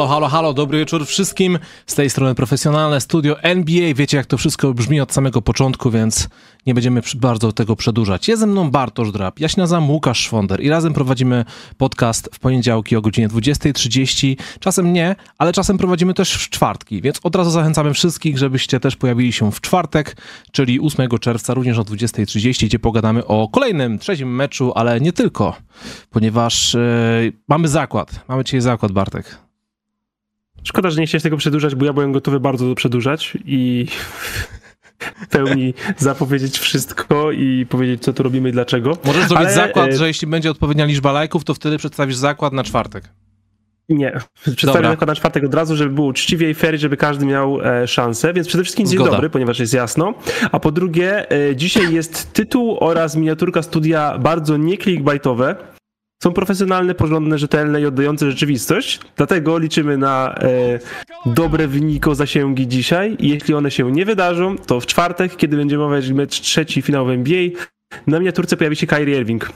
Halo, halo, halo, dobry wieczór wszystkim. Z tej strony profesjonalne studio NBA. Wiecie, jak to wszystko brzmi od samego początku, więc nie będziemy bardzo tego przedłużać. Jest ze mną Bartosz Drab, ja się nazywam Łukasz Szwonder i razem prowadzimy podcast w poniedziałki o godzinie 20.30. Czasem nie, ale czasem prowadzimy też w czwartki, więc od razu zachęcamy wszystkich, żebyście też pojawili się w czwartek, czyli 8 czerwca, również o 20.30, gdzie pogadamy o kolejnym, trzecim meczu, ale nie tylko, ponieważ yy, mamy zakład. Mamy dzisiaj zakład, Bartek. Szkoda, że nie chciałeś tego przedłużać, bo ja byłem gotowy bardzo to przedłużać i w pełni zapowiedzieć wszystko i powiedzieć, co tu robimy i dlaczego. Możesz zrobić Ale... zakład, e, że jeśli będzie odpowiednia liczba lajków, to wtedy przedstawisz zakład na czwartek. Nie, przedstawię zakład na czwartek od razu, żeby było uczciwie i fair, żeby każdy miał e, szansę, więc przede wszystkim dzień Zgoda. dobry, ponieważ jest jasno, a po drugie e, dzisiaj jest tytuł oraz miniaturka studia bardzo nie clickbaitowe, są profesjonalne, porządne, rzetelne i oddające rzeczywistość. Dlatego liczymy na e, dobre wyniki zasięgi dzisiaj. I jeśli one się nie wydarzą, to w czwartek, kiedy będziemy omawiać mecz trzeci finał w NBA, na miniaturce pojawi się Kyrie Irving.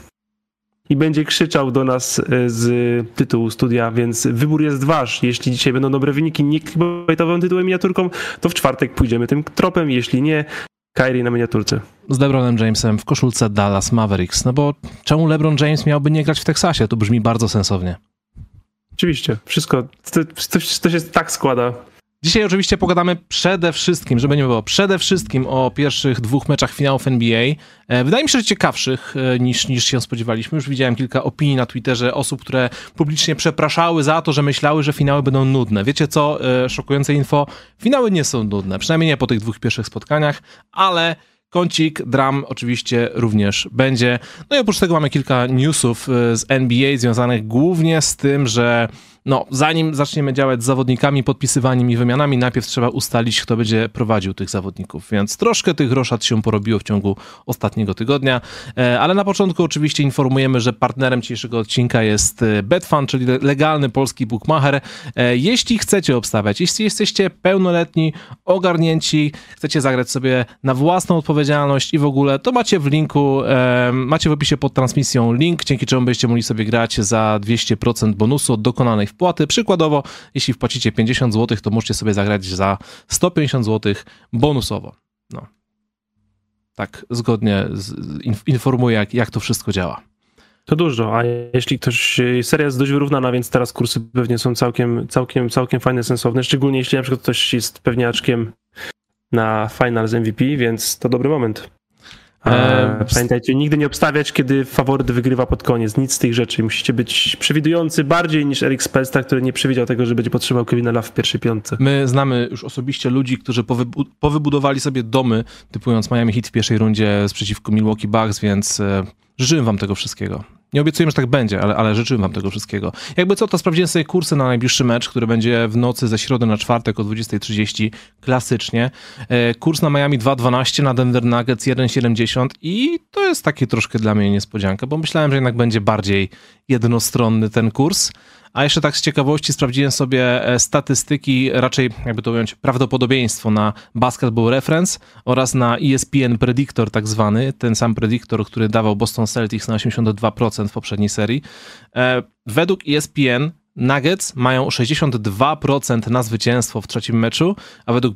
I będzie krzyczał do nas e, z tytułu studia, więc wybór jest wasz. Jeśli dzisiaj będą dobre wyniki nie clickbaitowym tytułem miniaturką, to w czwartek pójdziemy tym tropem. Jeśli nie, Kyrie na miniaturce. Z LeBronem Jamesem w koszulce Dallas Mavericks. No bo czemu LeBron James miałby nie grać w Teksasie? To brzmi bardzo sensownie. Oczywiście, wszystko, to, to, to się tak składa. Dzisiaj oczywiście pogadamy przede wszystkim, żeby nie było, przede wszystkim o pierwszych dwóch meczach finałów NBA. E, wydaje mi się, że ciekawszych e, niż, niż się spodziewaliśmy. Już widziałem kilka opinii na Twitterze osób, które publicznie przepraszały za to, że myślały, że finały będą nudne. Wiecie co? E, szokujące info. Finały nie są nudne, przynajmniej nie po tych dwóch pierwszych spotkaniach, ale kącik dram oczywiście również będzie. No i oprócz tego mamy kilka newsów z NBA związanych głównie z tym, że no, zanim zaczniemy działać z zawodnikami, podpisywaniem i wymianami, najpierw trzeba ustalić, kto będzie prowadził tych zawodników. Więc troszkę tych roszad się porobiło w ciągu ostatniego tygodnia. E, ale na początku oczywiście informujemy, że partnerem dzisiejszego odcinka jest e, Betfan, czyli legalny polski bookmacher. E, jeśli chcecie obstawiać, jeśli jesteście pełnoletni, ogarnięci, chcecie zagrać sobie na własną odpowiedzialność i w ogóle, to macie w linku, macie w opisie pod transmisją link, dzięki czemu będziecie mogli sobie grać za 200% bonusu od dokonanej wpłaty. Przykładowo, jeśli wpłacicie 50 zł, to możecie sobie zagrać za 150 zł bonusowo. No. Tak, zgodnie z, informuję, jak, jak to wszystko działa. To dużo, a jeśli ktoś, seria jest dość wyrównana, więc teraz kursy pewnie są całkiem, całkiem, całkiem fajne, sensowne, szczególnie jeśli na przykład ktoś jest pewniaczkiem na final z MVP, więc to dobry moment. E, pamiętajcie, nigdy nie obstawiać, kiedy faworyt wygrywa pod koniec. Nic z tych rzeczy. Musicie być przewidujący bardziej niż Eric Spelsta, który nie przewidział tego, że będzie potrzebował Kevina Love w pierwszej piątce. My znamy już osobiście ludzi, którzy powybu powybudowali sobie domy, typując Miami Heat w pierwszej rundzie przeciwko Milwaukee Bucks, więc e, życzymy wam tego wszystkiego. Nie obiecujemy, że tak będzie, ale, ale życzymy wam tego wszystkiego. Jakby co, to sprawdziłem sobie kursy na najbliższy mecz, który będzie w nocy ze środy na czwartek o 20.30, klasycznie. E, kurs na Miami 2.12, na Denver Nuggets 1.70 i to jest takie troszkę dla mnie niespodzianka, bo myślałem, że jednak będzie bardziej jednostronny ten kurs. A jeszcze tak z ciekawości sprawdziłem sobie e, statystyki, raczej jakby to ująć, prawdopodobieństwo na Basketball Reference oraz na ESPN Predictor tak zwany, ten sam predictor, który dawał Boston Celtics na 82% w poprzedniej serii. E, według ESPN Nuggets mają 62% na zwycięstwo w trzecim meczu, a według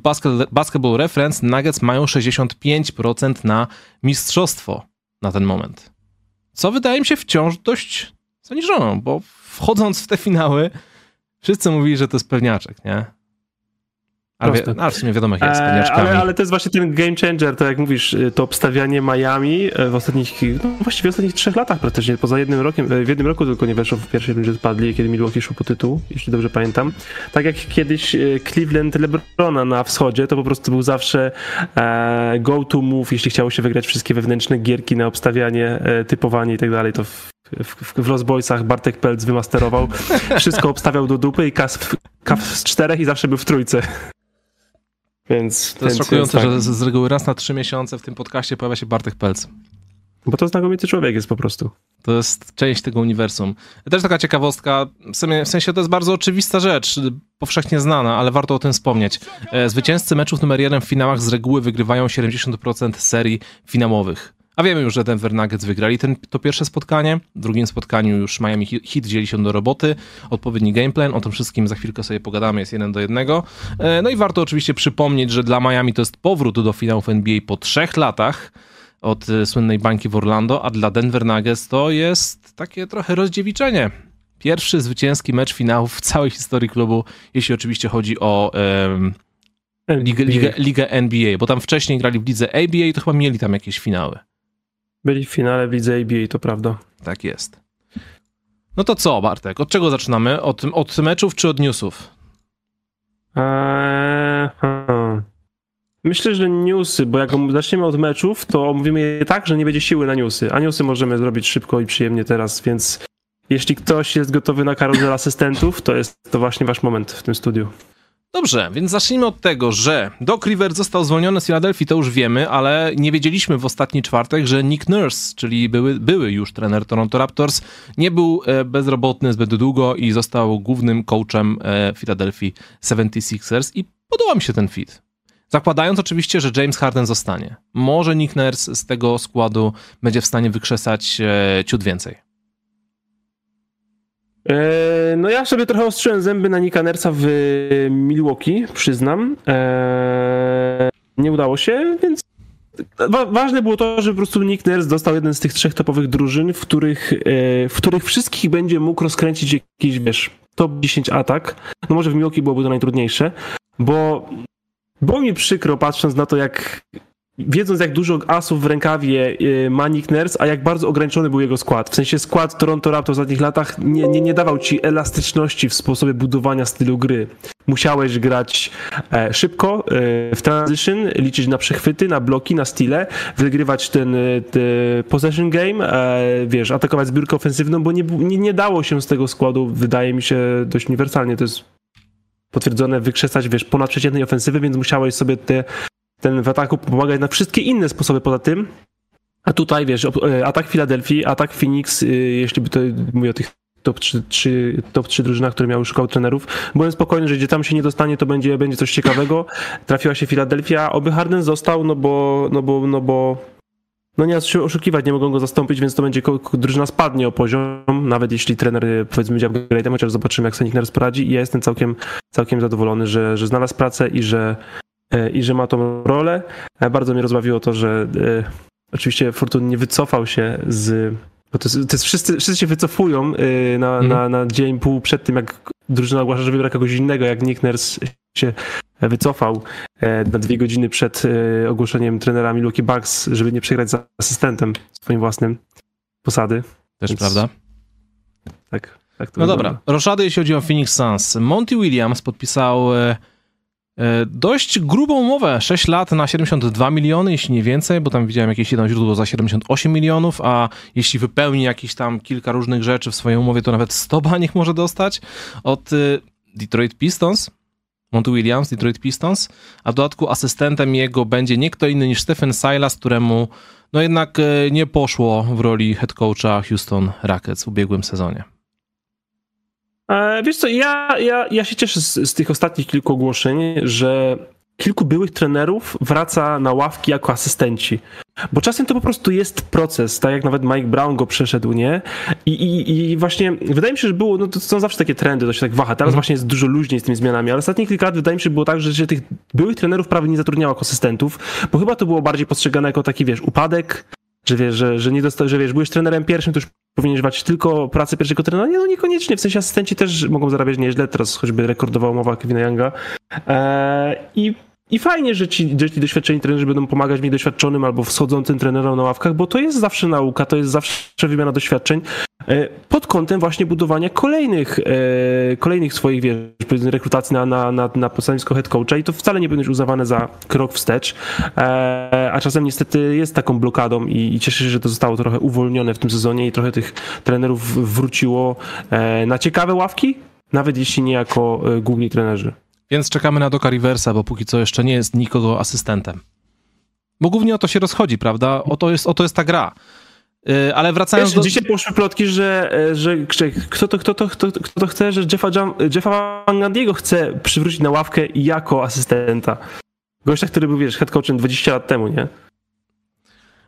Basketball Reference Nuggets mają 65% na mistrzostwo na ten moment. Co wydaje mi się wciąż dość zaniżoną, bo wchodząc w te finały, wszyscy mówili, że to jest pewniaczek, nie? Ale, wie, no, w sumie wiadomo, jak jest z e, ale, ale to jest właśnie ten game changer, to jak mówisz, y, to obstawianie Miami e, w ostatnich, no właściwie w ostatnich trzech latach praktycznie, poza jednym rokiem, e, w jednym roku tylko nie weszło w pierwszej rundzie spadli, kiedy Milwaukee szło po tytuł, jeśli dobrze pamiętam. Tak jak kiedyś Cleveland LeBrona na wschodzie, to po prostu był zawsze go-to move, jeśli chciało się wygrać wszystkie wewnętrzne gierki na obstawianie, typowanie i tak dalej, to w, w, Lost Boysach Bartek Pelc wymasterował, wszystko obstawiał do dupy i kas z czterech i zawsze był w trójce. Więc, to jest szokujące, tak. że z, z reguły raz na trzy miesiące w tym podcaście pojawia się Bartek Pelc. Bo to znakomity człowiek jest po prostu. To jest część tego uniwersum. Też taka ciekawostka, w sensie to jest bardzo oczywista rzecz, powszechnie znana, ale warto o tym wspomnieć. E, zwycięzcy meczów numer jeden w finałach z reguły wygrywają 70% serii finałowych A wiemy już, że Denver Nuggets wygrali ten, to pierwsze spotkanie. W drugim spotkaniu już Miami Heat wzięli się do roboty. Odpowiedni gameplan, o tym wszystkim za chwilkę sobie pogadamy, jest jeden do jednego. E, no i warto oczywiście przypomnieć, że dla Miami to jest powrót do finałów NBA po trzech latach od e, słynnej bańki w Orlando, a dla Denver Nuggets to jest takie trochę rozdziewiczenie. Pierwszy zwycięski mecz finałów w całej historii klubu, jeśli oczywiście chodzi o um, ligę, ligę, ligę NBA, bo tam wcześniej grali w lidze ABA i to chyba mieli tam jakieś finały. Byli w finale w lidze ABA, to prawda. Tak jest. No to co, Bartek? Od czego zaczynamy? Od, od meczów czy od newsów? Eee, hmm. Myślę, że newsy, bo jak zaczniemy od meczów, to mówimy je tak, że nie będzie siły na newsy, a newsy możemy zrobić szybko i przyjemnie teraz, więc jeśli ktoś jest gotowy na karuzel asystentów, to jest to właśnie wasz moment w tym studiu. Dobrze, więc zacznijmy od tego, że Doc Rivers został zwolniony z Filadelfii, to już wiemy, ale nie wiedzieliśmy w ostatni czwartek, że Nick Nurse, czyli były, były już trener Toronto Raptors, nie był e, bezrobotny zbyt długo i został głównym coachem Philadelphia 76ers i podoba mi się ten fit. Zakładając oczywiście, że James Harden zostanie. Może Nick Nurse z tego składu będzie w stanie wykrzesać e, ciut więcej. E, no ja sobie trochę ostrzyłem zęby na Nika Nersa w Milwaukee, przyznam. E, nie udało się, więc ważne było to, że po prostu Nick Nurse dostał jeden z tych trzech topowych drużyn, w których, e, w których wszystkich będzie mógł rozkręcić jakiś, wiesz, top 10 atak. No może w Milwaukee byłoby to najtrudniejsze, bo było mi przykro patrząc na to, jak wiedząc jak dużo asów w rękawie y, ma Nick Nurse, a jak bardzo ograniczony był jego skład. W sensie skład Toronto Raptors w ostatnich latach nie, nie, nie dawał ci elastyczności w sposobie budowania stylu gry. Musiałeś grać e, szybko, e, w transition, liczyć na przechwyty, na bloki, na stile, wygrywać ten, e, possession game, wiesz, atakować zbiórkę ofensywną, bo nie, nie, nie dało się z tego składu, wydaje mi się dość uniwersalnie, to jest potwierdzone, wykrzesać, wiesz, ponad przeciętnej ofensywy, więc musiałeś sobie te ten w ataku pomagać na wszystkie inne sposoby poza tym. A tutaj, wiesz, e, atak Filadelfii, atak Phoenix, e, jeśli by to mówię o tych top 3, 3, top 3 drużynach, które miały szkołę trenerów. Byłem spokojny, że gdzie tam się nie dostanie, to będzie, będzie coś ciekawego. Trafiła się Filadelfia, oby Harden został, no bo, no bo, no bo no nie się oszukiwać, nie mogą go zastąpić, więc to będzie drużyna spadnie o poziom, nawet jeśli trener powiedzmy będzie upgrade'em, chociaż zobaczymy jak sobie Nick Nurse poradzi i ja jestem całkiem, całkiem zadowolony, że, że znalazł pracę i że, E, i że ma tą rolę. E, bardzo mnie rozbawiło to, że e, oczywiście Fortun nie wycofał się z. Bo to jest, to jest wszyscy, wszyscy się wycofują na, mm. na, na dzień pół przed tym, jak drużyna ogłasza, że wybiera kogoś innego, jak Nick Nurse się wycofał na dwie godziny przed ogłoszeniem trenera Milwaukee Bucks, żeby nie przegrać z asystentem swoim własnym posady. Też Więc... prawda. Tak. tak no wygląda. dobra, roszady jeśli chodzi o Phoenix Suns. Monty Williams podpisał E, dość grubą umowę, 6 lat na 72 miliony, jeśli nie więcej, bo tam widziałem jakieś jedno źródło za 78 milionów, a jeśli wypełni jakieś tam kilka różnych rzeczy w swojej umowie, to nawet 100 baniek może dostać od y, Detroit Pistons. Monty Williams, Detroit Pistons, a w dodatku asystentem jego będzie nie kto inny niż Stephen Silas, któremu no jednak e, nie poszło w roli head coacha Houston Rockets w ubiegłym sezonie. E, wiesz co, ja, ja, ja się cieszę z, z tych ostatnich kilku ogłoszeń, że kilku byłych trenerów wraca na ławki jako asystenci. Bo czasem to po prostu jest proces, tak jak nawet Mike Brown go przeszedł, nie? I, i, i właśnie wydaje mi się, że było, no to są zawsze takie trendy, to się tak waha. Teraz mm. właśnie jest dużo luźniej z tymi zmianami, ale ostatnich kilka lat wydaje mi się, że było tak, że, że tych byłych trenerów prawie nie zatrudniało jako asystentów, bo chyba to było bardziej postrzegane jako taki, wiesz, upadek, że wiesz, że, że nie dosta, że wiesz, byłeś trenerem pierwszym, to już powinieneś wać tylko pracę pierwszego trenera. Nie, no niekoniecznie, w sensie asystenci też mogą zarabiać nieźle, teraz choćby rekordowała umowa Kevina Younga. Eee, I i fajnie, że ci, że ci doświadczeni trenerzy będą pomagać mi doświadczonym albo wschodzącym trenerom na ławkach, bo to jest zawsze nauka, to jest zawsze wymiana doświadczeń e, pod kątem właśnie budowania kolejnych, e, kolejnych swoich wiesz, rekrutacji na, na, na, na stanowisko head coacha i to wcale nie być uznawane za krok wstecz, e, a czasem niestety jest taką blokadą i, i cieszę się, że to zostało trochę uwolnione w tym sezonie i trochę tych trenerów wróciło na ciekawe ławki, nawet jeśli nie jako główni trenerzy. Więc czekamy na Doka Riversa, bo póki co jeszcze nie jest nikogo asystentem. Bo głównie o to się rozchodzi, prawda? O to jest, o to jest ta gra. Yy, ale wracając Wiesz, do... Dzisiaj poszły plotki, że, e, że kto, to, kto, to, kto, kto to chce, że Jeffa, Jam, Jeffa Mangandiego chce przywrócić na ławkę jako asystenta. Gościa, który był, wiesz, head coachem 20 lat temu, nie?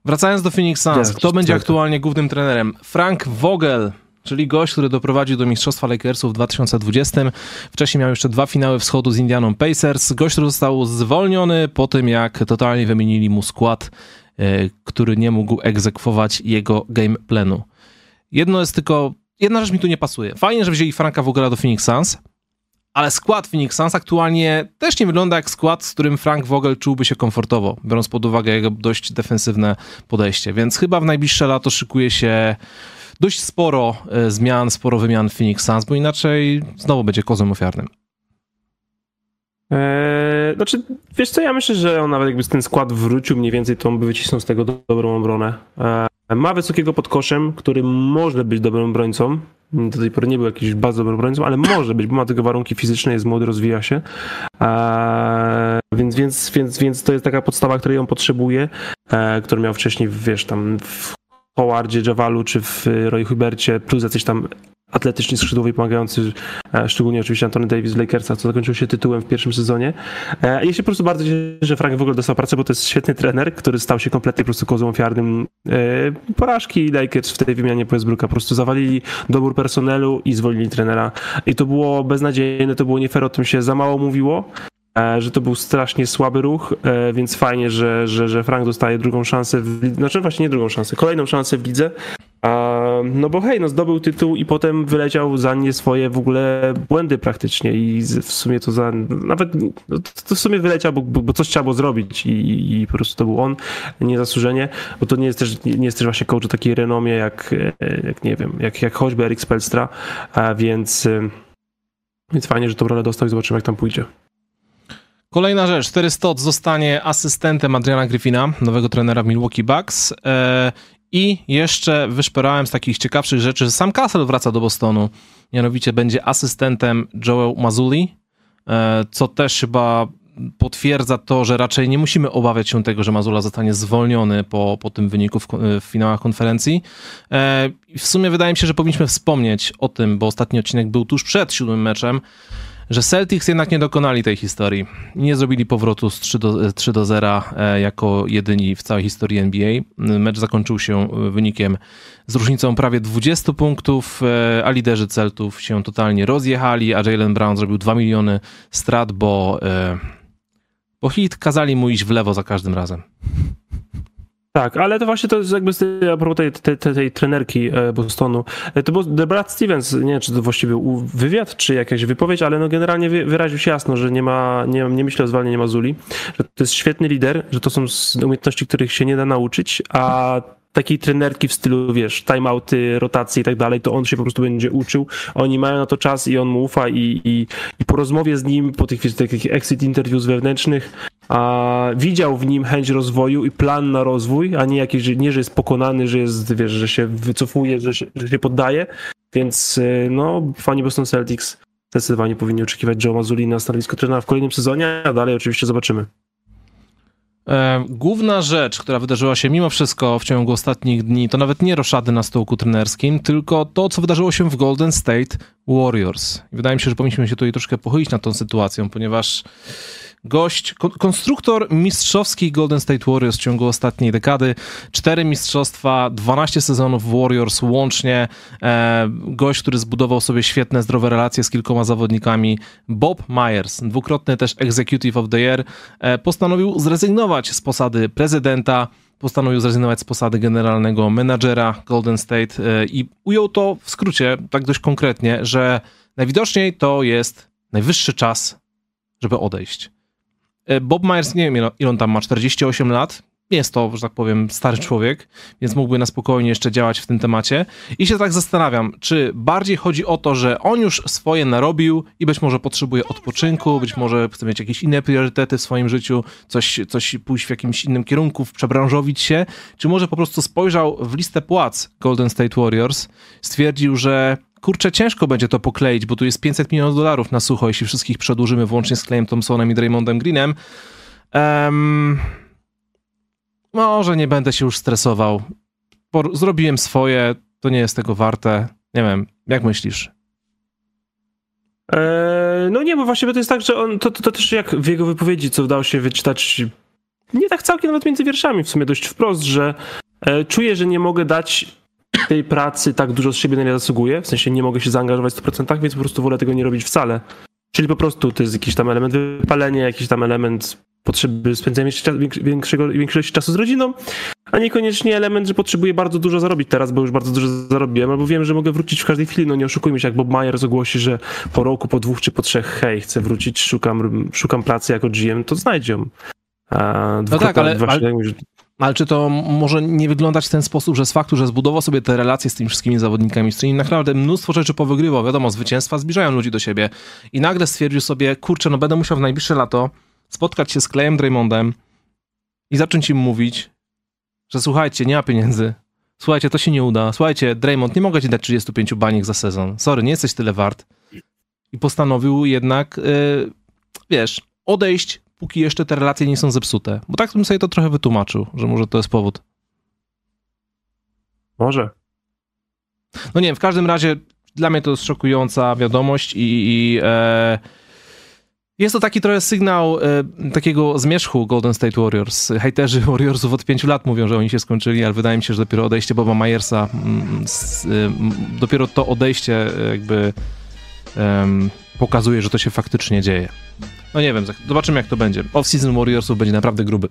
Wracając do Phoenix Suns, kto będzie aktualnie głównym trenerem? Frank Vogel, czyli gość, który doprowadził do Mistrzostwa Lakersów w 2020. Wcześniej miał jeszcze dwa finały wschodu z Indianą Pacers. Gość, który został zwolniony po tym, jak totalnie wymienili mu skład, e, który nie mógł egzekwować jego game planu. Jedno jest tylko, jedna rzecz mi tu nie pasuje. Fajnie, że wzięli Franka Vogela do Phoenix Suns, ale skład Phoenix Suns aktualnie też nie wygląda jak skład, z którym Frank Vogel czułby się komfortowo, biorąc pod uwagę jego dość defensywne podejście. Więc chyba w najbliższe lato szykuje się dość sporo e, zmian, sporo wymian Phoenix Suns, bo inaczej znowu będzie kozłem ofiarnym. Eee, znaczy, wiesz co, ja myślę, że on nawet jakby ten skład wrócił mniej więcej, to on by wycisnął z tego dobrą obronę. Eee, ma wysokiego pod koszem, który może być dobrym obrońcą. Do tej pory nie był jakiś bardzo dobrym obrońcą, ale może być, bo ma tego warunki fizyczne, jest młody, rozwija się. Eee, więc, więc, więc, więc to jest taka podstawa, której on potrzebuje, eee, którą miał wcześniej, wiesz, tam w Howardzie, Javalu czy w Roy Hubercie, plus jacyś tam atletyczni skrzydłowi pomagający, e, szczególnie oczywiście Anthony Davis w Lakersach, co zakończył się tytułem w pierwszym sezonie. E, ja się po prostu bardzo cieszę, że Frank w ogóle dostał pracę, bo to jest świetny trener, który stał się kompletnie po prostu kozłem ofiarnym e, porażki Lakers w tej wymianie Westbrooka. Po prostu zawalili dobór personelu i zwolnili trenera. I to było beznadziejne, to było nie fair, o tym się za mało mówiło. E, że to był strasznie słaby ruch, e, więc fajnie, że, że, że Frank dostaje drugą szansę, w, znaczy właśnie nie drugą szansę, kolejną szansę w lidze. No bo hej, no zdobył tytuł i potem wyleciał za nie swoje w ogóle błędy praktycznie i w sumie to za, nawet no to w sumie wyleciał, bo, bo coś trzeba było zrobić i, i po prostu to był on, niezasłużenie, bo to nie jest też, nie jest też właśnie coach o takiej renomie jak, e, jak nie wiem, jak, jak choćby Erik Spelstra, więc, więc fajnie, że tą rolę dostał i zobaczymy jak tam pójdzie. Kolejna rzecz, Terry Stott zostanie asystentem Adriana Griffina, nowego trenera Milwaukee Bucks. E, I jeszcze wyszperałem z takich ciekawszych rzeczy, że sam Castle wraca do Bostonu. Mianowicie będzie asystentem Joel Mazuli, e, co też chyba potwierdza to, że raczej nie musimy obawiać się tego, że Mazula zostanie zwolniony po, po tym wyniku w, w finałach konferencji. E, w sumie wydaje mi się, że powinniśmy wspomnieć o tym, bo ostatni odcinek był tuż przed siódmym meczem, że Celtics jednak nie dokonali tej historii. Nie zrobili powrotu z 3 do, 3 do 0 e, jako jedyni w całej historii NBA. Mecz zakończył się e, wynikiem z różnicą prawie 20 punktów, e, a liderzy Celtów się totalnie rozjechali, a Jalen Brown zrobił 2 miliony strat, bo, bo hit kazali mu iść w lewo za każdym razem. Tak, ale to właśnie to jest jakby a propos tej, tej, tej, tej trenerki e, Bostonu. E, to był Brad Stevens, nie wiem, czy to właściwie wywiad, czy jakaś wypowiedź, ale no generalnie wyraził się jasno, że nie ma, nie, nie myśli o zwalnianiu Mazuli, że to jest świetny lider, że to są umiejętności, których się nie da nauczyć, a takiej trenerki w stylu, wiesz, timeouty, rotacje i tak dalej, to on się po prostu będzie uczył. Oni mają na to czas i on mu ufa i, i, i po rozmowie z nim, po tych takich exit interviews wewnętrznych, a widział w nim chęć rozwoju i plan na rozwój, a nie jakiś, nie, że jest pokonany, że jest, wiesz, że się wycofuje, że się, że się poddaje. Więc y, no, fani Boston Celtics zdecydowanie powinni oczekiwać Joe Mazuli na stanowisko trenera w kolejnym sezonie, a dalej oczywiście zobaczymy. E, główna rzecz, która wydarzyła się mimo wszystko w ciągu ostatnich dni, to nawet nie roszady na stołku trenerskim, tylko to, co wydarzyło się w Golden State Warriors. Wydaje mi się, że powinniśmy się tutaj troszkę pochylić nad tą sytuacją, ponieważ gość, konstruktor mistrzowski Golden State Warriors w ciągu ostatniej dekady. Cztery mistrzostwa, 12 sezonów Warriors łącznie. E, gość, który zbudował sobie świetne, zdrowe relacje z kilkoma zawodnikami. Bob Myers, dwukrotny też Executive of the Year, e, postanowił zrezygnować z posady prezydenta postanowił zrezygnować z posady generalnego menadżera Golden State e, i ujął to w skrócie, tak dość konkretnie, że najwidoczniej to jest najwyższy czas, żeby odejść. E, Bob Myers, nie wiem ile on tam ma, 48 lat. Jest to, że tak powiem, stary człowiek, więc mógłby na spokojnie jeszcze działać w tym temacie. I się tak zastanawiam, czy bardziej chodzi o to, że on już swoje narobił i być może potrzebuje odpoczynku, być może chce mieć jakieś inne priorytety w swoim życiu, coś, coś pójść w jakimś innym kierunku, przebranżowić się, czy może po prostu spojrzał w listę płac Golden State Warriors, stwierdził, że kurczę, ciężko będzie to pokleić, bo tu jest 500 milionów dolarów na sucho, jeśli wszystkich przedłużymy włącznie z Clayem Thompsonem i Draymondem Greenem. Um, może nie będę się już stresował. Zrobiłem swoje, to nie jest tego warte. Nie wiem, jak myślisz? Eee, no nie, bo właśnie to jest tak, że on, to, to, to też jak w jego wypowiedzi, co udało się wyczytać nie tak całkiem nawet między wierszami w sumie dość wprost, że e, czuję, że nie mogę dać tej pracy tak dużo z siebie, na ile zasługuję, w sensie nie mogę się zaangażować w 100%, więc po prostu wolę tego nie robić wcale. Czyli po prostu to jest jakiś tam element wypalenia, jakiś tam element potrzeby spędzenia większego, większości czasu z rodziną, a niekoniecznie element, że potrzebuję bardzo dużo zarobić teraz, bo już bardzo dużo zarobiłem, albo wiem, że mogę wrócić w każdej chwili, no nie oszukujmy się, jak Bob Myers ogłosi, że po roku, po dwóch czy po trzech, hej, chcę wrócić, szukam, szukam pracy jako GM, to znajdzie ją. no tak, ale, ale, ale czy to może nie wyglądać w ten sposób, że z faktu, że zbudował sobie te relacje z tymi wszystkimi zawodnikami, z którymi naprawdę mnóstwo rzeczy powygrywał, wiadomo, zwycięstwa zbliżają ludzi do siebie i nagle stwierdził sobie, kurczę, no będę musiał w najbliższe lato spotkać się z Klejem Draymondem i zacząć im mówić, że słuchajcie, nie ma pieniędzy, słuchajcie, to się nie uda, słuchajcie, Draymond, nie mogę ci dać 35 baniek za sezon, sorry, nie jesteś tyle wart. I postanowił jednak, yy, wiesz, odejść póki jeszcze te relacje nie są zepsute. Bo tak bym sobie to trochę wytłumaczył, że może to jest powód. Może. No nie wiem, w każdym razie dla mnie to jest szokująca wiadomość i, i e, jest to taki trochę sygnał e, takiego zmierzchu Golden State Warriors. Hejterzy Warriorsów od pięciu lat mówią, że oni się skończyli, ale wydaje mi się, że dopiero odejście Boba Myersa, mm, s, y, dopiero to odejście jakby pokazuje, że to się faktycznie dzieje. No nie wiem, zobaczymy jak to będzie. Off-season Warriorsów będzie naprawdę gruby.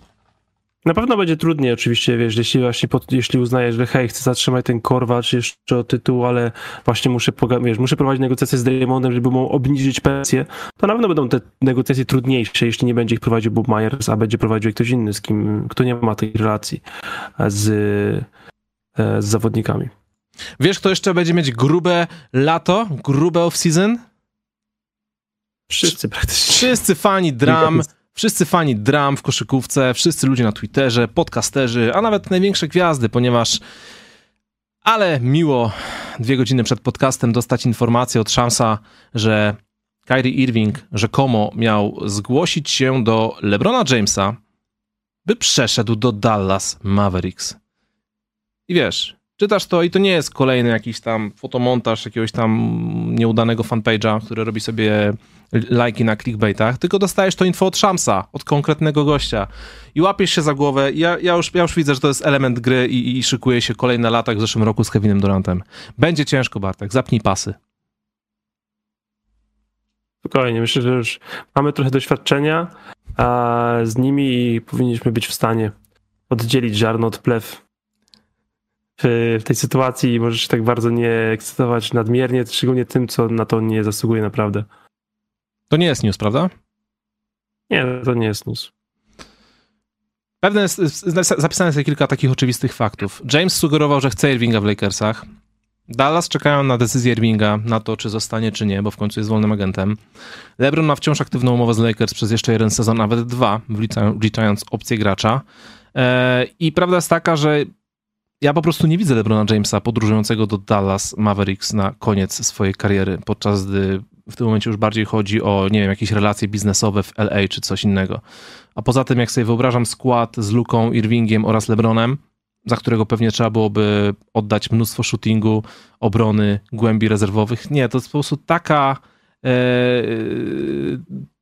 Na pewno będzie trudniej oczywiście, wiesz, jeśli właśnie pod, jeśli uznajesz, że hej, chcę zatrzymać ten korwacz jeszcze o tytuł, ale właśnie muszę, wiesz, muszę prowadzić negocjacje z Draymondem, żeby mu obniżyć pensję, to na pewno będą te negocjacje trudniejsze, jeśli nie będzie ich prowadził Bob Myers, a będzie prowadził ktoś inny, z kim, kto nie ma tej relacji z, e, z zawodnikami. Wiesz, kto jeszcze będzie mieć grube lato, grube off-season? Wszyscy praktycznie. Wszyscy fani dram, wszyscy fani dram w koszykówce, wszyscy ludzie na Twitterze, podcasterzy, a nawet największe gwiazdy, ponieważ ale miło dwie godziny przed podcastem dostać informację od Shamsa, że Kyrie Irving rzekomo miał zgłosić się do LeBrona Jamesa, by przeszedł do Dallas Mavericks. I wiesz, czytasz to i to nie jest kolejny jakiś tam fotomontaż jakiegoś tam nieudanego fanpage'a, który robi sobie lajki na clickbaitach, tylko dostajesz to info od Shamsa, od konkretnego gościa i łapiesz się za głowę. Ja, ja, już, ja już widzę, że to jest element gry i, i szykuje się kolejny latak w zeszłym roku z Kevinem Durantem. Będzie ciężko, Bartek, zapnij pasy. Spokojnie, myślę, że już mamy trochę doświadczenia a z nimi i powinniśmy być w stanie oddzielić ziarno od plew w, w tej sytuacji i możesz tak bardzo nie ekscytować nadmiernie, szczególnie tym, co na to nie zasługuje naprawdę. To nie jest news, prawda? Nie, to nie jest news. Pewne jest, zapisane jest kilka takich oczywistych faktów. James sugerował, że chce Irvinga w Lakersach. Dallas czekają na decyzję Irvinga, na to, czy zostanie, czy nie, bo w końcu jest wolnym agentem. LeBron ma wciąż aktywną umowę z Lakers przez jeszcze jeden sezon, nawet dwa, wliczając opcję gracza. E, I prawda jest taka, że ja po prostu nie widzę LeBrona Jamesa podróżującego do Dallas Mavericks na koniec swojej kariery, podczas gdy w tym momencie już bardziej chodzi o, nie wiem, jakieś relacje biznesowe w LA czy coś innego. A poza tym, jak sobie wyobrażam skład z Luką, Irvingiem oraz LeBronem, za którego pewnie trzeba byłoby oddać mnóstwo shootingu, obrony, głębi rezerwowych. Nie, to jest po prostu taka. E,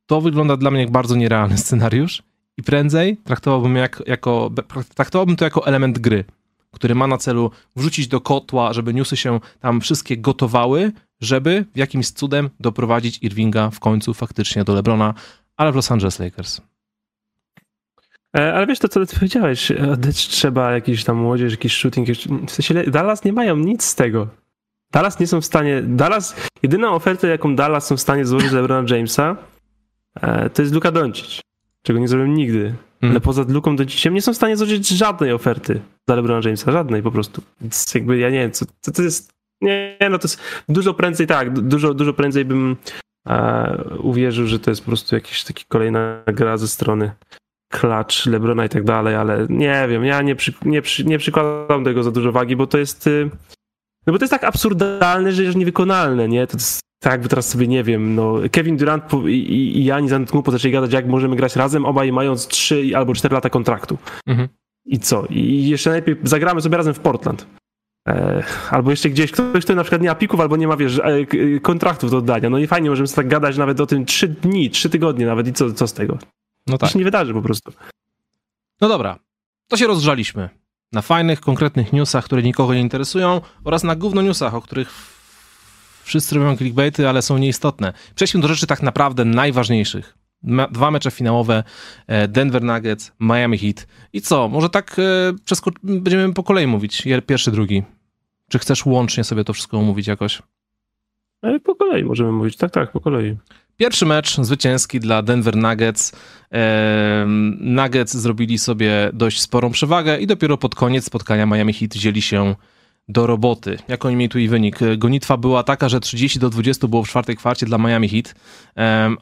to wygląda dla mnie jak bardzo nierealny scenariusz i prędzej traktowałbym, jak, jako, traktowałbym to jako element gry, który ma na celu wrzucić do kotła, żeby newsy się tam wszystkie gotowały, żeby w jakimś cudem doprowadzić Irvinga w końcu faktycznie do LeBrona, ale w Los Angeles Lakers. E, ale wiesz to, co ty powiedziałeś, oddać trzeba jakiś tam młodzież, jakiś shooting, w sensie Dallas nie mają nic z tego. Dallas nie są w stanie, Dallas, jedyna oferta, jaką Dallas są w stanie złożyć dla LeBrona Jamesa, e, to jest Luka Doncic, czego nie zrobią nigdy. Mm. Ale poza Luką Donciciem nie są w stanie złożyć żadnej oferty dla LeBrona Jamesa, żadnej po prostu. Więc jakby ja nie wiem, co, co to jest nie, no to jest dużo prędzej, tak, dużo, dużo prędzej bym e, uwierzył, że to jest po prostu jakaś taka kolejna gra ze strony klacz Lebrona i tak dalej, ale nie wiem, ja nie, przy, nie, przy, nie przykładam tego za dużo wagi, bo to jest y, no bo to jest tak absurdalne, że jest niewykonalne, nie? To jest tak jakby teraz sobie, nie wiem, no Kevin Durant i, i, i Janis Antetokounmpo zaczęli gadać, jak możemy grać razem, obaj mając 3 albo 4 lata kontraktu. Mhm. I co? I jeszcze najlepiej zagramy sobie razem w Portland. E, albo jeszcze gdzieś ktoś, kto na przykład nie ma pików, albo nie ma, wiesz, e, kontraktów do oddania. No i fajnie, możemy sobie tak gadać nawet o tym trzy dni, trzy tygodnie nawet i co, co z tego? No tak. To się nie wydarzy po prostu. No dobra, to się rozgrzaliśmy. Na fajnych, konkretnych newsach, które nikogo nie interesują oraz na gówno newsach, o których wszyscy robią clickbaity, ale są nieistotne. Przejdźmy do rzeczy tak naprawdę najważniejszych. Dwa mecze finałowe, e, Denver Nuggets, Miami Heat. I co, może tak e, będziemy po kolei mówić, pierwszy, drugi. Czy chcesz łącznie sobie to wszystko omówić jakoś? E, po kolei możemy mówić, tak, tak, po kolei. Pierwszy mecz zwycięski dla Denver Nuggets. Nuggets zrobili sobie dość sporą przewagę i dopiero pod koniec spotkania Miami Heat wzięli się do roboty. Jak oni mieli tu i wynik? Gonitwa była taka, że 30 do 20 było w czwartej kwarcie dla Miami Heat,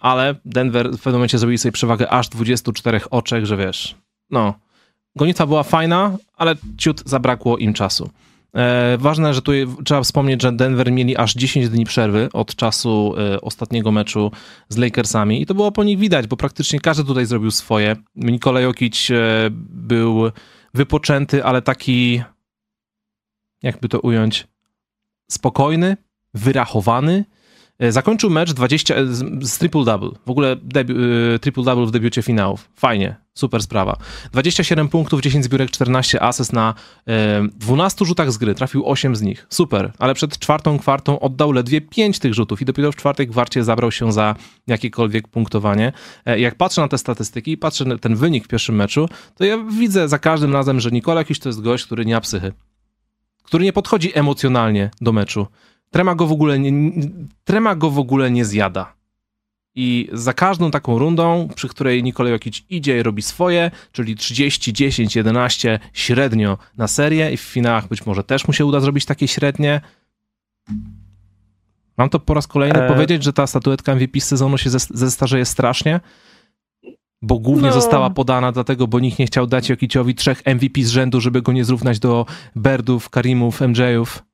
ale Denver w pewnym momencie zrobili sobie przewagę aż 24 oczek, że wiesz, no, gonitwa była fajna, ale ciut zabrakło im czasu. E, ważne, że tu trzeba wspomnieć, że Denver mieli aż 10 dni przerwy od czasu e, ostatniego meczu z Lakersami i to było po nich widać, bo praktycznie każdy tutaj zrobił swoje. Nikola Jokic e, był wypoczęty, ale taki, jakby to ująć, spokojny, wyrachowany, zakończył mecz 20 e, z triple-double. W ogóle debi- triple-double w debiucie finałów. Fajnie, super sprawa. 27 punktów, 10 zbiórek, 14 ases na 12 rzutach z gry. Trafił 8 z nich. Super, ale przed czwartą kwartą oddał ledwie 5 tych rzutów i dopiero w czwartej kwarcie zabrał się za jakiekolwiek punktowanie. E, jak patrzę na te statystyki i patrzę na ten wynik w pierwszym meczu, to ja widzę za każdym razem, że Nikola jakiś to jest gość, który nie ma psychy. Który nie podchodzi emocjonalnie do meczu Trema go w ogóle nie, trema go w ogóle nie zjada. I za każdą taką rundą, przy której Nikolaj Jokic idzie i robi swoje, czyli 30, 10, 11 średnio na serię i w finałach być może też mu się uda zrobić takie średnie. Mam to po raz kolejny e... powiedzieć, że ta statuetka MVP z sezonu się zestarzeje strasznie, bo głównie no. została podana dlatego, bo nikt nie chciał dać Jokiciowi trzech MVP z rzędu, żeby go nie zrównać do Berdów, Karimów, MJów.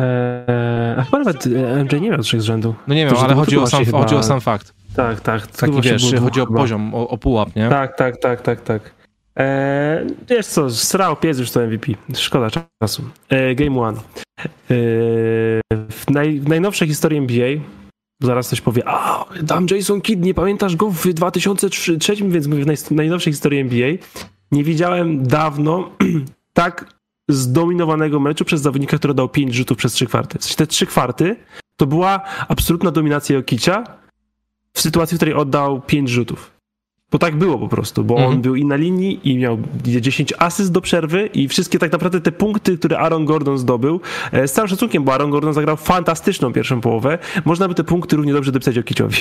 Eee, a chyba nawet e, MJ nie miał trzech z rzędu. No nie wiem, ale chodzi o, sam, chodzi o sam fakt. Tak, tak. Taki wiesz, chodzi o poziom, o, o pułap, nie? Tak, tak, tak, tak, tak. Eee, wiesz co, srał pies już to MVP. Szkoda czasu. Eee, game one. Eee, w, naj, w najnowszej historii NBA zaraz ktoś powie, a dam Jason Kidd, nie pamiętasz go w 2003, więc mówię, w naj, najnowszej historii NBA nie widziałem dawno tak zdominowanego meczu przez zawodnika, który dał 5 rzutów przez 3 kwarty. W sensie te 3 kwarty to była absolutna dominacja Jokicia w sytuacji, w której oddał 5 rzutów. Bo tak było po prostu, bo mhm. on był i na linii i miał 10 asyst do przerwy i wszystkie tak naprawdę te punkty, które Aaron Gordon zdobył, e, z całym szacunkiem, bo Aaron Gordon zagrał fantastyczną pierwszą połowę, można by te punkty równie dobrze dopisać Jokiciowi.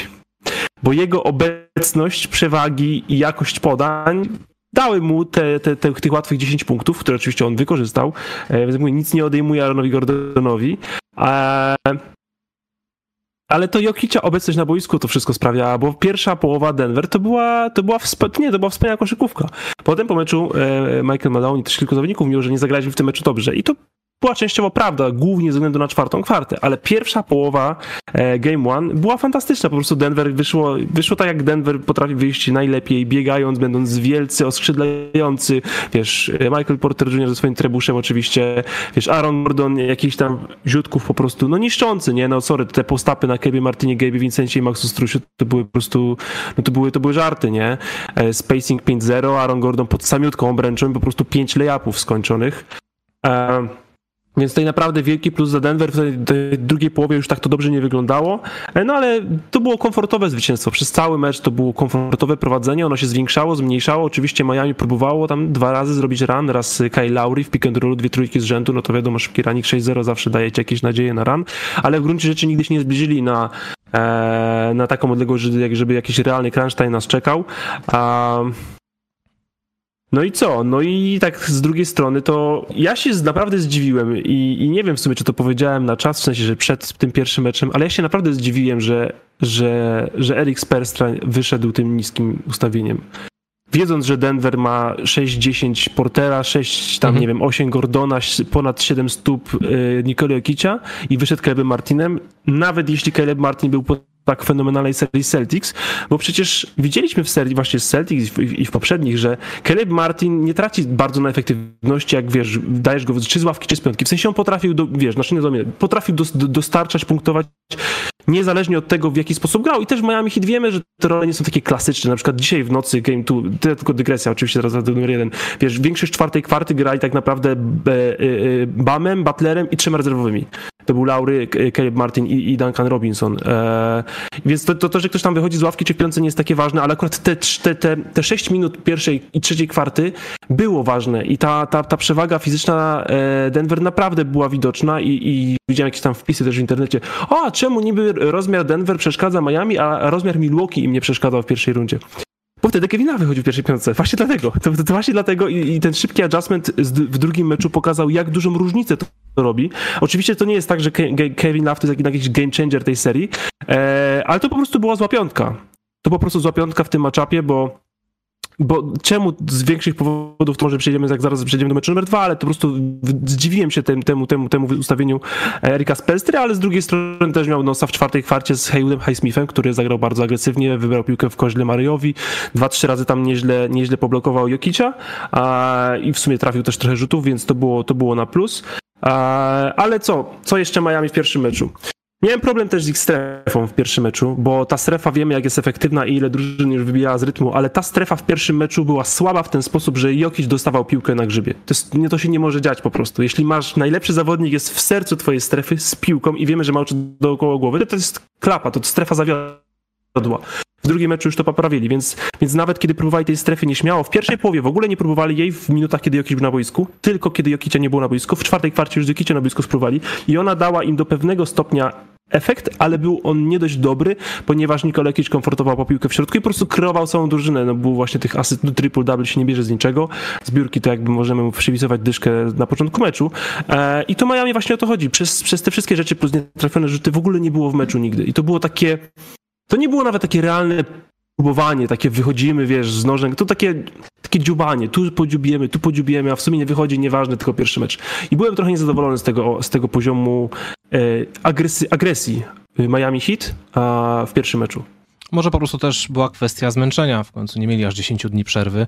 Bo jego obecność, przewagi i jakość podań dały mu te, te, te, tych łatwych 10 punktów, które oczywiście on wykorzystał, e, więc mówię, nic nie odejmuje Aaronowi Gordonowi, e, ale to Jokicia obecność na boisku to wszystko sprawia, bo pierwsza połowa Denver to była, to była, nie, to była wspaniała koszykówka. Potem po meczu e, Michael Malone i też kilku zawodników mówiło, że nie zagraliśmy w tym meczu dobrze i to była częściowo prawda, głównie ze względu na czwartą kwartę, ale pierwsza połowa e, Game One była fantastyczna. Po prostu Denver wyszło, wyszło tak, jak Denver potrafi wyjść najlepiej, biegając, będąc wielcy, oskrzydlający. Wiesz, e, Michael Porter Jr. ze swoim trebuszem oczywiście, wiesz, Aaron Gordon, jakichś tam ziutków po prostu, no niszczący, nie? No sorry, te postapy na Kebie Martinie, Gabe Vincencie i Maxu Strusiu to były po prostu, no to były, to były żarty, nie? E, spacing 5-0, Aaron Gordon pod samiutką obręczą po prostu 5 layupów skończonych. E, więc tutaj naprawdę wielki plus za Denver. W tej drugiej połowie już tak to dobrze nie wyglądało. E, no ale to było komfortowe zwycięstwo. Przez cały mecz to było komfortowe prowadzenie. Ono się zwiększało, zmniejszało. Oczywiście Miami próbowało tam dwa razy zrobić run. Raz Kyle Lowry w pick and roll, dwie trójki z rzędu. No to wiadomo, szybki ranik 6-0 zawsze daje ci jakieś nadzieje na run. Ale w gruncie rzeczy nigdy się nie zbliżyli na, e, na taką odległość, żeby jakiś realny crunch time nas czekał. A no i co? No i tak z drugiej strony to ja się naprawdę zdziwiłem i, i, nie wiem w sumie, czy to powiedziałem na czas, w sensie, że przed tym pierwszym meczem, ale ja się naprawdę zdziwiłem, że, że, że Eric Sperstra wyszedł tym niskim ustawieniem. Wiedząc, że Denver ma 6-10 Portera, 6 tam, mhm. nie wiem, 8 Gordona, ponad 7 stóp y, Nikoli Okicia i wyszedł Caleb Martinem, nawet jeśli Caleb Martin był tak fenomenalnej serii Celtics, bo przecież widzieliśmy w serii właśnie z Celtics i w poprzednich, że Caleb Martin nie traci bardzo na efektywności, jak wiesz, dajesz go czy z ławki, czy z piątki. W sensie on potrafił, do, wiesz, znaczy nie do mnie, potrafił do, do, dostarczać, punktować niezależnie od tego, w jaki sposób grał. I też w Miami Heat wiemy, że te role nie są takie klasyczne. Na przykład dzisiaj w nocy Game 2, tylko dygresja oczywiście teraz do numer jeden. Wiesz, większość czwartej kwarty grali tak naprawdę Bamem, Butlerem i trzema rezerwowymi. To był Laury, Caleb Martin i, i Duncan Robinson. Więc to, to, to, że ktoś tam wychodzi z ławki czy piące nie jest takie ważne, ale akurat te, te, te, te 6 minut pierwszej i trzeciej kwarty było ważne i ta, ta, ta przewaga fizyczna e, Denver naprawdę była widoczna i, i widziałem jakieś tam wpisy też w internecie. O, czemu niby rozmiar Denver przeszkadza Miami, a rozmiar Milwaukee im nie przeszkadzał w pierwszej rundzie? Bo wtedy Kevin Love wychodził w pierwszej piątce. Właśnie dlatego. To, to właśnie dlatego i, i, ten szybki adjustment w drugim meczu pokazał, jak dużą różnicę to, to robi. Oczywiście to nie jest tak, że Ke Kevin Love to jest jakiś game changer tej serii, e, ale to po prostu była zła piątka. To po prostu zła piątka w tym matchupie, bo bo czemu z większych powodów, to może przejdziemy, jak zaraz przejdziemy do meczu numer dwa, ale to po prostu zdziwiłem się tem, temu, temu, temu ustawieniu Erika Spelstry, ale z drugiej strony też miał nosa w czwartej kwarcie z Haywoodem Highsmithem, który zagrał bardzo agresywnie, wybrał piłkę w koźle Mariowi, dwa, trzy razy tam nieźle, nieźle poblokował Jokicia a, i w sumie trafił też trochę rzutów, więc to było, to było na plus. Ale co? Co jeszcze Miami w pierwszym meczu? Miałem problem też z ich strefą w pierwszym meczu, bo ta strefa wiemy, jak jest efektywna i ile drużyn już wybijała z rytmu, ale ta strefa w pierwszym meczu była słaba w ten sposób, że Jokic dostawał piłkę na grzybie. To, jest, nie, to się nie może dziać po prostu. Jeśli masz najlepszy zawodnik jest w sercu twojej strefy z piłką i wiemy, że ma oczy dookoła głowy, to, to jest klapa, to strefa zawiodła. W drugim meczu już to poprawili, więc, więc nawet kiedy próbowali tej strefy nieśmiało, w pierwszej połowie w ogóle nie próbowali jej w minutach, kiedy Jokic był na boisku, tylko kiedy Jokicia nie było na boisku. W czwartej kwarcie już Jokicia na boisku spróbowali i ona dała im do pewnego stopnia efekt, ale był on nie dość dobry, ponieważ Nikola Jokic komfortował po piłkę w środku i po prostu kreował całą drużynę. No był właśnie tych asyst, no, triple-double się nie bierze z niczego. Zbiórki to jakby możemy mu przypisywać dyszkę na początku meczu. E, I to Miami właśnie o to chodzi. Przez, przez te wszystkie rzeczy plus nietrafione rzuty w ogóle nie było w meczu nigdy. I to było takie to nie było nawet takie realne próbowanie, takie wychodzimy, wiesz, z nożem, to takie, takie dziubanie, tu podziubiemy, tu podziubiemy, a w sumie nie wychodzi, nieważne, tylko pierwszy mecz. I byłem trochę niezadowolony z tego, z tego poziomu e, agresji, agresji Miami Heat a w pierwszym meczu. Może po prostu też była kwestia zmęczenia, w końcu nie mieli aż 10 dni przerwy.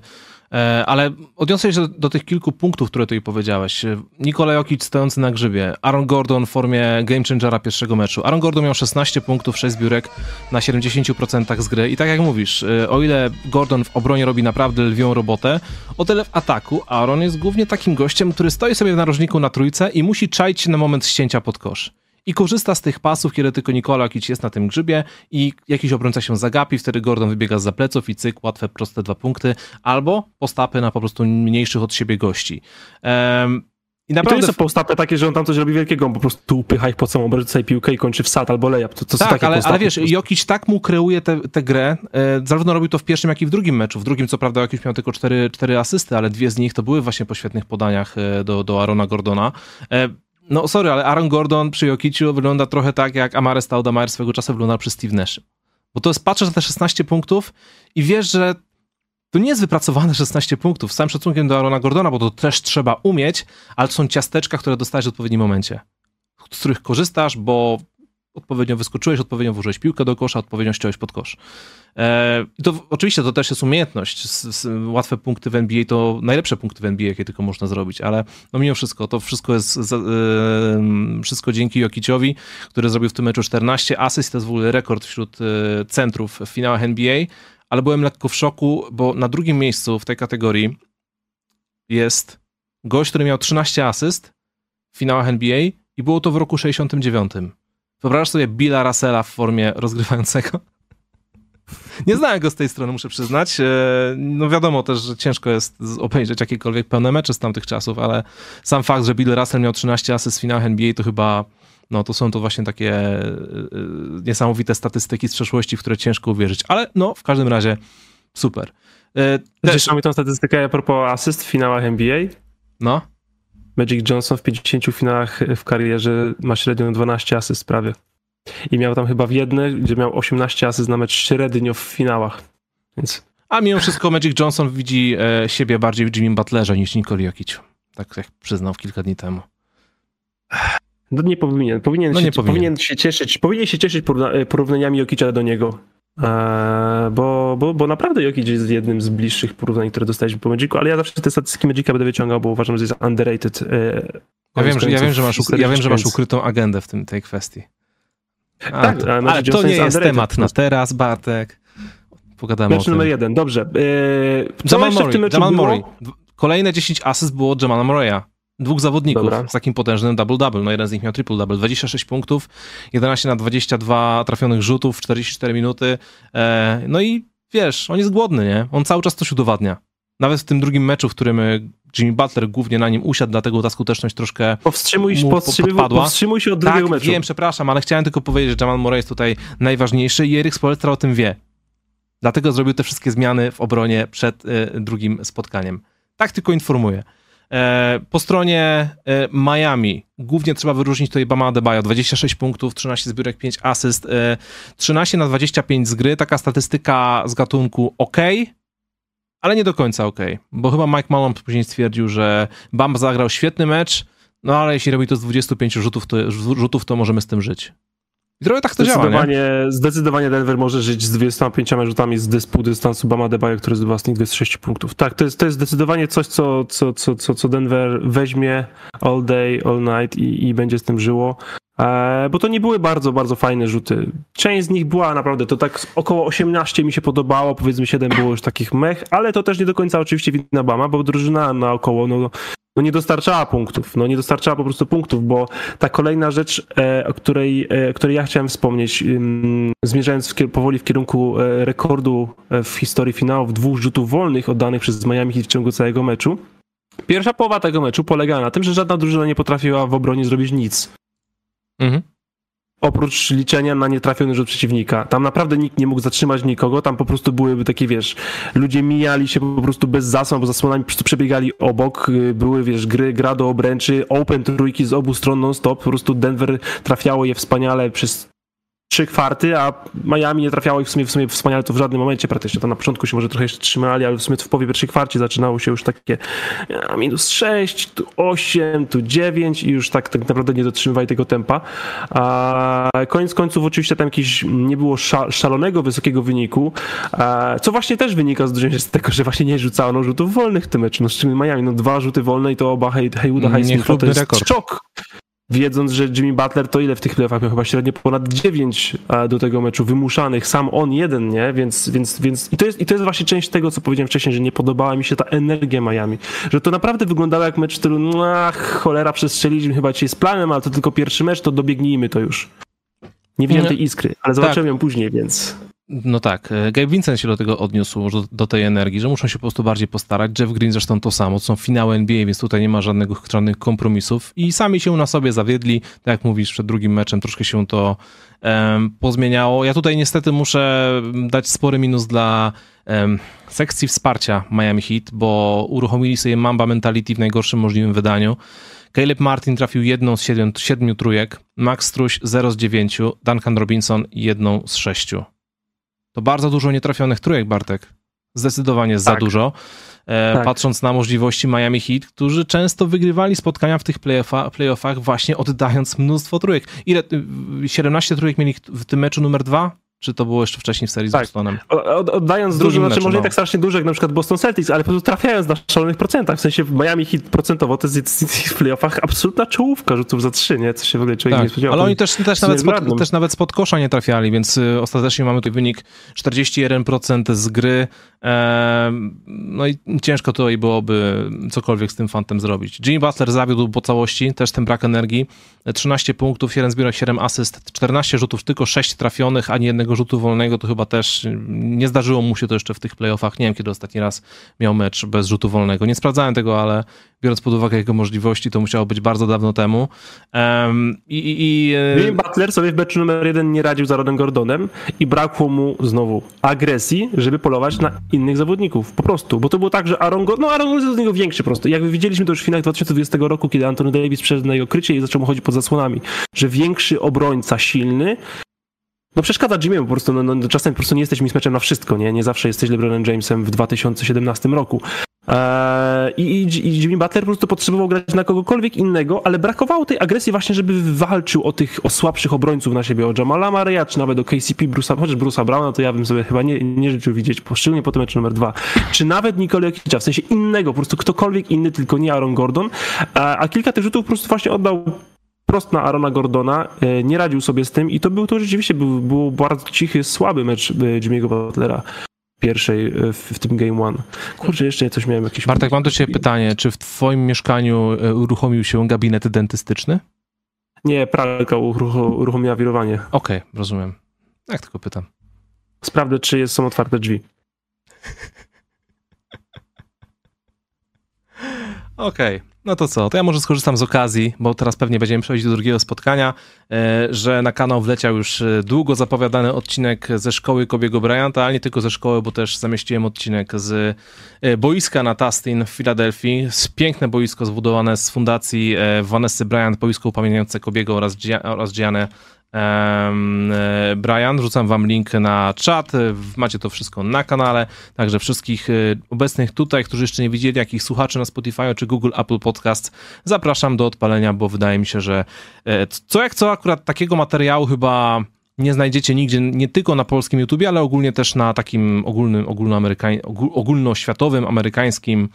E, ale odniosę się do, tych kilku punktów, które tutaj powiedziałeś. Nikola Jokic stojący na grzybie, Aaron Gordon w formie game changera pierwszego meczu. Aaron Gordon miał 16 punktów, 6 zbiórek na 70% z gry i tak jak mówisz, e, o ile Gordon w obronie robi naprawdę lwią robotę, o tyle w ataku Aaron jest głównie takim gościem, który stoi sobie w narożniku na trójce i musi czaić się na moment ścięcia pod kosz i korzysta z tych pasów, kiedy tylko Nikola Kic jest na tym grzybie i jakiś obrońca się zagapi, wtedy Gordon wybiega z pleców i cyk, łatwe, proste dwa punkty, albo postapy na po prostu mniejszych od siebie gości. Um, i naprawdę... I to nie są postapy takie, że on tam coś robi wielkiego, on po prostu upycha ich po całą obręcz piłkę i kończy w sad albo layup. To, to tak, takie ale, ale wiesz, Jokic tak mu kreuje tę grę, e, zarówno robił to w pierwszym, jak i w drugim meczu. W drugim, co prawda, Jokic miał tylko cztery, cztery asysty, ale dwie z nich to były właśnie po świetnych podaniach e, do, do Arona Gordona. E, no sorry, ale Aaron Gordon przy Jokiciu wygląda trochę tak, jak Amare Stoudemire swego czasu wyglądał przy Steve Nash. Bo to jest, patrzysz na te 16 punktów i wiesz, że to nie jest wypracowane 16 punktów. Z całym szacunkiem do Arona Gordona, bo to też trzeba umieć, ale to są ciasteczka, które dostajesz w odpowiednim momencie. Z których korzystasz, bo odpowiednio wyskoczyłeś, odpowiednio włożyłeś piłkę do kosza, odpowiednio ściąłeś pod kosz. E, to oczywiście to też jest umiejętność. łatwe punkty w NBA to najlepsze punkty w NBA, jakie tylko można zrobić, ale no mimo wszystko, to wszystko jest e, wszystko dzięki Jokiciowi, który zrobił w tym meczu 14 asyst, to jest w ogóle rekord wśród e, centrów w finałach NBA, ale byłem lekko w szoku, bo na drugim miejscu w tej kategorii jest gość, który miał 13 asyst w finałach NBA i było to w roku 69. Wyobrażasz sobie Billa Russella w formie rozgrywającego? Nie znałem go z tej strony, muszę przyznać. E, no wiadomo też, że ciężko jest obejrzeć jakiekolwiek pełne mecze z tamtych czasów, ale sam fakt, że Bill Russell miał 13 asyst w finałach NBA, to chyba no to są to właśnie takie e, e, niesamowite statystyki z przeszłości, w które ciężko uwierzyć. Ale no, w każdym razie super. Też mamy tą statystykę a propos asyst w finałach NBA. No. Magic Johnson w 50 finałach w karierze ma średnią 12 asyst prawie. I miał tam chyba w jednej, gdzie miał 18 asyst na mecz średnio w finałach. Więc... A mimo wszystko Magic Johnson widzi e, siebie bardziej w Jimmy Butlerze niż Nicole Jokic. Tak jak przyznał kilka dni temu. No nie powinien. Powinien, no się, nie powinien. powinien się cieszyć. Powinien się cieszyć e, porównaniami Jokicia do niego. Eee, bo, bo, bo naprawdę Jokic jest jednym z bliższych porównań, które dostaliśmy po Magicu, ale ja zawsze te statystyki Magica będę wyciągał, bo uważam, że jest underrated. E, ja wiem, że, ja, wiem, że masz, ja wiem, że masz ukrytą agendę w tym, tej kwestii. A, tak, to, ale to nie jest temat na teraz, Bartek. Pogadamy Mecz numer jeden, dobrze. Yy, Jamal Murray, Jamal Murray. Kolejne 10 asyst było Jamala Murray'a. Dwóch zawodników Dobra. z takim potężnym double-double. No jeden z nich miał triple-double. 26 punktów, 11 na 22 trafionych rzutów, 44 minuty. E, no i wiesz, on jest głodny, nie? On cały czas coś udowadnia. Nawet w tym drugim meczu, w którym Jimmy Butler głównie na nim usiadł, dlatego ta skuteczność troszkę powstrzymuj, mu powstrzymuj, powstrzymuj się od drugiego tak, meczu. wiem, przepraszam, ale chciałem tylko powiedzieć, że Jamal Murray jest tutaj najważniejszy i Erik Spoelstra o tym wie. Dlatego zrobił te wszystkie zmiany w obronie przed y, drugim spotkaniem. Tak tylko informuję. E, po stronie e, Miami. Głównie trzeba wyróżnić tutaj Bama Adebayo, 26 punktów, 13 zbiórek, 5 asyst, 13 na 25 z gry, taka statystyka z gatunku ok, ale nie do końca ok, bo chyba Mike Malone później stwierdził, że Bam zagrał świetny mecz, no ale jeśli robi to z 25 rzutów, to, rzutów, to możemy z tym żyć. Trochę tak to działa, nie? Zdecydowanie Denver może żyć z 25 rzutami z dyspu dystansu Bama Debaja, który zdobywa z nich 26 punktów. Tak, to jest, to jest zdecydowanie coś, co, co, co, co, co Denver weźmie all day, all night i, i będzie z tym żyło. E, bo to nie były bardzo, bardzo fajne rzuty. Część z nich była naprawdę, to tak około 18 mi się podobało, powiedzmy 7 było już takich mech, ale to też nie do końca oczywiście wina Bama, bo drużyna naokoło no, no nie dostarczała punktów, no nie dostarczała po prostu punktów, bo ta kolejna rzecz, e, o której, e, której ja chciałem wspomnieć, zmierzając w, powoli w kierunku rekordu w historii finałów dwóch rzutów wolnych oddanych przez Miami w ciągu całego meczu. Pierwsza połowa tego meczu polegała na tym, że żadna drużyna nie potrafiła w obronie zrobić nic. Mhm. Oprócz liczenia na nietrafiony rzut przeciwnika. Tam naprawdę nikt nie mógł zatrzymać nikogo, tam po prostu byłyby takie, wiesz, ludzie mijali się po prostu bez zasłon, bo zasłonami po prostu przebiegali obok, y, były, wiesz, gry, gra do obręczy, open trójki z obu stron non-stop, po prostu Denver trafiało je wspaniale przez trzy kwarty, a Miami nie trafiało ich w sumie, w sumie wspaniale to w żadnym momencie praktycznie. To na początku się może trochę jeszcze trzymali, ale w sumie w połowie pierwszej kwarcie zaczynało się już takie minus 6, tu 8, tu 9 i już tak, tak naprawdę nie dotrzymywali tego tempa. A koniec końców oczywiście tam jakieś nie było szalonego, wysokiego wyniku, co właśnie też wynika z, z tego, że właśnie nie rzucano rzutów wolnych w tym meczu. No z czym Miami, no dwa rzuty wolne i to oba Haywooda, Highsmitha, to jest rekord. szok wiedząc, że Jimmy Butler to ile w tych playoffach miał chyba średnio ponad 9 do tego meczu wymuszanych, sam on jeden, nie? Więc, więc, więc i, to jest, i to jest właśnie część tego, co powiedziałem wcześniej, że nie podobała mi się ta energia Miami, że to naprawdę wyglądało jak mecz, który no cholera przestrzeliliśmy chyba dzisiaj z planem, ale to tylko pierwszy mecz, to dobiegnijmy to już. Nie widziałem tej iskry, ale zobaczyłem tak. ją później, więc... No tak, e, Gabe Vincent się do tego odniósł, do, do, tej energii, że muszą się po prostu bardziej postarać. Jeff Green zresztą to samo, to są finały NBA, więc tutaj nie ma żadnego, żadnych kompromisów i sami się na sobie zawiedli, tak jak mówisz, przed drugim meczem troszkę się to um, pozmieniało. Ja tutaj niestety muszę dać spory minus dla um, sekcji wsparcia Miami Heat, bo uruchomili sobie Mamba Mentality w najgorszym możliwym wydaniu. Caleb Martin trafił jedną z siedmiu, siedmiu trójek, Max Struś 0 z dziewięciu, Duncan Robinson jedną z sześciu. To bardzo dużo nietrafionych trójek, Bartek. Zdecydowanie tak. za dużo. E, tak. Patrząc na możliwości Miami Heat, którzy często wygrywali spotkania w tych playoffa, playoffach, właśnie oddając mnóstwo trójek. Ile? 17 y, trójek mieli w tym meczu numer dwa? Czy to było jeszcze wcześniej w serii z tak. Bostonem? Oddając dużo, znaczy może nie tak strasznie dużo jak na przykład Boston Celtics, ale po prostu trafiając na szalonych procentach. W sensie w Miami hit procentowo to jest w playoffach absolutna czołówka rzutów za trzy, nie? Co się w ogóle człowiek tak. nie spodziewał. Ale oni też, też, nawet spod, też nawet spod kosza nie trafiali, więc y, ostatecznie mamy tutaj wynik 41% z gry. No i ciężko tutaj byłoby cokolwiek z tym fantem zrobić. Jimmy Butler zawiódł po całości, też ten brak energii. 13 punktów, 7 zbiórek, 7 asyst, 14 rzutów, tylko 6 trafionych, ani jednego rzutu wolnego, to chyba też nie zdarzyło mu się to jeszcze w tych playoffach. Nie wiem, kiedy ostatni raz miał mecz bez rzutu wolnego. Nie sprawdzałem tego, ale biorąc pod uwagę jego możliwości, to musiało być bardzo dawno temu. Um, i, i, Jimmy Butler sobie w meczu numer jeden nie radził z Aaronem Gordonem i brakło mu znowu agresji, żeby polować na innych zawodników. Po prostu. Bo to było tak, że Aaron Gordon, no Aaron Gordon jest z niego większy po prostu. Jak widzieliśmy to już w finałach 2020 roku, kiedy Anthony Davis przeszedł na jego krycie i zaczął mu chodzić pod zasłonami, że większy obrońca, silny, no przeszkadza Jimmy, po prostu no, no, czasem po prostu nie jesteś mismeczem na wszystko, nie? Nie zawsze jesteś LeBronem Jamesem w 2017 roku. Eee, i, i, Jimmy Butler po prostu potrzebował grać na kogokolwiek innego, ale brakowało tej agresji właśnie, żeby walczył o tych o słabszych obrońców na siebie, o Jamala Mareya, czy nawet o KCP, Bruce'a, chociaż Bruce'a Browna, to ja bym sobie chyba nie, nie życzył widzieć, szczególnie po tym meczu numer dwa, czy nawet Nicole Jokicza, w sensie innego, po prostu ktokolwiek inny, tylko nie Aaron Gordon, a, a kilka tych rzutów po prostu właśnie oddał wprost na Arona Gordona, e, nie radził sobie z tym i to był to rzeczywiście był, był bardzo cichy, słaby mecz e, Jimmy'ego Butlera pierwszej w, w, tym Game One. Kurczę, jeszcze coś miałem jakieś... Bartek, mam do ciebie pytanie. Czy w twoim mieszkaniu uruchomił się gabinet dentystyczny? Nie, pralka uruchomiła wirowanie. Okej, okay, rozumiem. Jak tylko pytam. Sprawdzę, czy jest, są otwarte drzwi. Okej, okay. No to co? To ja może skorzystam z okazji, bo teraz pewnie będziemy przechodzić do drugiego spotkania, e, że na kanał wleciał już e, długo zapowiadany odcinek ze szkoły Kobiego Bryanta, ale nie tylko ze szkoły, bo też zamieściłem odcinek z e, boiska na Tustin w Filadelfii. Piękne boisko zbudowane z fundacji Vanessa Bryant, boisko upamiętniające Kobiego oraz, oraz Gianę Brian. Rzucam wam link na czat. Macie to wszystko na kanale. Także wszystkich e, obecnych tutaj, którzy jeszcze nie widzieli, jakich słuchaczy na Spotify czy Google Apple Podcast, zapraszam do odpalenia, bo wydaje mi się, że e, co jak co, akurat takiego materiału chyba nie znajdziecie nigdzie, nie tylko na polskim YouTube, ale ogólnie też na takim ogólnym, ogólnoamerykań, ogólnoświatowym, amerykańskim,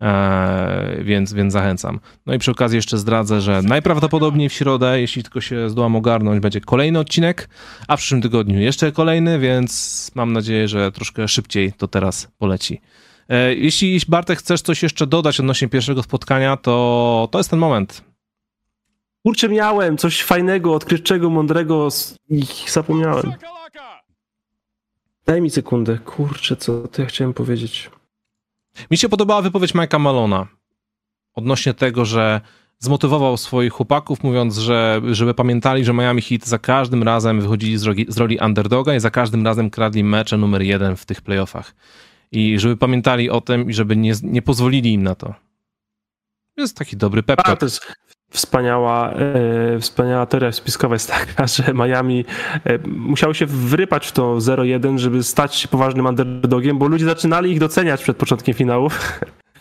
e, więc, więc zachęcam. No i przy okazji jeszcze zdradzę, że najprawdopodobniej w środę, jeśli tylko się zdołam ogarnąć, będzie kolejny odcinek, a w przyszłym tygodniu jeszcze kolejny, więc mam nadzieję, że troszkę szybciej to teraz poleci. E, jeśli Bartek chcesz coś jeszcze dodać odnośnie pierwszego spotkania, to to jest ten moment. Kurczę, miałem coś fajnego, odkrywczego, mądrego i zapomniałem. Daj mi sekundę. Kurczę, co to ja chciałem powiedzieć. Mi się podobała wypowiedź Mike'a Malona odnośnie tego, że zmotywował swoich chłopaków, mówiąc, że żeby pamiętali, że Miami Heat za każdym razem wychodzili z roli, z roli underdoga i za każdym razem kradli mecze numer jeden w tych playoffach. I żeby pamiętali o tym i żeby nie, nie pozwolili im na to. Jest taki dobry pep to jest, Wspaniała, e, wspaniała teoria spiskowa jest taka, że Miami e, musiało się wrypać w to 0-1, żeby stać się poważnym underdogiem, bo ludzie zaczynali ich doceniać przed początkiem finałów,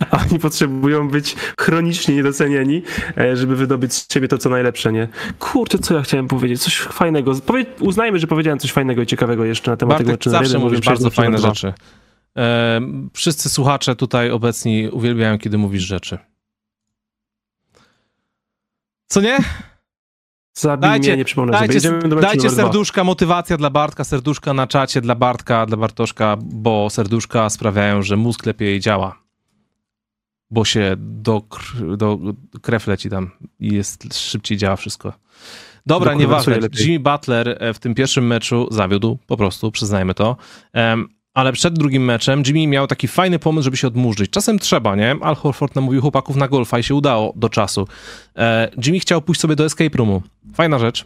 a oni potrzebują być chronicznie niedocenieni, e, żeby wydobyć z siebie to, co najlepsze, nie? Kurczę, co ja chciałem powiedzieć? Coś fajnego. Powie, uznajmy, że powiedziałem coś fajnego i ciekawego jeszcze na temat Bartek, tego, zawsze mówisz bardzo fajne rzeczy. E, wszyscy słuchacze tutaj obecni uwielbiają, kiedy mówisz rzeczy. Co nie? Zabij dajcie, mnie, nie przypomnę dajcie, sobie. dajcie serduszka, motywacja dla Bartka, serduszka na czacie dla Bartka, dla Bartoszka, bo serduszka sprawiają, że mózg lepiej działa. Bo się do, do krew leci tam i jest szybciej działa wszystko. Dobra, nieważne. Jimmy Butler e, w tym pierwszym meczu zawiódł, po prostu, przyznajmy to. Um, ale przed drugim meczem Jimmy miał taki fajny pomysł, żeby się odmurzyć. Czasem trzeba, nie? Al Horford namówił chłopaków na golfa i się udało do czasu. E, Jimmy chciał pójść sobie do escape roomu. Fajna rzecz.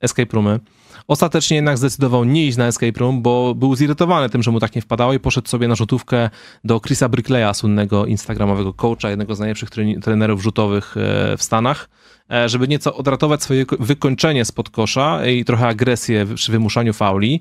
Escape roomy. Ostatecznie jednak zdecydował nie iść na escape room, bo był zirytowany tym, że mu tak nie wpadało i poszedł sobie na rzutówkę do Chrisa Brickleya, słynnego instagramowego coacha, jednego z najlepszych trenerów rzutowych e, w Stanach, e, żeby nieco odratować swoje wykończenie spod kosza i trochę agresję przy wymuszaniu fauli.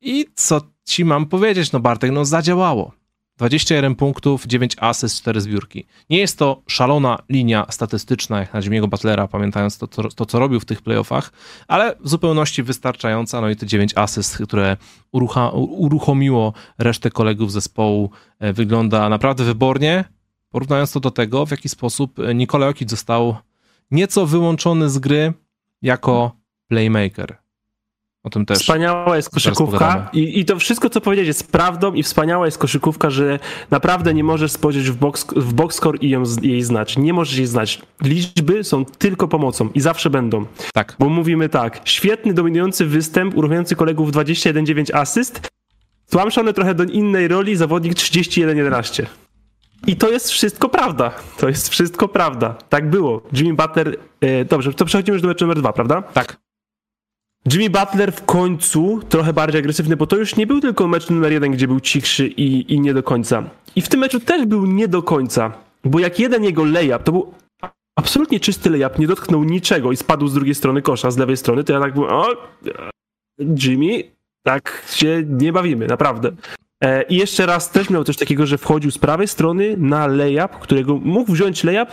I co ci mam powiedzieć, no Bartek, no zadziałało. 21 punktów, 9 asyst, 4 zbiórki. Nie jest to szalona linia statystyczna jak na Jimmy'ego Butlera, pamiętając to, to, to, co robił w tych playoffach, ale w zupełności wystarczająca. No i te 9 asyst, które urucha, uruchomiło resztę kolegów zespołu, e, wygląda naprawdę wybornie, porównując to do tego, w jaki sposób Nikola Jokic został nieco wyłączony z gry jako playmaker. O tym też. Wspaniała jest koszykówka I, i to wszystko, co powiedzieć, jest prawdą i wspaniała jest koszykówka, że naprawdę nie możesz spojrzeć w, box, w boxscore i ją, jej znać. Nie możesz jej znać. Liczby są tylko pomocą i zawsze będą. Tak. Bo mówimy tak, świetny, dominujący występ, uruchamiający kolegów 21-9 asyst, tłamszony trochę do innej roli, zawodnik 31-11. I to jest wszystko prawda. To jest wszystko prawda. Tak było. Jimmy Butler. E, dobrze, to przechodzimy już do meczu numer dwa, prawda? Tak. Jimmy Butler w końcu trochę bardziej agresywny, bo to już nie był tylko mecz numer jeden, gdzie był cichszy i, i nie do końca. I w tym meczu też był nie do końca, bo jak jeden jego layup, to był absolutnie czysty layup, nie dotknął niczego i spadł z drugiej strony kosza, z lewej strony, to ja tak byłem, o, Jimmy, tak się nie bawimy, naprawdę. E, I jeszcze raz też miał coś takiego, że wchodził z prawej strony na layup, którego mógł wziąć layup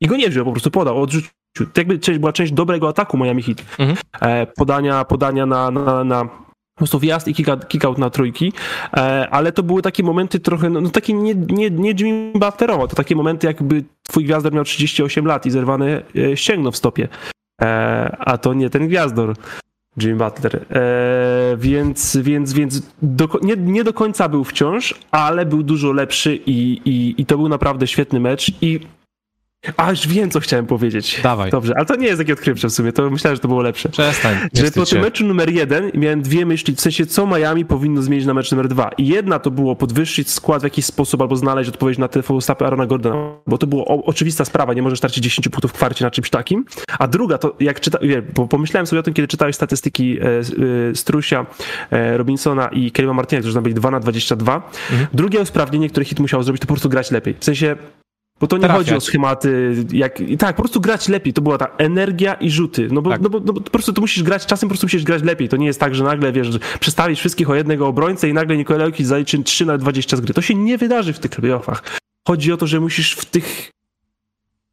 i go nie wziął, po prostu podał, odrzucił to jakby część, była część dobrego ataku Miami Heat. Mhm. E, podania, podania na, na, na po prostu wjazd i kick, out na trójki, e, ale to były takie momenty trochę, no, no takie nie, nie, nie Jimmy Butlerowo, to takie momenty jakby twój gwiazdor miał 38 lat i zerwane ścięgno w stopie. e, a to nie ten gwiazdor. Jimmy Butler. E, więc więc, więc do, nie, nie do końca był wciąż, ale był dużo lepszy i, i, i to był naprawdę świetny mecz. I a już wiem, co chciałem powiedzieć. Dawaj. Dobrze, ale to nie jest takie odkrywcze w sumie, to myślałem, że to było lepsze. Przestań. Że po tym meczu numer jeden miałem dwie myśli, w sensie co Miami powinno zmienić na mecz numer dwa. I jedna to było podwyższyć skład w jakiś sposób albo znaleźć odpowiedź na te stopy Arona Gordona, bo to była oczywista sprawa, nie możesz tracić 10 punktów w kwarcie na czymś takim. A druga to, jak czyta, bo pomyślałem sobie o tym, kiedy czytałeś statystyki e, e, Strusia, e, Robinsona i Kelly'a Martina, którzy tam byli 2 na 22. Mhm. Drugie usprawnienie, które hit musiał zrobić, to po prostu grać lepiej. W sensie bo to nie Trafiać. chodzi o schematy, jak, tak, po prostu grać lepiej, to była ta energia i rzuty, no bo, tak. no, bo, no bo po prostu tu musisz grać, czasem po prostu musisz grać lepiej, to nie jest tak, że nagle, wiesz, przestawisz wszystkich o jednego obrońcę i nagle Nikolaj Jokic zaliczy 3 na 20 z gry, to się nie wydarzy w tych playoffach. Chodzi o to, że musisz w tych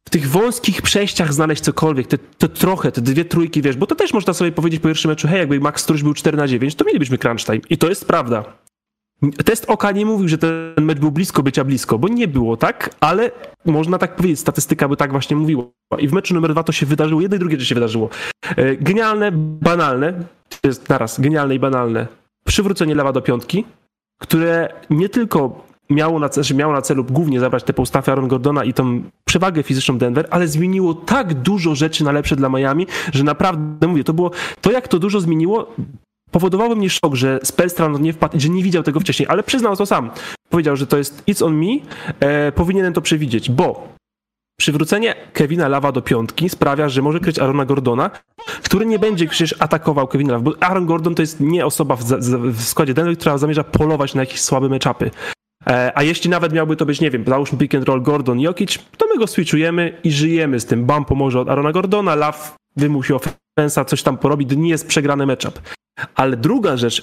w tych wąskich przejściach znaleźć cokolwiek, te, te trochę, te dwie trójki, wiesz, bo to też można sobie powiedzieć po pierwszym meczu, hej, jakby Max Struś był 4 na 9, to mielibyśmy crunch time. I to jest prawda. Test oka nie mówił, że ten mecz był blisko bycia blisko, bo nie było tak, ale można tak powiedzieć, statystyka by tak właśnie mówiła. I w meczu numer dwa to się wydarzyło, jedno i drugie rzeczy się wydarzyło. E, genialne, banalne, to jest naraz genialne i banalne, przywrócenie lewa do piątki, które nie tylko miało na, znaczy miało na celu głównie zabrać te postawy Aaron Gordona i tą przewagę fizyczną Denver, ale zmieniło tak dużo rzeczy na lepsze dla Miami, że naprawdę mówię, to było to, jak to dużo zmieniło, powodowało mnie szok, że Spelstra nie wpadł, że nie widział tego wcześniej, ale przyznał to sam. Powiedział, że to jest it's on me, e, powinienem to przewidzieć, bo przywrócenie Kevina Lawa do piątki sprawia, że może kryć Arona Gordona, który nie będzie przecież atakował Kevina Lawa, bo Aaron Gordon to jest nie osoba w, w składzie Denver, która zamierza polować na jakieś słabe matchupy. E, a jeśli nawet miałby to być, nie wiem, załóżmy pick and roll Gordon Jokic, to my go switchujemy i żyjemy z tym. Bam pomoże od Arona Gordona, Law wymusi ofensa, coś tam porobi, nie jest przegrany matchup. Ale druga rzecz,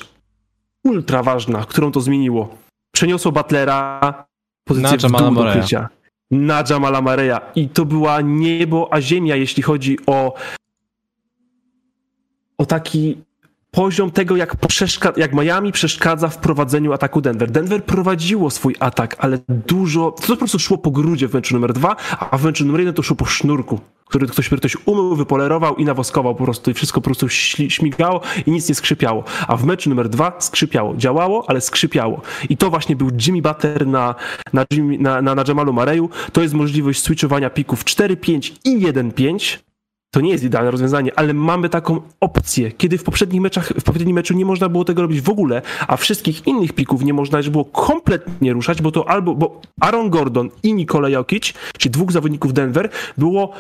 ultra ważna, którą to zmieniło, przeniosło Butlera pozycję na w dół do krycia. Na Jamala Mareya. I to była niebo a ziemia, jeśli chodzi o o taki poziom tego, jak, jak Miami przeszkadza w prowadzeniu ataku Denver. Denver prowadziło swój atak, ale dużo, to po prostu szło po grudzie w meczu numer dwa, a w meczu numer jeden to szło po sznurku, który ktoś, ktoś umył, wypolerował i nawoskował po prostu i wszystko po prostu śmigało i nic nie skrzypiało. A w meczu numer dwa skrzypiało. Działało, ale skrzypiało. I to właśnie był Jimmy Butler na, na, Jimmy, na, na, na Jamalu Mareju. To jest możliwość switchowania pików 4-5 i 1-5 to nie jest idealne rozwiązanie, ale mamy taką opcję, kiedy w poprzednich meczach, w poprzednim meczu nie można było tego robić w ogóle, a wszystkich innych pików nie można było kompletnie ruszać, bo to albo, bo Aaron Gordon i Nikola Jokic, czyli dwóch zawodników Denver, było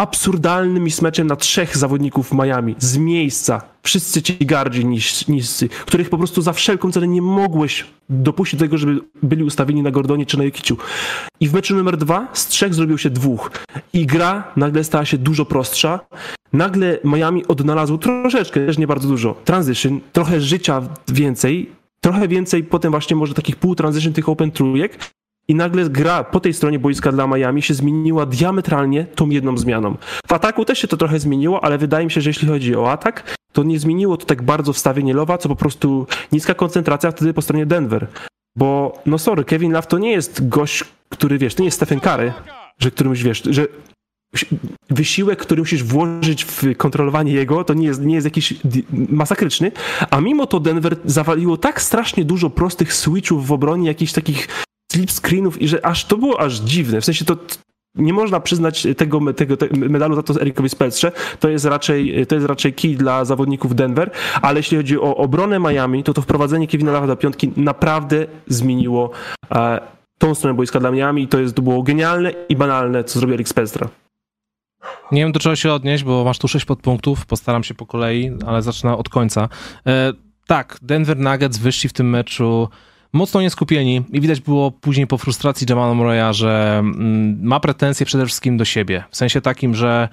absurdalnym mismeczem na trzech zawodników Miami z miejsca. Wszyscy ci gardzi niscy, których po prostu za wszelką cenę nie mogłeś dopuścić do tego, żeby byli ustawieni na Gordonie czy na Jokiciu. I w meczu numer dwa z trzech zrobił się dwóch. I gra nagle stała się dużo prostsza. Nagle Miami odnalazł troszeczkę, też nie bardzo dużo, transition, trochę życia więcej, trochę więcej potem właśnie może takich pół transition tych open trójek i nagle gra po tej stronie boiska dla Miami się zmieniła diametralnie tą jedną zmianą. W ataku też się to trochę zmieniło, ale wydaje mi się, że jeśli chodzi o atak, to nie zmieniło to tak bardzo wstawienie Lowa, co po prostu niska koncentracja wtedy po stronie Denver. Bo, no sorry, Kevin Love to nie jest gość, który, wiesz, to nie jest Stephen Curry, że którymś, wiesz, że wysiłek, który musisz włożyć w kontrolowanie jego, to nie jest, nie jest jakiś masakryczny, a mimo to Denver zawaliło tak strasznie dużo prostych switchów w obronie, jakichś takich slip screenów i że aż to było aż dziwne. W sensie to nie można przyznać tego, tego, medalu za to Erikowi Spelstrze. To jest raczej, to jest raczej key dla zawodników Denver, ale jeśli chodzi o obronę Miami, to to wprowadzenie Kevina Lava do piątki naprawdę zmieniło e, tą stronę boiska dla Miami i to, jest, to było genialne i banalne, co zrobił Erik Spelstra. Nie wiem, do czego się odnieść, bo masz tu sześć podpunktów, postaram się po kolei, ale zacznę od końca. E, tak, Denver Nuggets wyszli w tym meczu mocno nieskupieni i widać było później po frustracji Jamala Murray'a, że mm, ma pretensje przede wszystkim do siebie. W sensie takim, że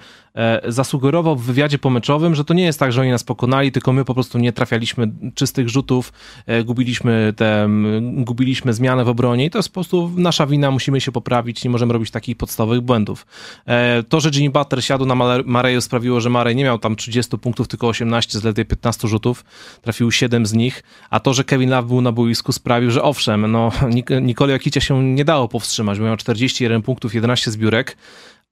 zasugerował w wywiadzie pomyczowym, że to nie jest tak, że oni nas pokonali, tylko my po prostu nie trafialiśmy czystych rzutów, e, gubiliśmy te, gubiliśmy zmianę w obronie i to jest po prostu nasza wina, musimy się poprawić, nie możemy robić takich podstawowych błędów. E, to, że Jimmy Butler siadł na Mareju sprawiło, że Marej nie miał tam 30 punktów, tylko 18 z ledwie 15 rzutów, trafił 7 z nich, a to, że Kevin Love był na boisku sprawił, że owszem, no Nik Jokicia się nie dało powstrzymać, bo miał 41 punktów, 11 zbiórek,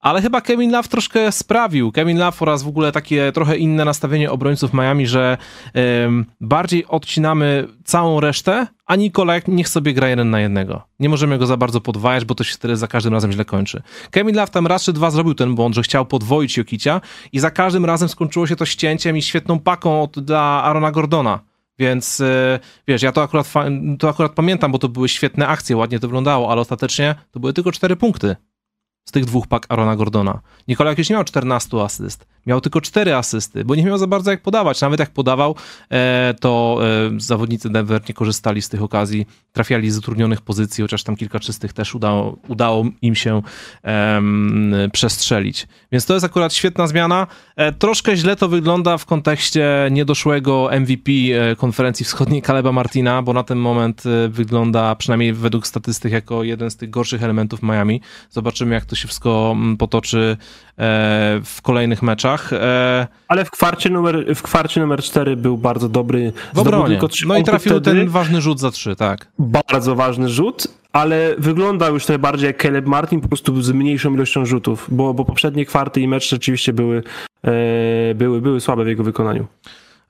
ale chyba Kevin Love troszkę sprawił. Kevin Love oraz w ogóle takie trochę inne nastawienie obrońców Miami, że um, bardziej odcinamy całą resztę, a Nikolaj niech sobie gra jeden na jednego. Nie możemy go za bardzo podwajać, bo to się wtedy za każdym razem źle kończy. Kevin Love tam raz czy dwa zrobił ten błąd, że chciał podwoić Jokicia i za każdym razem skończyło się to ścięciem i świetną paką od, dla Arona Gordona. Więc e, wiesz, ja to akurat, to akurat pamiętam, bo to były świetne akcje, ładnie to wyglądało, ale ostatecznie to były tylko cztery punkty z tych dwóch pak Arona Gordona. Nikola jakieś nie miał 14 asyst, miał tylko 4 asysty, bo nie miał za bardzo jak podawać. Nawet jak podawał, e, to e, zawodnicy Denver nie korzystali z tych okazji, trafiali z utrudnionych pozycji, chociaż tam kilka czystych też udało, udało im się um, przestrzelić. Więc to jest akurat świetna zmiana. E, troszkę źle to wygląda w kontekście niedoszłego MVP konferencji wschodniej Kaleba Martina, bo na ten moment wygląda, przynajmniej według statystyk, jako jeden z tych gorszych elementów Miami. Zobaczymy, jak to się wszystko mm, potoczy w kolejnych meczach. Ale w kwarcie numer, w kwarcie numer 4 był bardzo dobry. W obronie. No i trafił ten ważny rzut za 3, tak. Bardzo ważny rzut, ale wyglądał już trochę bardziej jak Caleb Martin, po prostu z mniejszą ilością rzutów, bo, bo poprzednie kwarty i mecz rzeczywiście były, e, były, były słabe w jego wykonaniu.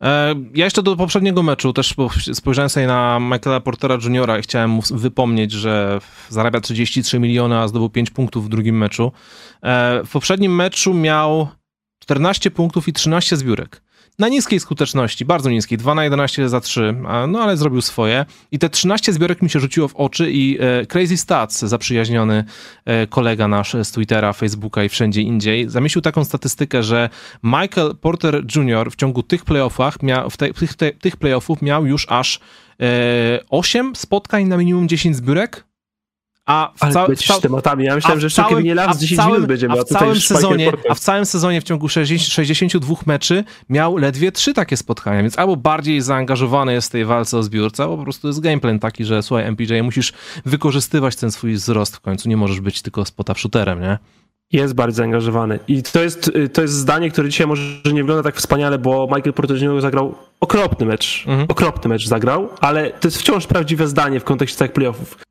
E, ja jeszcze do poprzedniego meczu też spojrzałem sobie na Michaela Portera Juniora i chciałem mu wypomnieć, że zarabia 33 miliony, a zdobył 5 punktów w drugim meczu. E, w poprzednim meczu miał 14 punktów i 13 zbiórek na niskiej skuteczności, bardzo niskiej, 2 na 11 za 3, no ale zrobił swoje. I te 13 zbiorek mi się rzuciło w oczy i e, Crazy Stats, zaprzyjaźniony e, kolega nasz z Twittera, Facebooka i wszędzie indziej, zamieścił taką statystykę, że Michael Porter Jr. w ciągu tych playoffach, miał, w te, tych, te, tych playoffów miał już aż e, 8 spotkań na minimum 10 zbiórek a w, tematami. Ja myślałem, że jeszcze całym, Kevin Love z 10 całym, minut. A w, całym sezonie, a w całym sezonie w ciągu 60, 62 meczy miał ledwie 3 takie spotkania, więc albo bardziej zaangażowany jest w tej walce o zbiórce, albo po prostu jest gameplay taki, że słuchaj MPJ, musisz wykorzystywać ten swój wzrost w końcu, nie możesz być tylko spota shooterem, nie? Jest bardzo zaangażowany. I to jest, to jest zdanie, które dzisiaj może nie wygląda tak wspaniale, bo Michael Porter Jr. zagrał okropny mecz. Mhm. Okropny mecz zagrał, ale to jest wciąż prawdziwe zdanie w kontekście tak playoffów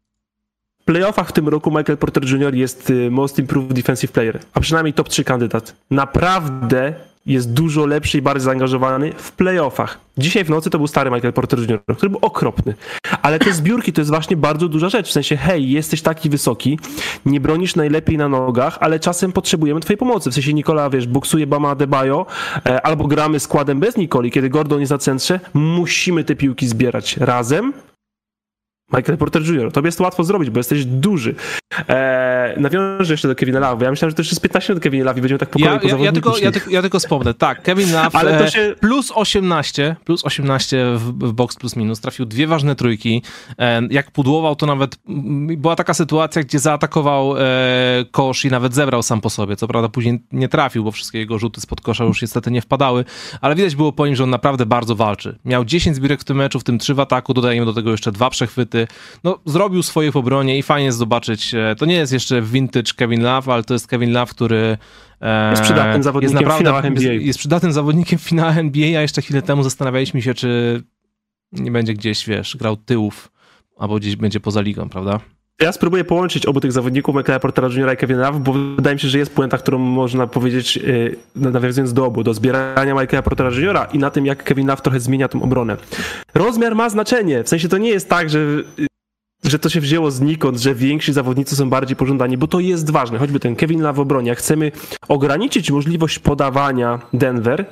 playoffach w tym roku Michael Porter Jr. jest y, Most Improved Defensive Player, a przynajmniej top 3 kandydat. Naprawdę jest dużo lepszy i bardziej zaangażowany w playoffach. Dzisiaj w nocy to był stary Michael Porter Jr., który był okropny. Ale te zbiórki to jest właśnie bardzo duża rzecz. W sensie, hej, jesteś taki wysoki, nie bronisz najlepiej na nogach, ale czasem potrzebujemy twojej pomocy. W sensie Nikola, wiesz, boksuje Bama Adebayo, e, albo gramy składem bez Nikoli, kiedy Gordon jest na centrze, musimy te piłki zbierać razem, Michael Porter Jr. Tobie jest to łatwo zrobić, bo jesteś duży. Eee, nawiążę jeszcze do Kevina Love. Ja myślałem, że to już jest 15 minut Kevin Love i będziemy tak po kolei ja, ja, ja, tylko, ja, tylko, ja tylko wspomnę. Tak, Kevin Love Ale to e, się... plus 18, plus 18 w, w box plus minus. Trafił dwie ważne trójki. E, jak pudłował, to nawet była taka sytuacja, gdzie zaatakował e, kosz i nawet zebrał sam po sobie. Co prawda później nie trafił, bo wszystkie jego rzuty spod kosza już niestety nie wpadały, ale widać było po nim, że on naprawdę bardzo walczy. Miał 10 zbiórek w tym meczu, w tym 3 w ataku, dodajemy do tego jeszcze dwa przechwyty no, zrobił swoje w obronie i fajnie jest zobaczyć. E, to nie jest jeszcze vintage Kevin Love, ale to jest Kevin Love, który e, jest przydatnym zawodnikiem jest naprawdę, w NBA. Jest, jest przydatnym zawodnikiem w NBA, a jeszcze chwilę temu zastanawialiśmy się, czy nie będzie gdzieś, wiesz, grał tyłów, albo gdzieś będzie poza ligą, prawda? Ja spróbuję połączyć obu tych zawodników, Michaela Portera Jr. i Kevin Love, bo wydaje mi się, że jest puenta, którą można powiedzieć, yy, nawiązując do obu, do zbierania Michaela Portera Jr. i na tym, jak Kevin Love trochę zmienia tą obronę. Rozmiar ma znaczenie, w sensie to nie jest tak, że że to się wzięło znikąd, że więksi zawodnicy są bardziej pożądani, bo to jest ważne. Choćby ten Kevin Love w obronie. Jak chcemy ograniczyć możliwość podawania Denver,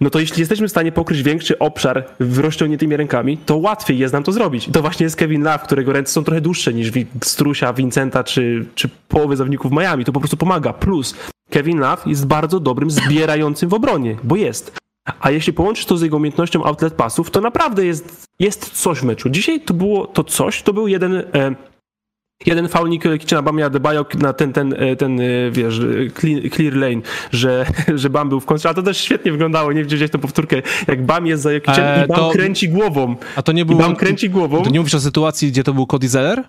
no to jeśli jesteśmy w stanie pokryć większy obszar w rozciągniętymi rękami, to łatwiej jest nam to zrobić. To właśnie jest Kevin Love, którego ręce są trochę dłuższe niż Strusia, Vincenta czy, czy połowy zawodników Miami. To po prostu pomaga. Plus Kevin Love jest bardzo dobrym zbierającym w obronie, bo jest. A jeśli połączysz to z jego umiejętnością outlet pasów, to naprawdę jest, jest coś w meczu. Dzisiaj to było to coś, to był jeden... E, jeden faul Nikolicia na Bamie Adebayo na ten, ten, e, ten, e, wiesz, clear lane, że, że Bam był w kontrze, a to też świetnie wyglądało, nie widziałeś tą powtórkę, jak Bam jest za Jokiciem eee, i Bam to, kręci głową. A to nie był... I Bam kręci głową. To nie mówisz o sytuacji, gdzie to był Cody Zeller?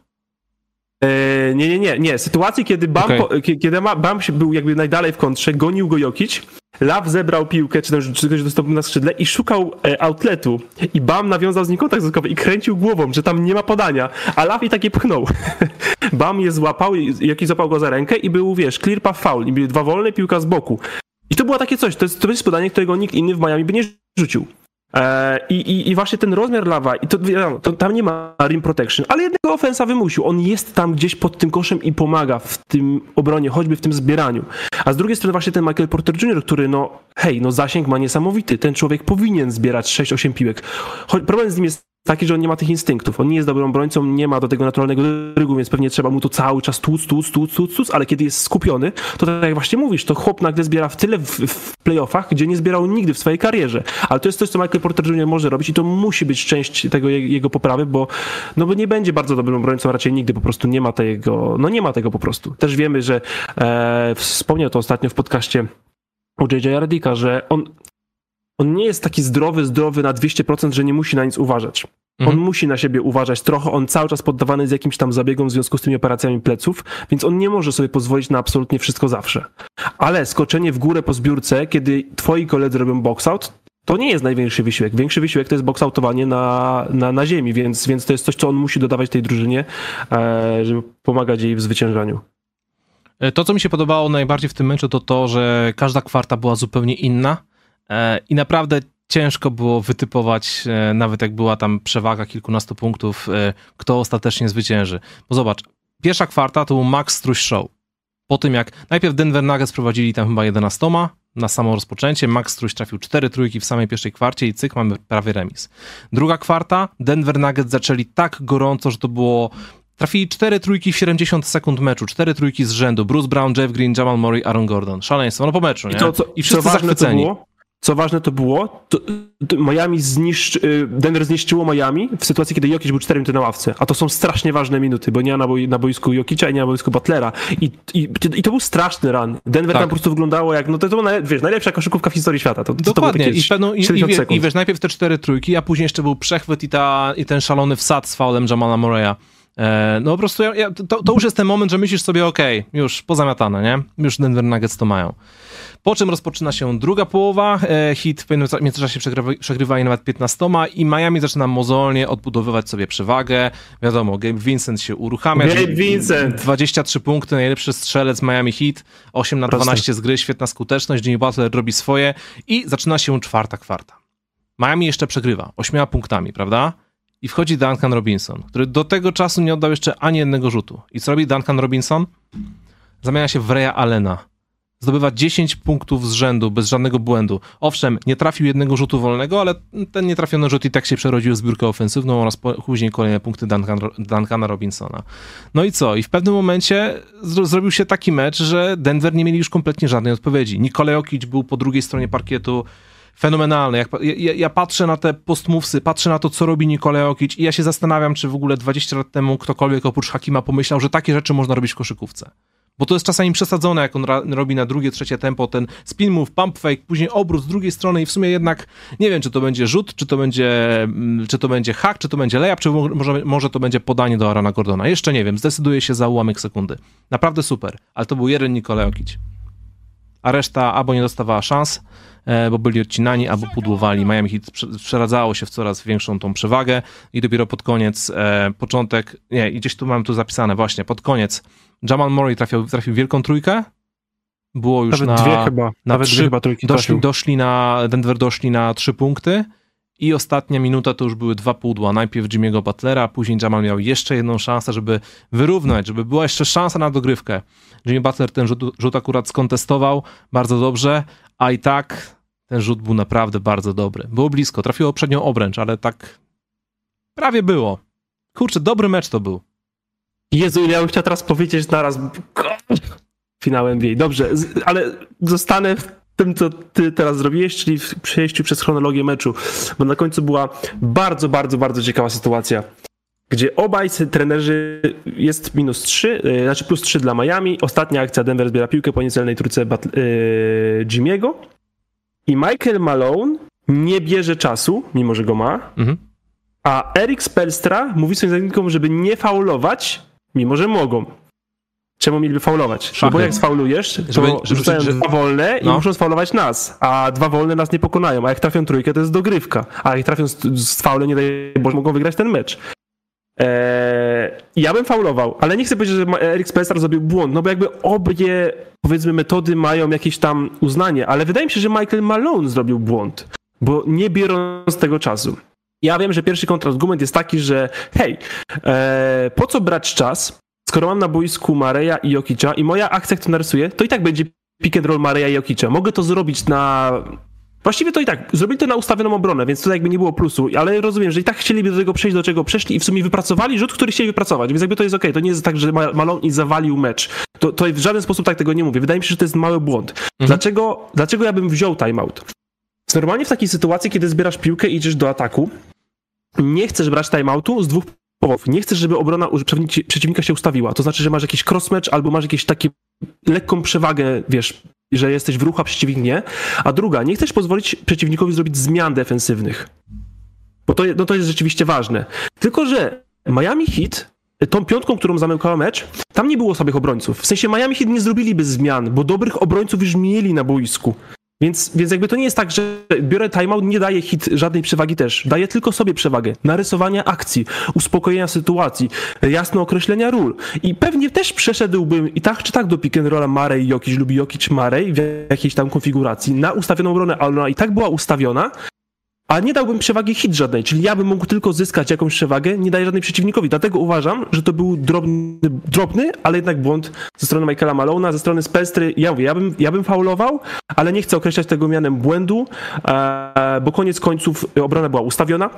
Eee, nie, nie, nie, nie. Sytuacji, kiedy Bam, okay. po, kiedy Bam był jakby najdalej w kontrze, gonił go Jokic, Law zebrał piłkę, czy też ktoś dostał na skrzydle i szukał e, outletu. I Bam nawiązał z nim kontakt wzrokowy i kręcił głową, że tam nie ma podania. A Law i takie pchnął. Bam je złapał, jakiś złapał go za rękę i był, wiesz, clear path foul. I były dwa wolne, piłka z boku. I to było takie coś, to jest, to jest podanie, którego nikt inny w Miami by nie rzucił. E, I, i, I właśnie ten rozmiar lawa, i to, to, tam nie ma rim protection, ale jednego ofensa wymusił. On jest tam gdzieś pod tym koszem i pomaga w tym obronie, choćby w tym zbieraniu. A z drugiej strony właśnie ten Michael Porter Jr., który no hej, no zasięg ma niesamowity. Ten człowiek powinien zbierać 6-8 piłek. Choć problem z nim jest taki, że on nie ma tych instynktów. On nie jest dobrym obrońcą, nie ma do tego naturalnego rygu, więc pewnie trzeba mu to cały czas tłuc, tłuc, tłuc, tłuc, tłuc, ale kiedy jest skupiony, to tak jak właśnie mówisz, to chłop nagle zbiera w tyle w, w playoffach, gdzie nie zbierał nigdy w swojej karierze. Ale to jest coś, co Michael Porter Jr. może robić i to musi być część tego jego poprawy, bo, no bo nie będzie bardzo dobrym obrońcą, raczej nigdy po prostu nie ma tego, no nie ma tego po prostu. Też wiemy, że e, wspomniał to ostatnio w podcaście u JJ Ardika, że on on nie jest taki zdrowy, zdrowy na 200%, że nie musi na nic uważać. Mhm. On musi na siebie uważać trochę, on cały czas poddawany jest jakimś tam zabiegom w związku z tymi operacjami pleców, więc on nie może sobie pozwolić na absolutnie wszystko zawsze. Ale skoczenie w górę po zbiórce, kiedy twoi koledzy robią box out, to nie jest największy wysiłek. Większy wysiłek to jest boksautowanie na, na, na ziemi, więc, więc to jest coś, co on musi dodawać tej drużynie, e, żeby pomagać jej w zwyciężaniu. E, to, co mi się podobało najbardziej w tym meczu, to to, że każda kwarta była zupełnie inna i naprawdę ciężko było wytypować, e, nawet jak była tam przewaga kilkunastu punktów, e, kto ostatecznie zwycięży. Bo zobacz, pierwsza kwarta to był Max Struś Show. Po tym jak najpierw Denver Nuggets prowadzili tam chyba 11 na samo rozpoczęcie, Max Struś trafił cztery trójki w samej pierwszej kwarcie i cyk, mamy prawie remis. Druga kwarta, Denver Nuggets zaczęli tak gorąco, że to było Trafili cztery trójki w 70 sekund meczu, cztery trójki z rzędu. Bruce Brown, Jeff Green, Jamal Murray, Aaron Gordon. Szaleństwo, no po meczu, nie? I, to, co, I wszyscy zachwyceni. To było? Co ważne to było, to, to Miami zniszczy, Denver zniszczyło Miami w sytuacji, kiedy Jokic był czterem na ławce, a to są strasznie ważne minuty, bo nie na, boi, na boisku Jokicza i nie na boisku Butlera I, i, i to był straszny run. Denver tak. tam po prostu wyglądało jak, no to, to była wiesz, najlepsza koszykówka w historii świata. To, Dokładnie. To I, pewno, i, i, I wiesz, najpierw te cztery trójki, a później jeszcze był przechwyt i, ta, i ten szalony wsad z faulem Jamala Moreya. E, no po prostu ja, ja, to, to, już jest ten moment, że myślisz sobie, okej, okay, już pozamiatane, nie? Już Denver Nuggets to mają. Po czym rozpoczyna się druga połowa, e, hit w międzyczasie przegrywa, przegrywali nawet 15 i Miami zaczyna mozolnie odbudowywać sobie przewagę. Wiadomo, Gabe Vincent się uruchamia. Gabe Vincent! 23 punkty, najlepszy strzelec Miami Heat, 8 na 12 Proste. z gry, świetna skuteczność, Jimmy Butler robi swoje i zaczyna się czwarta kwarta. Miami jeszcze przegrywa, 8 punktami, prawda? I wchodzi Duncan Robinson, który do tego czasu nie oddał jeszcze ani jednego rzutu. I co robi Duncan Robinson? Zamienia się w Reya Allena zdobywa 10 punktów z rzędu bez żadnego błędu. Owszem, nie trafił jednego rzutu wolnego, ale ten nietrafiony rzut i tak się przerodził w zbiórkę ofensywną oraz później kolejne punkty Duncan, Duncana Robinsona. No i co? I w pewnym momencie zrobił się taki mecz, że Denver nie mieli już kompletnie żadnej odpowiedzi. Nikolaj Jokic był po drugiej stronie parkietu fenomenalny. Jak, ja, ja, patrzę na te postmówsy, patrzę na to, co robi Nikolaj Jokic i ja się zastanawiam, czy w ogóle 20 lat temu ktokolwiek oprócz Hakima pomyślał, że takie rzeczy można robić w koszykówce. Bo to jest czasami przesadzone, jak on robi na drugie, trzecie tempo, ten spin move, pump fake, później obrót z drugiej strony i w sumie jednak nie wiem, czy to będzie rzut, czy to będzie, mm, czy to będzie hack, czy to będzie layup, czy może, może to będzie podanie do Arana Gordona. Jeszcze nie wiem, zdecyduję się za ułamek sekundy. Naprawdę super, ale to był jeden Nikolaj Okić. A reszta albo nie dostawała szans, bo byli odcinani, albo pudłowali. Miami Heat przeradzało się w coraz większą tą przewagę i dopiero pod koniec, e, początek, nie, gdzieś tu mam tu zapisane właśnie, pod koniec Jamal Murray trafił, trafił wielką trójkę. Było już Nawet na. Dwie chyba. Na Nawet trzy, chyba trójki doszli, doszli na. Denver doszli na trzy punkty. I ostatnia minuta to już były dwa pudła. Najpierw Jimmy'ego Butlera, później Jamal miał jeszcze jedną szansę, żeby wyrównać, żeby była jeszcze szansa na dogrywkę. Jimmy Butler ten rzut, rzut akurat skontestował bardzo dobrze, a i tak ten rzut był naprawdę bardzo dobry. Było blisko, trafiło przednią obręcz, ale tak prawie było. Kurczę, dobry mecz to był. Jezu, ja bym chciał teraz powiedzieć naraz. Finał NBA. Dobrze, ale zostanę w tym, co ty teraz zrobiłeś, czyli w przejściu przez chronologię meczu, bo na końcu była bardzo, bardzo, bardzo ciekawa sytuacja, gdzie obaj trenerzy jest minus 3, e, znaczy plus 3 dla Miami. Ostatnia akcja Denver zbiera piłkę po niecelnej trójce yy, Jimmy'ego i Michael Malone nie bierze czasu, mimo że go ma, mhm. a Eric Spelstra mówi swoim zawodnikom, żeby nie faulować, mimo że mogą. Czemu mieliby faulować? No bo jak sfaulujesz, to żeby, żeby rzucają że... dwa wolne no. i muszą sfaulować nas, a dwa wolne nas nie pokonają, a jak trafią trójkę, to jest dogrywka, a jak trafią z, z faule, nie daj Boże, mogą wygrać ten mecz. Eee, ja bym faulował, ale nie chcę powiedzieć, że Eric Spencer zrobił błąd, no bo jakby obie, powiedzmy, metody mają jakieś tam uznanie, ale wydaje mi się, że Michael Malone zrobił błąd, bo nie biorąc tego czasu. Ja wiem, że pierwszy kontrargument jest taki, że hej, e, po co brać czas, skoro mam na boisku Mareja i Jokicza i moja akcja, którą narysuję, to i tak będzie pick and roll Mareja i Jokicza. Mogę to zrobić na... Właściwie to i tak, zrobili to na ustawioną obronę, więc tutaj jakby nie było plusu, ale rozumiem, że i tak chcieliby do tego przejść, do czego przeszli i w sumie wypracowali rzut, który chcieli wypracować, więc jakby to jest okay. to nie jest tak, że Malone i zawalił mecz. To, to w żaden sposób tak tego nie mówię. Wydaje mi się, że to jest mały błąd. Mhm. Dlaczego, dlaczego ja bym wziął timeout? Normalnie w takiej sytuacji, kiedy zbierasz piłkę i idziesz do ataku, nie chcesz brać timeoutu z dwóch powodów. Nie chcesz, żeby obrona przeciwnika się ustawiła. To znaczy, że masz jakiś crossmatch albo masz jakieś takie lekką przewagę, wiesz, że jesteś w ruchu, a przeciwnik nie. A druga, nie chcesz pozwolić przeciwnikowi zrobić zmian defensywnych. Bo to, no to jest rzeczywiście ważne. Tylko, że Miami Heat tą piątką, którą zamykała mecz, tam nie było słabych obrońców. W sensie Miami Heat nie zrobiliby zmian, bo dobrych obrońców już mieli na boisku. Więc, więc jakby to nie jest tak, że biorę timeout, nie daje hit żadnej przewagi też. Daje tylko sobie przewagę. Narysowania akcji, uspokojenia sytuacji, jasne określenia ról. I pewnie też przeszedłbym i tak czy tak do pick and rolla Marej Jokic lub Jokic Marej w jakiejś tam konfiguracji na ustawioną obronę, ale ona i tak była ustawiona, a nie dałbym przewagi hit żadnej, czyli ja bym mógł tylko zyskać jakąś przewagę, nie daję żadnej przeciwnikowi. Dlatego uważam, że to był drobny, drobny ale jednak błąd ze strony Michaela Malona, ze strony Spelstry. Ja mówię, ja bym, ja bym faulował, ale nie chcę określać tego mianem błędu, e, bo koniec końców obrona była ustawiona.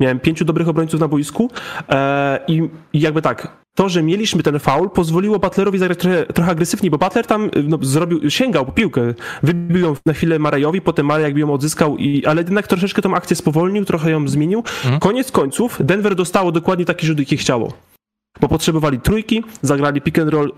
Miałem pięciu dobrych obrońców na boisku e, i, i jakby tak, to, że mieliśmy ten faul, pozwoliło Butlerowi zagrać trochę, trochę agresywniej, bo Butler tam no, zrobił, sięgał po piłkę, wybił ją na chwilę Marejowi, potem Marek jakby ją odzyskał, i, ale jednak troszeczkę tą akcję spowolnił, trochę ją zmienił. Mhm. Koniec końców Denver dostało dokładnie taki rzut, jaki chciało. Bo potrzebowali trójki, zagrali pick and roll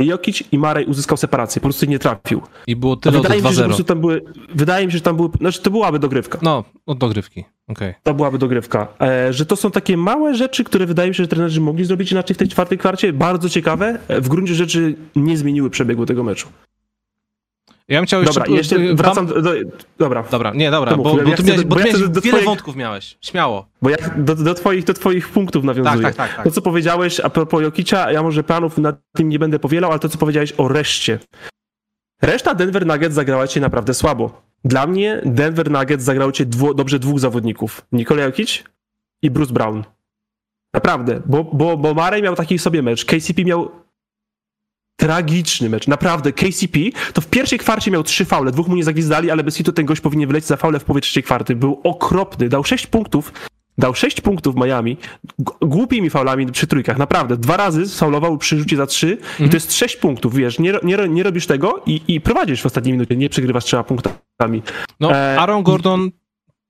Jokic i Marej uzyskał separację, po prostu nie trafił. I było tyle wydaje mi się, że tam były, Wydaje mi się, że tam były, znaczy to byłaby dogrywka. No, od dogrywki, okej. Okay. To byłaby dogrywka. E, że to są takie małe rzeczy, które wydaje mi się, że trenerzy mogli zrobić inaczej w tej czwartej kwarcie, bardzo ciekawe, e, w gruncie rzeczy nie zmieniły przebiegu tego meczu. Ja bym chciał dobra, jeszcze... jeszcze wracam do, do, Dobra. Dobra, nie, dobra, bo, bo, ja tu miałeś, bo, ja wiele twoich... wątków miałeś. Śmiało. Bo ja do, do, twoich, do twoich punktów nawiązuję. Tak, tak, tak, tak. To, co powiedziałeś a propos Jokicza, ja może planów nad tym nie będę powielał, ale to, co powiedziałeś o reszcie. Reszta Denver Nuggets zagrała cię naprawdę słabo. Dla mnie Denver Nuggets zagrało cię dwu, dobrze dwóch zawodników. Nikola Jokic i Bruce Brown. Naprawdę, bo, bo, bo Murray miał taki sobie mecz, KCP miał tragiczny mecz. Naprawdę, KCP to w pierwszej kwarcie miał trzy faule, dwóch mu nie zagwizdali, ale bez hitu ten gość powinien wylecieć za faule w połowie trzeciej kwarty. Był okropny, dał sześć punktów, dał sześć punktów Miami, głupimi faulami przy trójkach, naprawdę. Dwa razy faulował przy rzucie za trzy mhm. i to jest sześć punktów, wiesz, nie, nie, nie robisz tego i, i prowadzisz w ostatniej minucie, nie przegrywasz trzema punktami. No, e, Aaron Gordon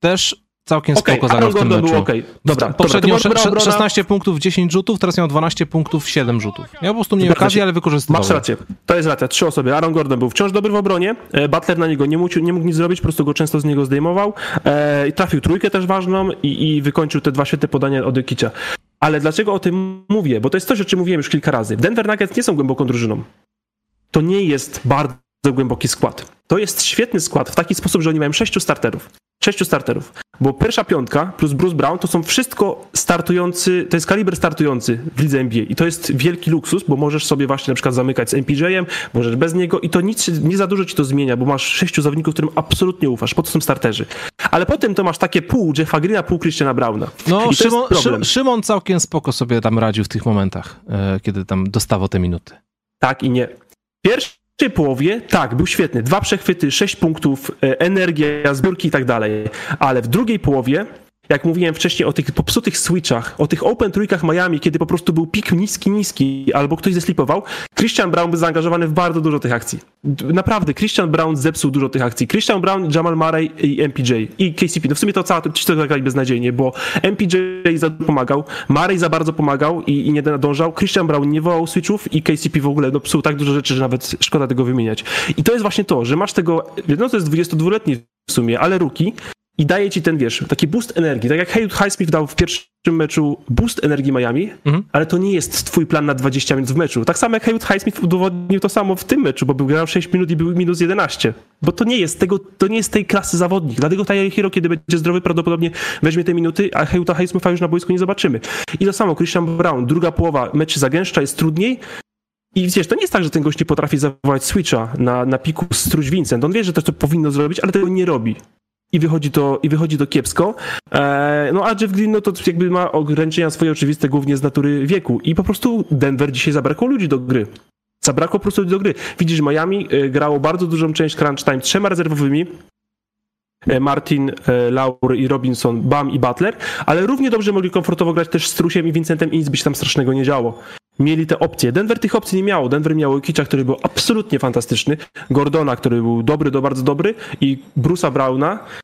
też całkiem okay, spoko zagrał w tym meczu. Był okay. Dobra, poprzednio dobra, 16 punktów, 10 rzutów, teraz miał 12 punktów, 7 rzutów. Ja po prostu nie okazji, ale wykorzystywał. Masz rację, to jest racja, trzy osoby. Aaron Gordon był wciąż dobry w obronie, e, Butler na niego nie mógł, nie mógł nic zrobić, po prostu go często z niego zdejmował. E, trafił trójkę też ważną i, i wykończył te dwa świetne podania od Ekicia. Ale dlaczego o tym mówię? Bo to jest coś, o czym mówiłem już kilka razy. Denver Nuggets nie są głęboką drużyną. To nie jest bardzo głęboki skład. To jest świetny skład w taki sposób, że oni mają sześciu starterów sześciu starterów. Bo pierwsza piątka plus Bruce Brown to są wszystko startujący, to jest kaliber startujący w lidze NBA. I to jest wielki luksus, bo możesz sobie właśnie na przykład zamykać z MPJ-em, możesz bez niego i to nic, nie za dużo ci to zmienia, bo masz sześciu zawodników, którym absolutnie ufasz. Po to są starterzy. Ale potem to masz takie pół Jeffa Greena, pół Christiana Browna. No, Szymon, Szymon całkiem spoko sobie tam radził w tych momentach, e, kiedy tam dostawał te minuty. Tak i nie. Pierwszy pierwszej połowie, tak, był świetny. Dwa przechwyty, sześć punktów, e, energia, zbiórki i tak dalej. Ale w drugiej połowie jak mówiłem wcześniej o tych popsutych switchach, o tych open trójkach Miami, kiedy po prostu był pik niski, niski, albo ktoś zeslipował, Christian Brown był zaangażowany w bardzo dużo tych akcji. Naprawdę, Christian Brown zepsuł dużo tych akcji. Christian Brown, Jamal Murray i MPJ i KCP. No w sumie to cała ci to zagrali beznadziejnie, bo MPJ za pomagał, Murray za bardzo pomagał i, i nie nadążał. Christian Brown nie wołał switchów i KCP w ogóle no, psuł tak dużo rzeczy, że nawet szkoda tego wymieniać. I to jest właśnie to, że masz tego, no to jest 22-letni w sumie, ale ruki, i daje ci ten, wiesz, taki boost energii. Tak jak Haywood Highsmith dał w pierwszym meczu boost energii Miami, mhm. ale to nie jest twój plan na 20 minut w meczu. Tak samo jak Haywood Highsmith udowodnił to samo w tym meczu, bo był grał 6 minut i był minus 11. Bo to nie jest tego, to nie jest tej klasy zawodnik. Dlatego Tyler Hero, kiedy będzie zdrowy, prawdopodobnie weźmie te minuty, a Haywood Highsmitha już na boisku nie zobaczymy. I to samo Christian Brown, druga połowa meczu zagęszcza, jest trudniej, i wiesz, to nie jest tak, że ten gość nie potrafi zawołać switcha na, na piku Struś Vincent. On wie, że to, to powinno zrobić, ale tego nie robi i wychodzi to, i wychodzi to kiepsko. E, no a Jeff Green, no to jakby ma ograniczenia swoje oczywiste głównie z natury wieku i po prostu Denver dzisiaj zabrakło ludzi do gry. Zabrakło po prostu ludzi do gry. Widzisz, Miami e, grało bardzo dużą część crunch time trzema rezerwowymi, e, Martin, Laur i Robinson, Bam i Butler, ale równie dobrze mogli komfortowo grać też z Trusiem i Vincentem i nic by się tam strasznego nie działo mieli te opcje. Denver tych opcji nie miało. Denver miał Kicza, który był absolutnie fantastyczny, Gordona, który był dobry do bardzo dobry i Bruce'a Browna, e,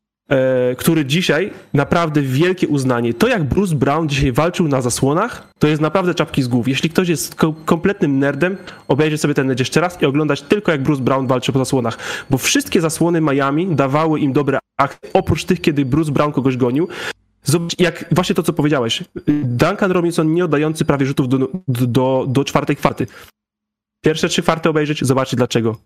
który dzisiaj naprawdę wielkie uznanie. To jak Bruce Brown dzisiaj walczył na zasłonach, to jest naprawdę czapki z głów. Jeśli ktoś jest ko kompletnym nerdem, obejrzy sobie ten mecz jeszcze raz i oglądać tylko jak Bruce Brown walczy po zasłonach. Bo wszystkie zasłony Miami dawały im dobre akcje, oprócz tych, kiedy Bruce Brown kogoś gonił. Zobacz, jak właśnie to, co powiedziałeś. Duncan Robinson nie oddający prawie rzutów do, do, do czwartej kwarty. Pierwsze trzy kwarty obejrzeć, zobaczcie dlaczego.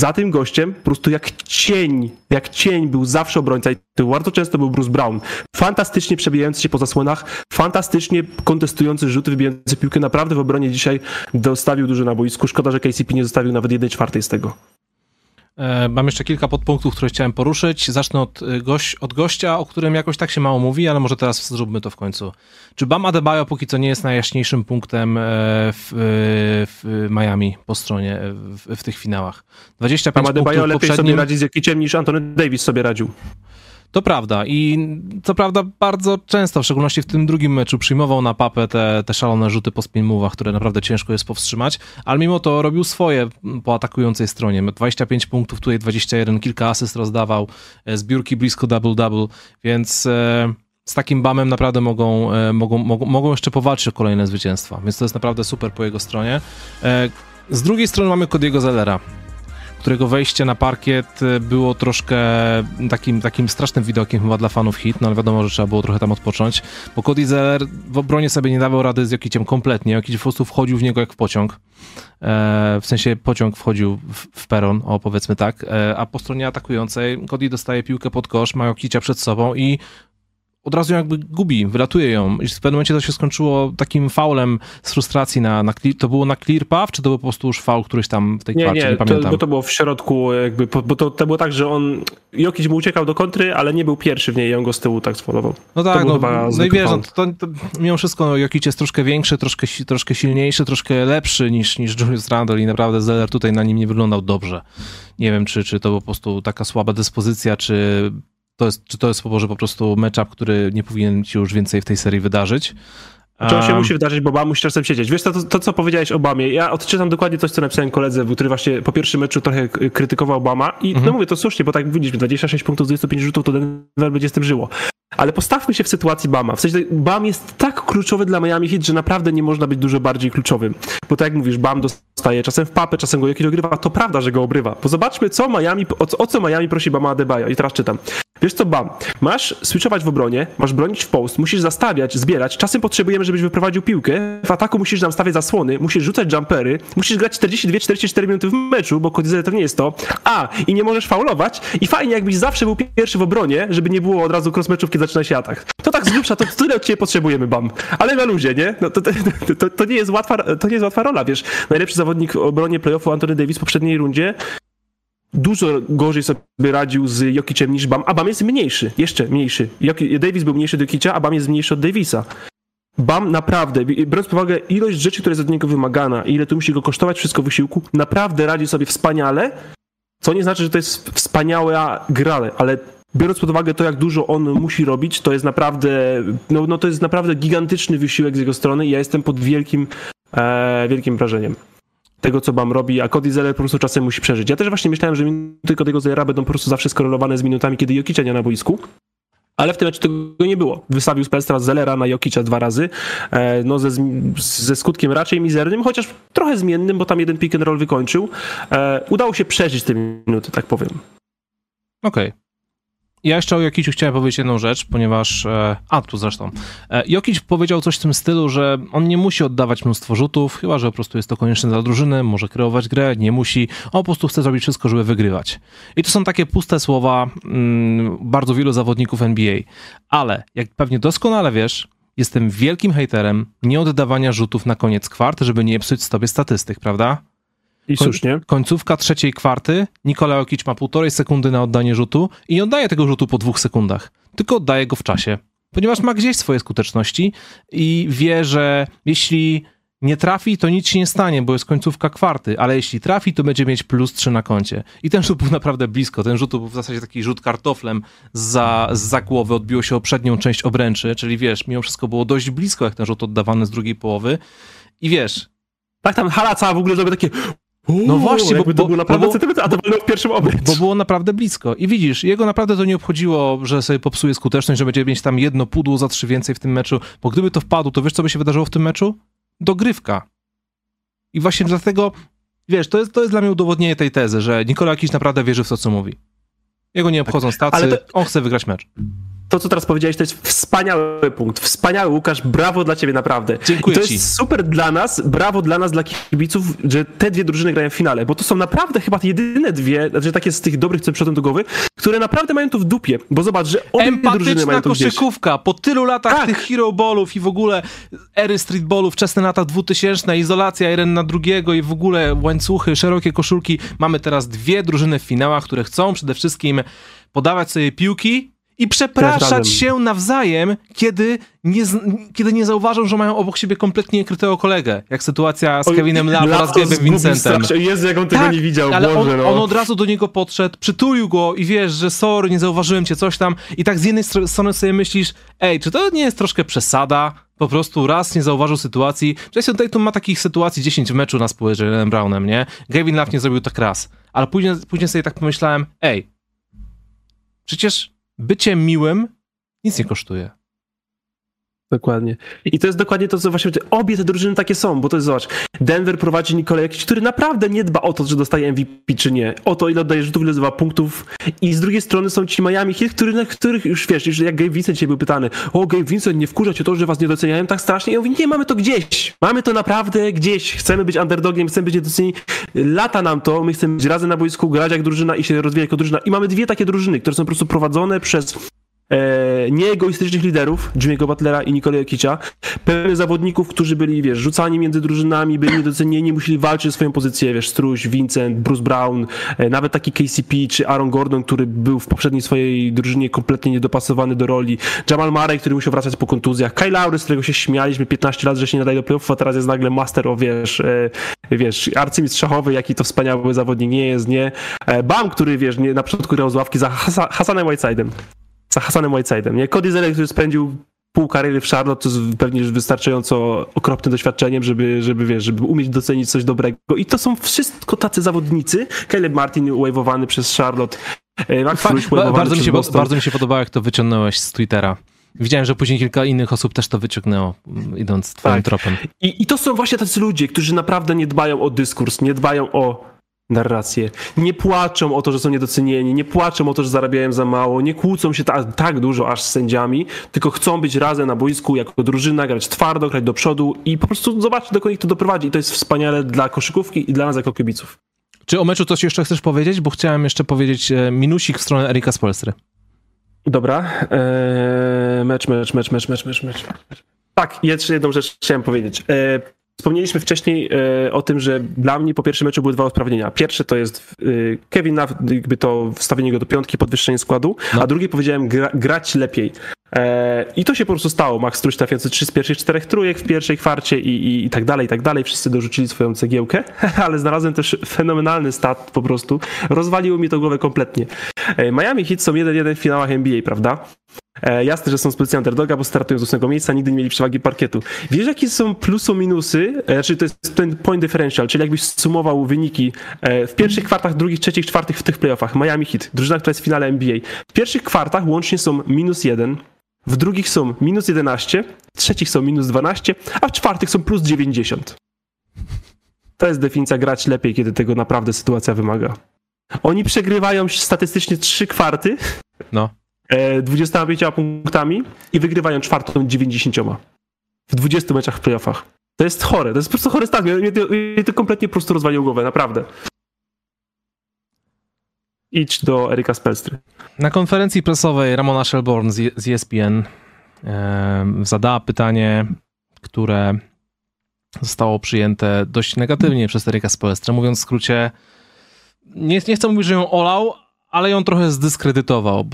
Za tym gościem po prostu jak cień, jak cień był zawsze obrońca i to bardzo często był Bruce Brown. Fantastycznie przebijający się po zasłonach, fantastycznie kontestujący rzuty, wybijający piłkę. Naprawdę w obronie dzisiaj dostawił dużo na boisku. Szkoda, że KCP nie zostawił nawet jednej czwartej z tego. E, mam jeszcze kilka podpunktów, które chciałem poruszyć. Zacznę od, e, goś, od gościa, o którym jakoś tak się mało mówi, ale może teraz zróbmy to w końcu. Czy Bam Adebayo póki co nie jest najjaśniejszym punktem e, w, w Miami po stronie w, w tych finałach? 25 Bam Adebayo lepiej poprzednim... sobie radzi z Jakiciem niż Antony Davis sobie radził. To prawda i co prawda bardzo często, w szczególności w tym drugim meczu, przyjmował na papę te, te szalone rzuty po spin move'ach, które naprawdę ciężko jest powstrzymać, ale mimo to robił swoje po atakującej stronie. 25 punktów, tutaj 21, kilka asyst rozdawał, e, zbiórki blisko double-double, więc e, z takim bamem naprawdę mogą, e, mogą, mogą, mogą jeszcze powalczyć o kolejne zwycięstwa, więc to jest naprawdę super po jego stronie. Z drugiej strony mamy Cody'ego Zellera, którego wejście na parkiet e, było troszkę takim, takim strasznym widokiem chyba dla fanów hit, no ale wiadomo, że trzeba było trochę tam odpocząć, bo Cody Zeller w obronie sobie nie dawał rady z Jokiciem kompletnie, Jokic po prostu wchodził w niego jak w pociąg, e, w sensie pociąg wchodził w, w peron, o powiedzmy tak, e, a po stronie atakującej Cody dostaje piłkę pod kosz, ma Jokicia przed sobą i od razu jakby gubi, wylatuje ją. I w pewnym momencie to się skończyło takim faulem z frustracji na, na to było na clear path, czy to był po prostu już faul któryś tam w tej nie, kwarcie, nie, nie pamiętam. To, bo to było w środku jakby, bo to, to było tak, że on, Jokic mu uciekał do kontry, ale nie był pierwszy w niej i on go z tyłu tak sfolował. No tak, no, no i wiesz, no, to, to, mimo wszystko no, Jokic jest troszkę większy, troszkę, troszkę silniejszy, troszkę lepszy niż, niż Julius Randle i naprawdę Zeller tutaj na nim nie wyglądał dobrze. Nie wiem, czy, czy to po prostu taka słaba dyspozycja, czy to jest, czy to jest może po prostu matchup, który nie powinien ci już więcej w tej serii wydarzyć. Czy on się musi wydarzyć, bo Obama musi czasem siedzieć. Wiesz, to, to, to, co powiedziałeś o Obamie, ja odczytam dokładnie coś, co napisałem koledze, który właśnie po pierwszym meczu trochę krytykował Obama i no mhm. no mówię, to słusznie, bo tak widzieliśmy, 26 punktów z 25 rzutów, to Denver będzie z tym żyło. Ale postawmy się w sytuacji Bama. W sensie Bam jest tak kluczowy dla Miami Heat, że naprawdę nie można być dużo bardziej kluczowym. Bo tak jak mówisz, Bam dostaje czasem w papę, czasem go jakiś ogrywa, to prawda, że go obrywa. Bo zobaczmy, co Miami, o, o co Miami prosi Bama Adebayo. I teraz czytam. Wiesz co, Bam, masz switchować w obronie, masz bronić w post, musisz zastawiać, zbierać. Czasem potrzebujemy, żebyś wyprowadził piłkę. W ataku musisz nam stawiać zasłony, musisz rzucać jumpery, musisz grać 42-44 minuty w meczu, bo Cody to nie jest to. A, i nie możesz faulować. I fajnie, jakbyś zawsze był pierwszy w obronie, żeby nie było od razu crossmeczów, kiedy zaczyna się atak. To tak z grubsza, to tyle od ciebie potrzebujemy, Bam. Ale na luzie, nie? No, to, to, to, to, nie jest łatwa, to nie jest łatwa rola, wiesz. Najlepszy zawodnik w obronie playoffu Anthony Davis w poprzedniej rundzie dużo gorzej sobie radził z Jokicem niż Bam, a Bam jest mniejszy, jeszcze mniejszy. Joki, Davis był mniejszy od Jokicia, a Bam jest mniejszy od Davisa. Bam naprawdę, biorąc pod uwagę ilość rzeczy, które jest od niego wymagana, ile to musi go kosztować wszystko wysiłku, naprawdę radzi sobie wspaniale, co nie znaczy, że to jest wspaniała gra, ale biorąc pod uwagę to, jak dużo on musi robić, to jest naprawdę, no, no to jest naprawdę gigantyczny wysiłek z jego strony i ja jestem pod wielkim, e, wielkim wrażeniem tego, co Bam robi, a Cody Zeller po prostu czasem musi przeżyć. Ja też właśnie myślałem, że minuty Cody'ego Zellera będą po prostu zawsze skorelowane z minutami, kiedy Jokicza nie na boisku, ale w tym meczu tego nie było. Wystawił Spelstra Zellera na Jokicza dwa razy, e, no ze, ze skutkiem raczej mizernym, chociaż trochę zmiennym, bo tam jeden pick and roll wykończył. E, udało się przeżyć te minuty, tak powiem. Okej. Okay. Ja jeszcze o Jokiciu chciałem powiedzieć jedną rzecz, ponieważ... E, a, tu zresztą. E, Jokic powiedział coś w tym stylu, że on nie musi oddawać mnóstwo rzutów, chyba, że po prostu jest to konieczne dla drużyny, może kreować grę, nie musi. On po prostu chce zrobić wszystko, żeby wygrywać. I to są takie puste słowa mm, bardzo wielu zawodników NBA. Ale, jak pewnie doskonale wiesz, jestem wielkim hejterem nieoddawania rzutów na koniec kwart, żeby nie psuć sobie statystyk, prawda? I słusznie. Końcówka trzeciej kwarty, Nikola Jokic ma półtorej sekundy na oddanie rzutu i nie oddaje tego rzutu po dwóch sekundach, tylko oddaje go w czasie. Ponieważ ma gdzieś swoje skuteczności i wie, że jeśli nie trafi, to nic się nie stanie, bo jest końcówka kwarty, ale jeśli trafi, to będzie mieć plus 3 na koncie. I ten rzut był naprawdę blisko. Ten rzut był w zasadzie taki rzut kartoflem za, za głowę, odbiło się o przednią część obręczy, czyli wiesz, mimo wszystko było dość blisko, jak ten rzut oddawany z drugiej połowy. I wiesz, tak, tam hala cała w ogóle zrobił takie Uuu, no właśnie, bo, to było naprawdę bo, centymetr, a to było w pierwszym obręcz. Bo było naprawdę blisko. I widzisz, jego naprawdę to nie obchodziło, że sobie popsuje skuteczność, że będzie mieć tam jedno pudło za trzy więcej w tym meczu, bo gdyby to wpadło, to wiesz, co by się wydarzyło w tym meczu? Dogrywka. I właśnie dlatego, wiesz, to jest, to jest dla mnie udowodnienie tej tezy, że Nikola jakiś naprawdę wierzy w to, co mówi. Jego nie obchodzą stacy, to... on chce wygrać mecz to, co teraz powiedziałeś, to jest wspaniały punkt. Wspaniały, Łukasz, brawo dla ciebie naprawdę. Dziękuję I to ci. jest super dla nas, brawo dla nas, dla kibiców, że te dwie drużyny grają w finale, bo to są naprawdę chyba jedyne dwie, znaczy takie z tych dobrych, co przychodzą do głowy, które naprawdę mają to w dupie, bo zobacz, że obie drużyny mają to koszykówka, po tylu latach tak. tych hero ballów i w ogóle ery streetballów, wczesne lata 2000, izolacja jeden na drugiego i w ogóle łańcuchy, szerokie koszulki. Mamy teraz dwie drużyny w finałach, które chcą przede wszystkim podawać sobie piłki i przepraszać się nawzajem, kiedy nie, kiedy nie zauważą, że mają obok siebie kompletnie niekrytego kolegę. Jak sytuacja z Kevinem Love oraz Gabem Vincentem. Jezu, jak on tego tak, nie widział, ale Boże, on, no. on od razu do niego podszedł, przytulił go i wiesz, że sorry, nie zauważyłem cię, coś tam. I tak z jednej strony sobie myślisz, ej, czy to nie jest troszkę przesada? Po prostu raz nie zauważył sytuacji. Jason Tatum ma takich sytuacji 10 w meczu na spółce z Jalen Brownem, nie? Gavin Love nie zrobił tak raz. Ale później, później sobie tak pomyślałem, ej, przecież bycie miłym nic nie kosztuje. Dokładnie. I to jest dokładnie to, co właśnie obie te drużyny takie są, bo to jest, zobacz, Denver prowadzi Nikola Jokic, który naprawdę nie dba o to, czy dostaje MVP, czy nie, o to, ile oddaje rzutów, ile zdobywa punktów. I z drugiej strony są ci Miami Heat, który, na których już wiesz, już jak Gabe Vincent dzisiaj był pytany, o Gabe Vincent, nie wkurza cię to, że was nie doceniają? Tak strasznie. I on mówi, nie, mamy to gdzieś, mamy to naprawdę gdzieś, chcemy być underdogiem, chcemy być niedocenieni, lata nam to, my chcemy być razem na boisku, grać jak drużyna i się rozwijać jako drużyna. I mamy dwie takie drużyny, które są po prostu prowadzone przez e, nieegoistycznych liderów, Jimmy'ego Butlera i Nikola Jokicia, pełnych zawodników, którzy byli, wiesz, rzucani między drużynami, byli niedocenieni, musieli walczyć o swoją pozycję, wiesz, Struś, Vincent, Bruce Brown, e, nawet taki KCP czy Aaron Gordon, który był w poprzedniej swojej drużynie kompletnie niedopasowany do roli, Jamal Murray, który musiał wracać po kontuzjach, Kyle Lowry, z którego się śmialiśmy 15 lat, że się nie nadaje do playoffów, a teraz jest nagle master of, wiesz, e, wiesz, arcymistrz szachowy, jaki to wspaniały zawodnik nie jest, nie? E, Bam, który, wiesz, nie, na początku grał z ławki za Hasanem Whiteside'em za Hasanem Whiteside'em. Nie? Cody Zeller, który spędził pół kariery w Charlotte, to jest pewnie wystarczająco okropnym doświadczeniem, żeby, żeby, wiesz, żeby umieć docenić coś dobrego. I to są wszystko tacy zawodnicy. Caleb Martin wave'owany przez Charlotte. Max bardzo, mi się, bardzo mi się podobało, jak to wyciągnąłeś z Twittera. Widziałem, że później kilka innych osób też to wyciągnęło, idąc twoim tak. tropem. I, I to są właśnie tacy ludzie, którzy naprawdę nie dbają o dyskurs, nie dbają o narrację. Nie płaczą o to, że są niedocenieni, nie płaczą o to, że zarabiają za mało, nie kłócą się ta, tak dużo aż z sędziami, tylko chcą być razem na boisku jako drużyna, grać twardo, grać do przodu i po prostu zobaczyć, dokąd ich to doprowadzi. I to jest wspaniale dla koszykówki i dla nas jako kibiców. Czy o meczu coś jeszcze chcesz powiedzieć? Bo chciałem jeszcze powiedzieć e, minusik w stronę Erika Spolstry. Dobra. Eee, mecz, mecz, mecz, mecz, mecz, mecz, mecz. Tak, jeszcze jedną rzecz chciałem powiedzieć. Eee, Wspomnieliśmy wcześniej e, o tym, że dla mnie po pierwszym meczu były dwa usprawnienia. Pierwsze to jest e, Kevin jakby to wstawienie go do piątki, podwyższenie składu, no. a drugie powiedziałem gra, grać lepiej. E, I to się po prostu stało. Max Struś trafiający trzy z pierwszych czterech trójek w pierwszej kwarcie i, i, i tak dalej, i tak dalej. Wszyscy dorzucili swoją cegiełkę, ale znalazłem też fenomenalny stat po prostu. Rozwaliło mi to głowę kompletnie. Miami Heat są 1-1 w finałach NBA, prawda? E, jasne, że są z pozycji underdoga, bo startują z ósmego miejsca, nigdy nie mieli przewagi parkietu. Wiesz, jakie są plusy, minusy? E, czyli to jest ten point differential, czyli jakbyś sumował wyniki e, w pierwszych kwartach, drugich, trzecich, czwartych w tych playoffach. Miami Heat, drużyna, która jest w finale NBA. W pierwszych kwartach łącznie są minus jeden, w drugich są minus 11, w trzecich są minus 12, a w czwartych są plus 90. To jest definicja grać lepiej, kiedy tego naprawdę sytuacja wymaga. Oni przegrywają statystycznie trzy kwarty. No 25 e, punktami i wygrywają czwartą 90 w 20 meczach w playoffach. To jest chore, to jest po prostu chory stan. Mnie, mnie, to kompletnie po prostu rozwaliło głowę, naprawdę. Idź do Erika Spelstry. Na konferencji prasowej Ramona Shelbourne z, ESPN zadała pytanie, które zostało przyjęte dość negatywnie przez Erika Spelstra. Mówiąc w skrócie, nie, nie chcę mówić, że ją olał, ale ją trochę zdyskredytował,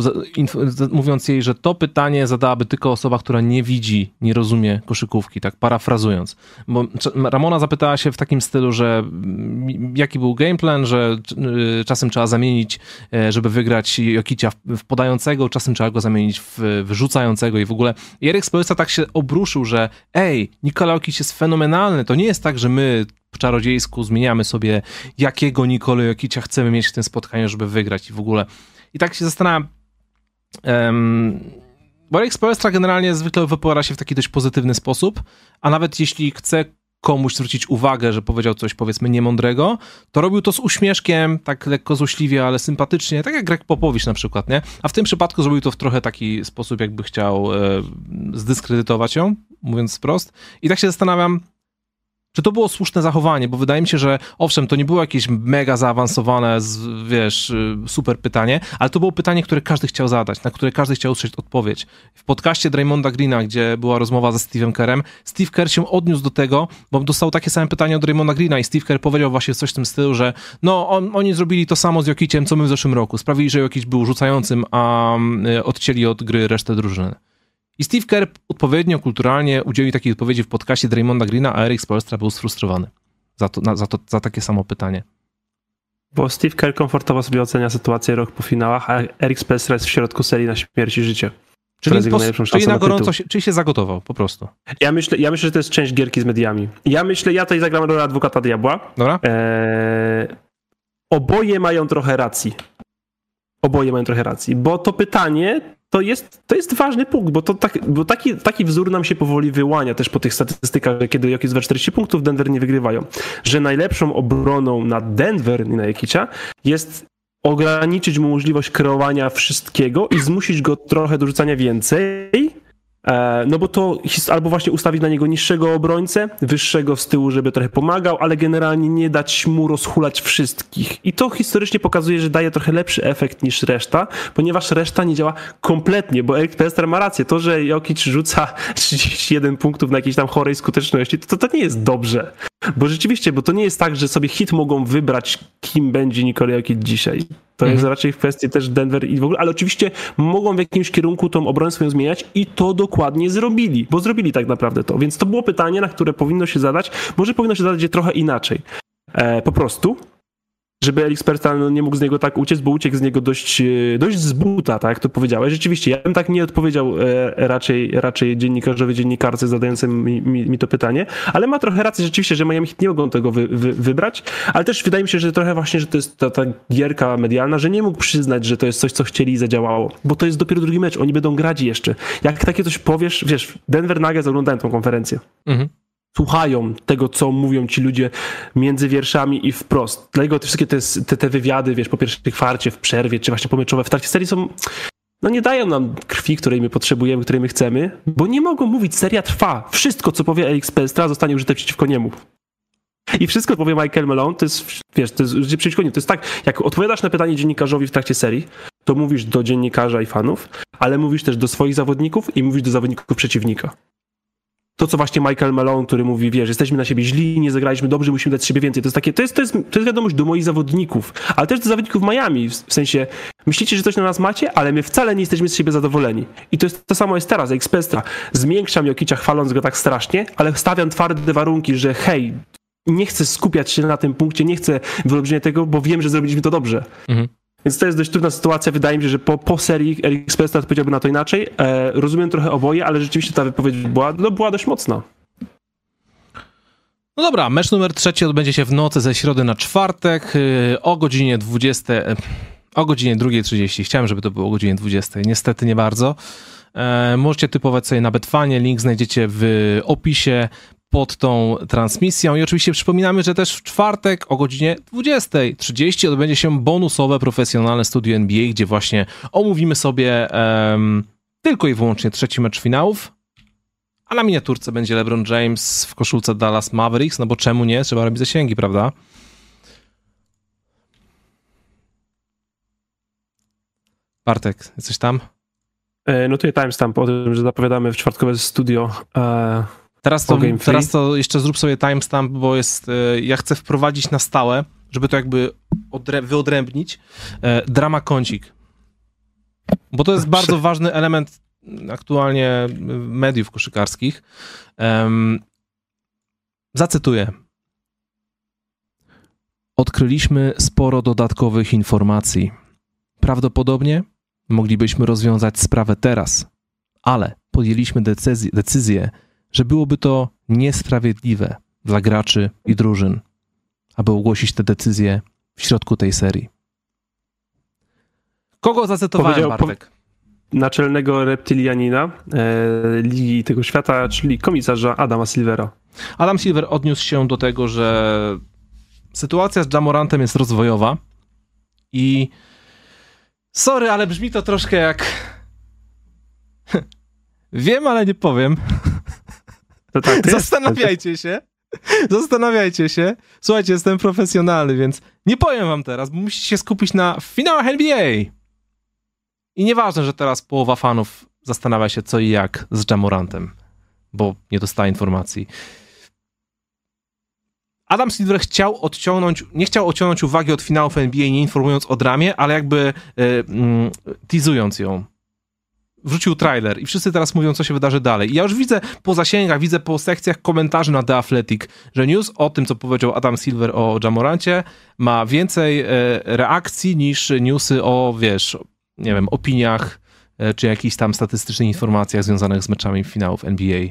mówiąc jej, że to pytanie zadałaby tylko osoba, która nie widzi, nie rozumie koszykówki, tak parafrazując. Bo Ramona zapytała się w takim stylu, że mm, jaki był gameplan, że y, czasem trzeba zamienić, e, żeby wygrać Jokicia w podającego, czasem trzeba go zamienić w wyrzucającego i w ogóle. I Eryk Spoelsa tak się obruszył, że ej, Nikola Jokic jest fenomenalny, to nie jest tak, że my czarodziejsku zmieniamy sobie, jakiego Nikolę Jokicia chcemy mieć w tym spotkaniu, żeby wygrać i w ogóle. I tak się zastanawiam, um, bo Alex Poestra generalnie zwykle wypowiada się w taki dość pozytywny sposób, a nawet jeśli chce komuś zwrócić uwagę, że powiedział coś powiedzmy niemądrego, to robił to z uśmieszkiem, tak lekko złośliwie, ale sympatycznie, tak jak Greg Popowicz na przykład, nie? A w tym przypadku zrobił to w trochę taki sposób, jakby chciał e, zdyskredytować ją, mówiąc wprost. I tak się zastanawiam, czy to było słuszne zachowanie? Bo wydaje mi się, że owszem, to nie było jakieś mega zaawansowane, wiesz, y, super pytanie, ale to było pytanie, które każdy chciał zadać, na które każdy chciał usłyszeć odpowiedź. W podcaście Draymonda Greena, gdzie była rozmowa ze Steve'em Kerem, Steve Kerr się odniósł do tego, bo dostał takie same pytanie od Draymonda Greena i Steve Kerr powiedział właśnie coś w tym stylu, że no, on, oni zrobili to samo z Jokiciem, co my w zeszłym roku. Sprawili, że Jokic był rzucającym, a y, odcięli od gry resztę drużyny. I Steve Kerr odpowiednio, kulturalnie udzielił takiej odpowiedzi w podcaście Draymonda Greena, a Eric Spolstra był sfrustrowany za, to, na, za, to, za takie samo pytanie. Bo Steve Kerr komfortowo sobie ocenia sytuację rok po finałach, a Eric Spolstra jest w środku serii na śmierć i życie. Czyli, pos, czyli na, gorąco, się, czyli się zagotował, po prostu. Ja myślę, ja myślę, że to jest część gierki z mediami. Ja myślę, ja tutaj zagram rolę adwokata diabła. Dobra. Eee, oboje mają trochę racji. Oboje mają trochę racji, bo to pytanie to jest, to jest ważny punkt, bo, to tak, bo taki, taki wzór nam się powoli wyłania też po tych statystykach, że kiedy jest we 40 punktów, Denver nie wygrywają. Że najlepszą obroną na Denver i na Jakicia jest ograniczyć mu możliwość kreowania wszystkiego i zmusić go trochę do rzucania więcej, no bo to albo właśnie ustawić na niego niższego obrońcę, wyższego z tyłu, żeby trochę pomagał, ale generalnie nie dać mu rozhulać wszystkich. I to historycznie pokazuje, że daje trochę lepszy efekt niż reszta, ponieważ reszta nie działa kompletnie, bo Erik Pester ma rację. To, że Jokic rzuca 31 punktów na jakiejś tam chorej skuteczności, to, to nie jest dobrze. Bo rzeczywiście, bo to nie jest tak, że sobie hit mogą wybrać, kim będzie Nikola Jokic dzisiaj. To mhm. jest raczej w kwestii też Denver i w ogóle, ale oczywiście mogą w jakimś kierunku tą obronę swoją zmieniać i to dokładnie zrobili, bo zrobili tak naprawdę to. Więc to było pytanie, na które powinno się zadać. Może powinno się zadać je trochę inaczej. E, po prostu żeby Elik no, nie mógł z niego tak uciec, bo uciekł z niego dość, e, dość z buta, tak jak to powiedziałeś. Rzeczywiście, ja bym tak nie odpowiedział e, raczej, raczej dziennikarzowi, dziennikarce zadającym mi, mi, mi, to pytanie, ale ma trochę racji rzeczywiście, że Miami Heat nie mogą tego wy, wy, wybrać, ale też wydaje mi się, że trochę właśnie, że to jest ta, ta gierka medialna, że nie mógł przyznać, że to jest coś, co chcieli i zadziałało, bo to jest dopiero drugi mecz, oni będą grać jeszcze. Jak takie coś powiesz, wiesz, Denver Nuggets oglądałem tą konferencję. Mhm słuchają tego, co mówią ci ludzie między wierszami i wprost. Dlatego te wszystkie te, te, te wywiady, wiesz, po pierwszej kwarcie, w przerwie, czy właśnie pomyczowe w trakcie serii są no nie dają nam krwi, której my potrzebujemy, której my chcemy, bo nie mogą mówić, seria trwa. Wszystko, co powie Eric Spelstra, zostanie użyte przeciwko niemu. I wszystko, co powie Michael Malone, to jest, wiesz, to jest przeciwko niemu. To jest tak, jak odpowiadasz na pytanie dziennikarzowi w trakcie serii, to mówisz do dziennikarza i fanów, ale mówisz też do swoich zawodników i mówisz do zawodników przeciwnika to, co właśnie Michael Malone, który mówi, wiesz, jesteśmy na siebie źli, nie zagraliśmy dobrze, musimy dać siebie więcej. To jest takie, to jest, to jest, to jest wiadomość do moich zawodników, ale też do zawodników Miami, w sensie, myślicie, że coś na nas macie, ale my wcale nie jesteśmy z siebie zadowoleni. I to jest to samo jest teraz, jak Spestra. Zmiękczam Jokicia chwaląc go tak strasznie, ale stawiam twarde warunki, że hej, nie chcę skupiać się na tym punkcie, nie chcę wyolbrzymiać tego, bo wiem, że zrobiliśmy to dobrze. Mhm. Więc to jest dość trudna sytuacja. Wydaje mi się, że po, po serii Eric Spence odpowiedziałby na to inaczej. E, rozumiem trochę oboje, ale rzeczywiście ta wypowiedź była, no, była dość mocna. No dobra, mecz numer trzeci odbędzie się w nocy ze środy na czwartek y, o godzinie 20. E, o godzinie 2.30. Chciałem, żeby to było o godzinie 20. Niestety nie bardzo. E, możecie typować sobie na Betfanie. Link znajdziecie w opisie. Pod tą transmisją. I oczywiście przypominamy, że też w czwartek o godzinie 20.30 odbędzie się bonusowe profesjonalne studio NBA, gdzie właśnie omówimy sobie um, tylko i wyłącznie trzeci mecz finałów. A na miniaturce będzie LeBron James w koszulce Dallas Mavericks, no bo czemu nie? Trzeba robić zasięgi, prawda? Bartek, jesteś tam? E, no tutaj timestamp o tym, że zapowiadamy w czwartkowe studio. E, teraz, to, teraz to jeszcze zrób sobie timestamp, bo jest, e, ja chcę wprowadzić na stałe, żeby to jakby odrę, wyodrębnić, drama kącik. Bo to jest bardzo ważny element aktualnie mediów koszykarskich. zacytuję. Odkryliśmy sporo dodatkowych informacji. Prawdopodobnie moglibyśmy rozwiązać sprawę teraz, ale podjęliśmy decyzję, decyzję, że byłoby to niesprawiedliwe dla graczy i drużyn, aby ogłosić tę decyzję w środku tej serii. Kogo zacytowałem, Bartek? naczelnego reptylianina e, Ligi tego świata, czyli komisarza Adama Silvera. Adam Silver odniósł się do tego, że sytuacja z Jamorantem jest rozwojowa i sorry, ale brzmi to troszkę jak wiem, ale nie powiem. To tak, to Zastanawiajcie się. Zastanawiajcie się. Słuchajcie, jestem profesjonalny, więc nie powiem wam teraz, bo musicie się skupić na finałach NBA. I nieważne, że teraz połowa fanów zastanawia się co i jak z Jamorantem, bo nie dostała informacji. Adam Silver chciał odciągnąć, nie chciał odciągnąć uwagi od finałów NBA, nie informując o dramie, ale jakby y, mm, teasując ją. Wrzucił trailer i wszyscy teraz mówią, co się wydarzy dalej. I ja już widzę po zasięgach, widzę po sekcjach komentarzy na The Athletic, że news o tym, co powiedział Adam Silver o Jamorancie, ma więcej y, reakcji niż newsy o, wiesz, nie wiem, opiniach e, czy jakichś tam statystycznych informacjach związanych z meczami finałów NBA.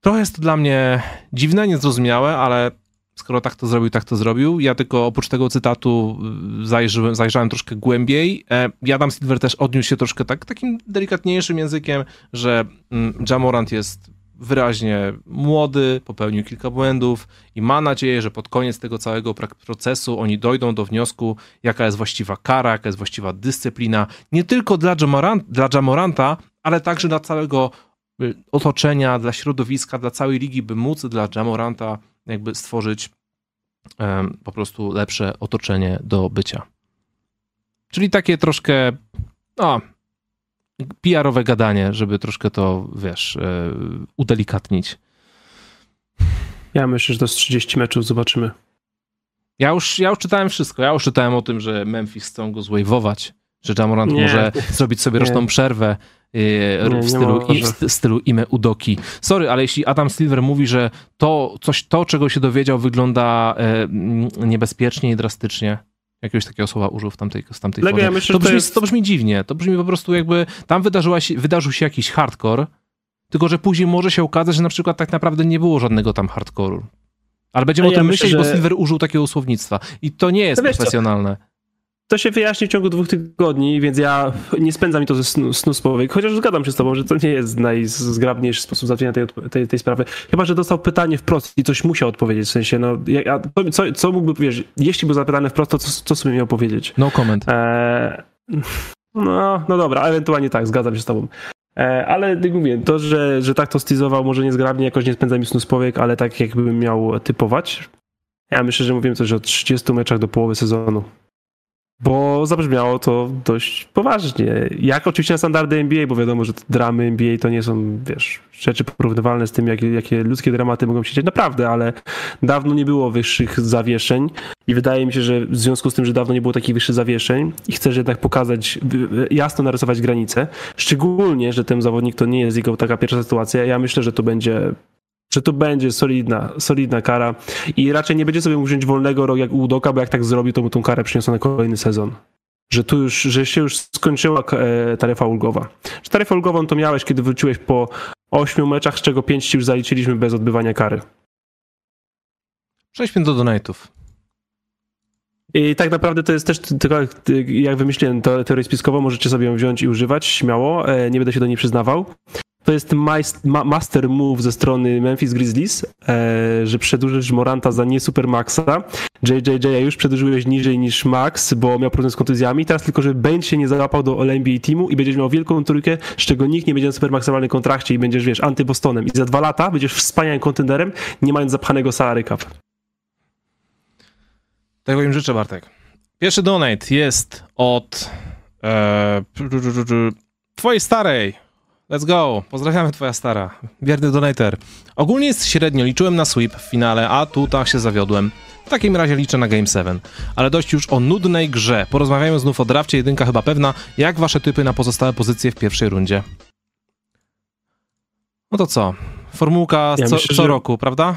Trochę jest to dla mnie dziwne, niezrozumiałe, ale skoro tak to zrobił, tak to zrobił. Ja tylko oprócz tego cytatu y, zajrzałem, zajrzałem troszkę głębiej. E, Adam Silver też odniósł się troszkę tak, takim delikatniejszym językiem, że mm, Jamorant jest wyraźnie młody, popełnił kilka błędów i ma nadzieję, że pod koniec tego całego procesu oni dojdą do wniosku, jaka jest właściwa kara, jaka jest właściwa dyscyplina, nie tylko dla, Jamorant, dla Jamoranta, ale także dla całego y, otoczenia, dla środowiska, dla całej ligi, by móc dla Jamoranta jakby stworzyć po prostu lepsze otoczenie do bycia. Czyli takie troszkę, no, PR-owe gadanie, żeby troszkę to, wiesz, e, udelikatnić. Ja myślę, że to z 30 meczów zobaczymy. Ja już, ja już czytałem wszystko. Ja już czytałem o tym, że Memphis chcą go zwave'ować, że Jamorant nie. może zrobić sobie nie. roczną przerwę e, nie, w, stylu, w stylu Ime Udoki. Sorry, ale jeśli Adam Silver mówi, że to, coś, to czego się dowiedział, wygląda e, niebezpiecznie i drastycznie, jakiegoś takiego słowa użył w tamtej, z tamtej Lego, ja myślę, to, brzmi, to, jest... to brzmi dziwnie. To brzmi po prostu jakby tam wydarzyła się, wydarzył się jakiś hardcore, tylko że później może się okazać, że na przykład tak naprawdę nie było żadnego tam hardcore'u. Ale będziemy ja o tym myśleć, że... bo Silver użył takiego słownictwa. I to nie jest no profesjonalne. Co? To się wyjaśni w ciągu dwóch tygodni, więc ja nie spędzam mi to ze snu, snu spowyk, chociaż zgadzam się z tobą, że to nie jest najzgrabniejszy sposób załatwienia tej, tej, tej, sprawy. Chyba, że dostał pytanie wprost i coś musiał odpowiedzieć, w sensie, no, ja, co, co mógłby powiedzieć? Jeśli był zapytany wprost, to co, co sobie miał powiedzieć? No comment. E, no, no dobra, ewentualnie tak, zgadzam się z tobą. E, ale mówię, to, że, że tak to stylizował, może niezgrabnie, jakoś nie spędza mi snu spowiek, ale tak jakbym miał typować. Ja myślę, że mówiłem coś o 30 meczach do połowy sezonu bo zabrzmiało to dość poważnie. Jak oczywiście na standardy NBA, bo wiadomo, że dramy NBA to nie są, wiesz, rzeczy porównywalne z tym, jakie, jakie ludzkie dramaty mogą się dziać. Naprawdę, ale dawno nie było wyższych zawieszeń i wydaje mi się, że w związku z tym, że dawno nie było takich wyższych zawieszeń i chcesz jednak pokazać, jasno narysować granice, szczególnie, że ten zawodnik to nie jest jego taka pierwsza sytuacja, ja myślę, że to będzie że to będzie solidna, solidna kara i raczej nie będzie sobie mógł wziąć wolnego roku jak Udoka, bo jak tak zrobi, to mu tą karę przyniosą na kolejny sezon. Że tu już, że się już skończyła e, taryfa ulgowa. Że taryfę ulgową to miałeś, kiedy wróciłeś po ośmiu meczach, z czego pięć ci już zaliczyliśmy bez odbywania kary. Przejdźmy do donate'ów. I tak naprawdę to jest też tylko, jak wymyśliłem teorię spiskową, możecie sobie ją wziąć i używać śmiało. E, nie będę się do niej przyznawał. To jest ma master move ze strony Memphis Grizzlies, e, że przedłużysz Moranta za nie super maxa. JJJ już przedłużyłeś niżej niż max, bo miał problem z kontuzjami. Teraz tylko, że Ben się nie załapał do All-NBA teamu i będziesz miał wielką trójkę, z czego nikt nie będzie na super maksymalnym kontrakcie i będziesz, wiesz, anty-Bostonem. I za dwa lata będziesz wspaniałym kontenderem, nie mając zapchanego salary cap. Tego im życzę, Bartek. Pierwszy donate jest od e, twojej starej. Let's go. Pozdrawiamy twoja stara. Wierny donator. Ogólnie jest średnio. Liczyłem na sweep w finale, a tu tak się zawiodłem. W takim razie liczę na Game 7. Ale dość już o nudnej grze. Porozmawiajmy znów o drafcie, jedynka chyba pewna. Jak wasze typy na pozostałe pozycje w pierwszej rundzie? No to co? Formułka ja co, myślę, co że... roku, prawda?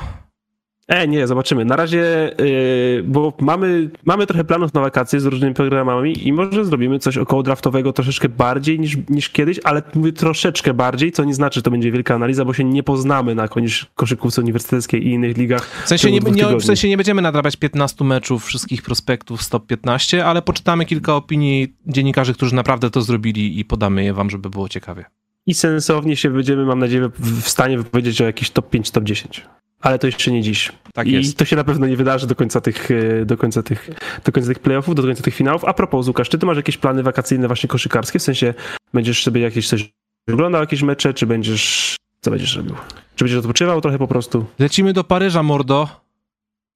E, nie, zobaczymy. Na razie, yy, bo mamy, mamy trochę planów na wakacje z różnymi programami i może zrobimy coś około draftowego troszeczkę bardziej niż, niż kiedyś, ale mówię troszeczkę bardziej, co nie znaczy, że to będzie wielka analiza, bo się nie poznamy na koniec koszykówce uniwersyteckiej i innych ligach. W sensie, nie, nie, w sensie nie będziemy nadrabiać 15 meczów wszystkich prospektów z top 15, ale poczytamy kilka opinii dziennikarzy, którzy naprawdę to zrobili i podamy je wam, żeby było ciekawie. I sensownie się będziemy, mam nadzieję, w stanie wypowiedzieć o jakiś top 5, top 10 ale to jeszcze nie dziś. Tak I jest. to się na pewno nie wydarzy do końca tych, e, do końca tych, do końca tych playoffów, do końca tych finałów. A propos, Łukasz, czy ty masz jakieś plany wakacyjne właśnie koszykarskie? W sensie będziesz sobie jakieś coś oglądał, jakieś mecze, czy będziesz, co będziesz robił? Czy będziesz odpoczywał trochę po prostu? Lecimy do Paryża, mordo.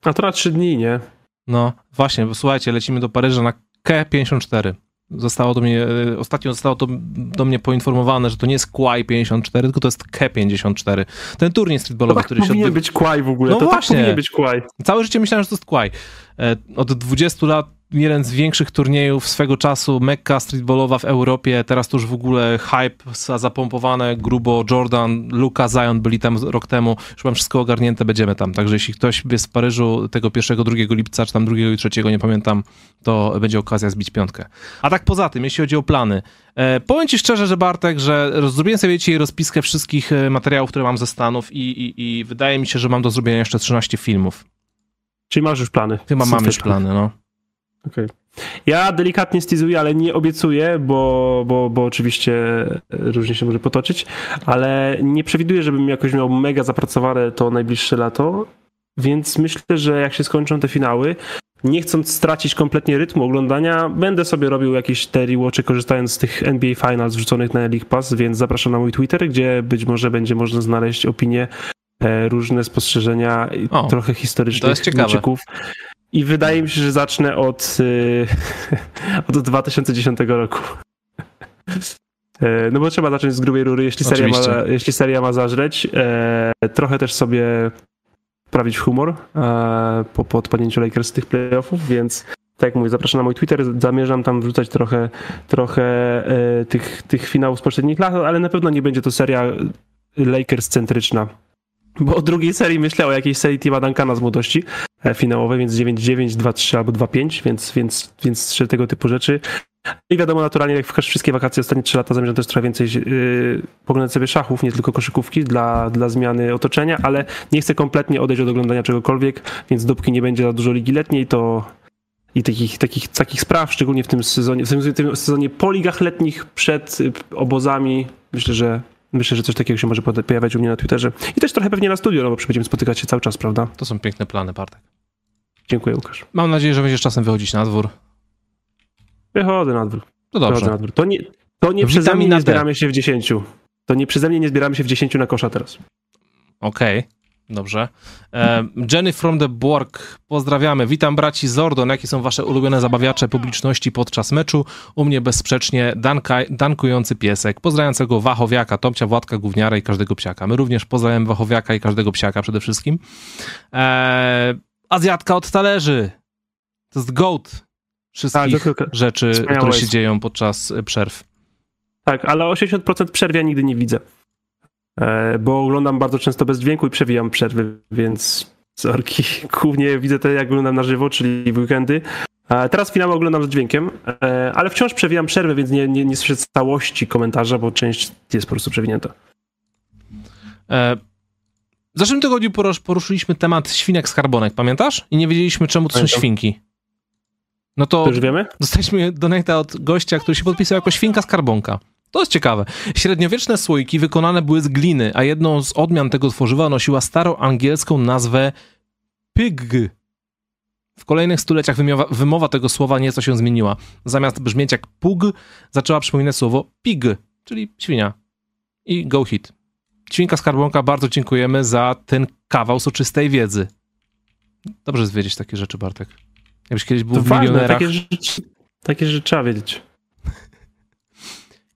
A to na trzy dni, nie? No, właśnie, słuchajcie, lecimy do Paryża na K54 zostało do mnie, e, ostatnio zostało to do mnie poinformowane, że to nie jest Quai 54, tylko to jest K54. Ten turniej streetballowy, tak który się odbywa... być Quai w ogóle, no to tak właśnie. tak powinien być Quai. Całe życie myślałem, że to jest Quai. E, od 20 lat jeden z większych turniejów swego czasu, Mekka streetballowa w Europie, teraz to już w ogóle hype, zapompowane grubo, Jordan, Luka, Zion byli tam rok temu, już mam wszystko ogarnięte, będziemy tam, także jeśli ktoś jest w Paryżu tego pierwszego, drugiego lipca, czy tam drugiego i trzeciego, nie pamiętam, to będzie okazja zbić piątkę. A tak poza tym, jeśli chodzi o plany, e, powiem ci szczerze, że Bartek, że zrobiłem sobie dzisiaj rozpiskę wszystkich e, materiałów, które mam ze Stanów i, i, i wydaje mi się, że mam do zrobienia jeszcze 13 filmów. Czyli masz już plany? Chyba mam już plany, no. Okej. Okay. Ja delikatnie stizuję, ale nie obiecuję, bo, bo, bo oczywiście różnie się może potoczyć, ale nie przewiduję, żebym jakoś miał mega zapracowane to najbliższe lato, więc myślę, że jak się skończą te finały, nie chcąc stracić kompletnie rytmu oglądania, będę sobie robił jakieś te rewatchy korzystając z tych NBA Finals wrzuconych na League Pass, więc zapraszam na mój Twitter, gdzie być może będzie można znaleźć opinie, e, różne spostrzeżenia, o, trochę historycznych to jest ciekawe. I wydaje mi się, że zacznę od, y, od 2010 roku. E, no bo trzeba zacząć z grubej rury, jeśli seria, ma, jeśli seria ma zażreć. E, trochę też sobie prawić humor e, po, po odpadnięciu Lakers z tych playoffów, więc tak jak mówię, zapraszam na mój Twitter, zamierzam tam wrzucać trochę, trochę tych, tych finałów z poprzednich lat, ale na pewno nie będzie to seria Lakers-centryczna. Bo o drugiej serii myślę o jakiejś serii Tima Duncana z młodości e, finałowej, więc 9-9, 2-3 albo 2-5, więc, więc, więc tego typu rzeczy. I wiadomo, naturalnie, jak wszystkie wakacje ostatnie 3 lata zamierzam też trochę więcej yy, poglądać sobie szachów, nie tylko koszykówki dla, dla zmiany otoczenia, ale nie chcę kompletnie odejść od oglądania czegokolwiek, więc dopóki nie będzie za dużo ligi letniej, to i takich, takich, takich spraw, szczególnie w tym sezonie, w w tym sezonie po ligach letnich przed obozami, myślę, że Myślę, że coś takiego się może pojawiać u mnie na Twitterze. I też trochę pewnie na studio, no bo będziemy spotykać się cały czas, prawda? To są piękne plany, Bartek. Dziękuję, Łukasz. Mam nadzieję, że będziesz czasem wychodzić na dwór. Wychodzę na dwór. To dobrze. na dwór. To nie, to nie przeze mnie nie zbieramy się w dziesięciu. To nie przeze mnie nie zbieramy się w dziesięciu na kosza teraz. Okej. Okay. Dobrze. Jenny from the Borg, pozdrawiamy. Witam braci Zordon. Jakie są wasze ulubione zabawiacze publiczności podczas meczu? U mnie bezsprzecznie danka, dankujący piesek, pozdrawiającego Wachowiaka, Tomcia, Władka, Gówniara i każdego psiaka. My również pozdrawiamy Wachowiaka i każdego psiaka przede wszystkim. E, Azjatka od talerzy. To jest goat wszystkich tak, rzeczy, które się dzieją podczas przerw. Tak, ale 80% przerw ja nigdy nie widzę. E, bo oglądam bardzo często bez dźwięku i przewijam przerwy, więc sorki, głównie widzę to jak oglądam na żywo, czyli w weekendy. E, teraz finał oglądam z dźwiękiem, e, ale wciąż przewijam przerwę, więc nie, nie, nie słyszę całości komentarza, bo część jest po prostu przewinięta. W zeszłym tygodniu poruszyliśmy temat świnek skarbonek, pamiętasz? I nie wiedzieliśmy, czemu to są świnki. No to, to już wiemy? dostaliśmy donata od gościa, który się podpisał jako świnka skarbonka. To jest ciekawe. Średniowieczne słoiki wykonane były z gliny, a jedną z odmian tego tworzywa nosiła staroangielską nazwę pig. W kolejnych stuleciach wymowa, wymowa tego słowa nieco się zmieniła. Zamiast brzmieć jak pug, zaczęła przypominać słowo pig, czyli świnia. I go hit. Świnka Skarbonka, bardzo dziękujemy za ten kawał soczystej wiedzy. Dobrze jest wiedzieć takie rzeczy, Bartek. Jakbyś kiedyś był to w ważne, milionerach. Takie rzeczy, takie rzeczy trzeba wiedzieć.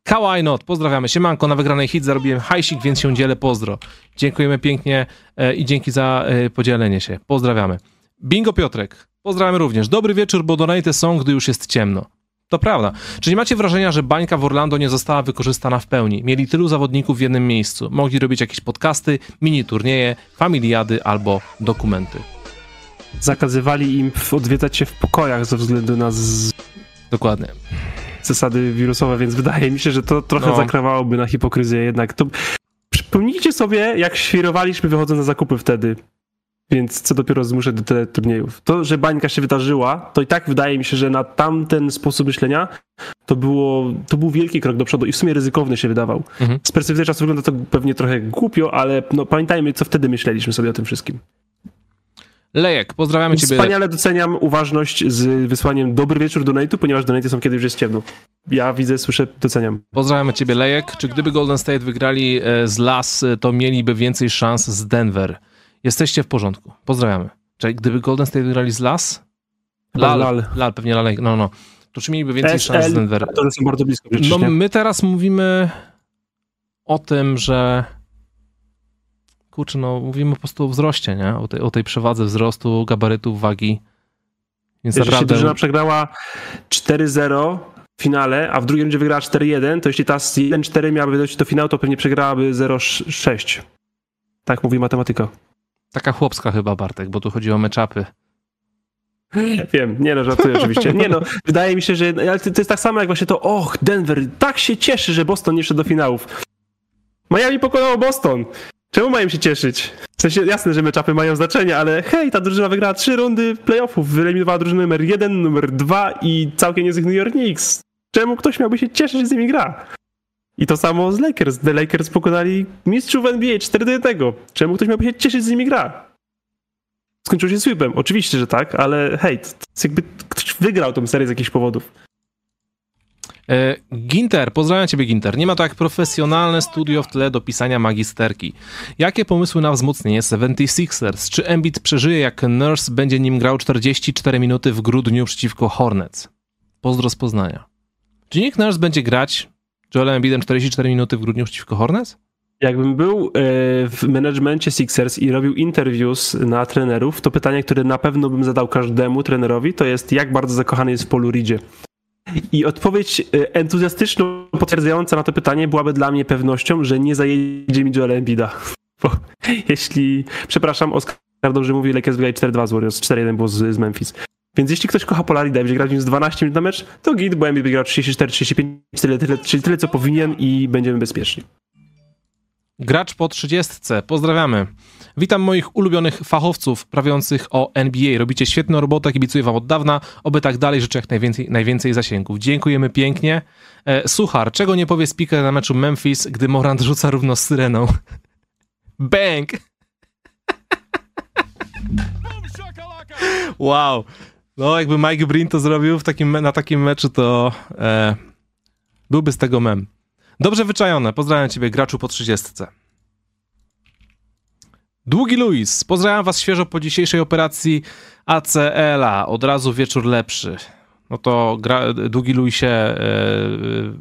Kawaii Not, pozdrawiamy. Siemanko, na wygranej hit zarobiłem hajsik, więc się dzielę, pozdro. Dziękujemy pięknie e, i dzięki za e, podzielenie się. Pozdrawiamy. Bingo Piotrek, pozdrawiam również. Dobry wieczór, bo donate są, gdy już jest ciemno. To prawda. Czy nie macie wrażenia, że bańka w Orlando nie została wykorzystana w pełni? Mieli tylu zawodników w jednym miejscu. Mogli robić jakieś podcasty, mini turnieje, familiady albo dokumenty. Zakazywali im odwiedzać się w pokojach ze względu na z... Dokładnie zasady wirusowe, więc wydaje mi się, że to trochę no. zakrawałoby na hipokryzję jednak. To przypomnijcie sobie, jak świrowaliśmy wychodząc na zakupy wtedy. Więc co dopiero zmuszę do tyle turniejów. To, że bańka się wydarzyła, to i tak wydaje mi się, że na tamten sposób myślenia to, było, to był wielki krok do przodu i w sumie ryzykowny się wydawał. Mhm. Z perspektywy czasu wygląda to pewnie trochę głupio, ale no, pamiętajmy, co wtedy myśleliśmy sobie o tym wszystkim. Lejek, pozdrawiamy Ciebie. Wspaniale doceniam uważność z wysłaniem dobry wieczór donate'u, ponieważ donate'y są kiedy już jest ciemno. Ja widzę, słyszę, doceniam. Pozdrawiamy Ciebie, Lejek. Czy gdyby Golden State wygrali e, z Las, e, to mieliby więcej szans z Denver? Jesteście w porządku. Pozdrawiamy. Czyli gdyby Golden State wygrali z Las? Lal, Lal. Lal pewnie Lal, no, no. To czy mieliby więcej SL, szans z Denver? To są bardzo blisko. No my teraz mówimy o tym, że kurczę, no mówimy po prostu o wzroście, nie? O tej, o tej przewadze wzrostu, gabarytu, wagi. Więc Jeżeli naprawdę... drużyna przegrała 4-0 w finale, a w drugim rundzie wygrała 4-1, to jeśli ta 1-4 miałaby dojść do finału, to pewnie przegrałaby 0-6. Tak mówi matematyka. Taka chłopska chyba, Bartek, bo tu chodzi o meczapy. Wiem, nie no, żartuję oczywiście. Nie no, wydaje mi się, że ale to jest tak samo jak właśnie to, och, Denver tak się cieszy, że Boston nie szedł do finałów. Miami pokonało Boston. Czemu mają się cieszyć? W sensie jasne, że meczapy mają znaczenie, ale hej, ta drużyna wygrała trzy rundy playoffów, wyeliminowała drużynę numer jeden, numer dwa i całkiem niezłych New York Knicks. Czemu ktoś miałby się cieszyć, że z nimi gra? I to samo z Lakers. The Lakers pokonali mistrzów NBA 4 do 1. Czemu ktoś miałby się cieszyć, że z nimi gra? Skończyło się sweepem. Oczywiście, że tak, ale hej, jakby ktoś wygrał tą serię z jakichś powodów. E, Ginter, pozdrawiam Ciebie Ginter. Nie ma to jak profesjonalne studio w tle do pisania magisterki. Jakie pomysły na wzmocnienie 76ers? Czy Embiid przeżyje jak Nurse będzie nim grał 44 minuty w grudniu przeciwko Hornets? Pozdro z Poznania. Czy Nurse będzie grać Joelem Embiidem 44 minuty w grudniu przeciwko Hornets? Jakbym był e, w managemencie Sixers i robił interviews na trenerów, to pytanie, które na pewno bym zadał każdemu trenerowi, to jest jak bardzo zakochany jest w Polu Ridzie. I odpowiedź e, entuzjastyczną, potwierdzająca na to pytanie byłaby dla mnie pewnością, że nie zajedzie mi Joel Embida. Bo jeśli, przepraszam, Oskar dobrze mówi, Lakers wygrali 4-2 z Warriors, 4-1 było z, z, Memphis. Więc jeśli ktoś kocha Polarida i będzie grać z 12 minut na mecz, to git, bo Embiid wygrał 34-35, tyle, tyle, czyli tyle, co powinien i będziemy bezpieczni. Gracz po 30. Pozdrawiamy. Witam moich ulubionych fachowców prawiących o NBA. Robicie świetną robotę, kibicuję wam od dawna. Oby tak dalej, życzę jak najwięcej, najwięcej zasięgów. Dziękujemy pięknie. E, Suchar, czego nie powie speaker na meczu Memphis, gdy Morant rzuca równo z syreną? Bang! wow. No, jakby Mike Breen to zrobił takim, na takim meczu, to e, byłby z tego mem. Dobrze wyczajone. Pozdrawiam ciebie, graczu po 30. Długi Luis, pozdrawiam was świeżo po dzisiejszej operacji ACL-a. Od razu wieczór lepszy. No to gra, Długi Luisie, yy,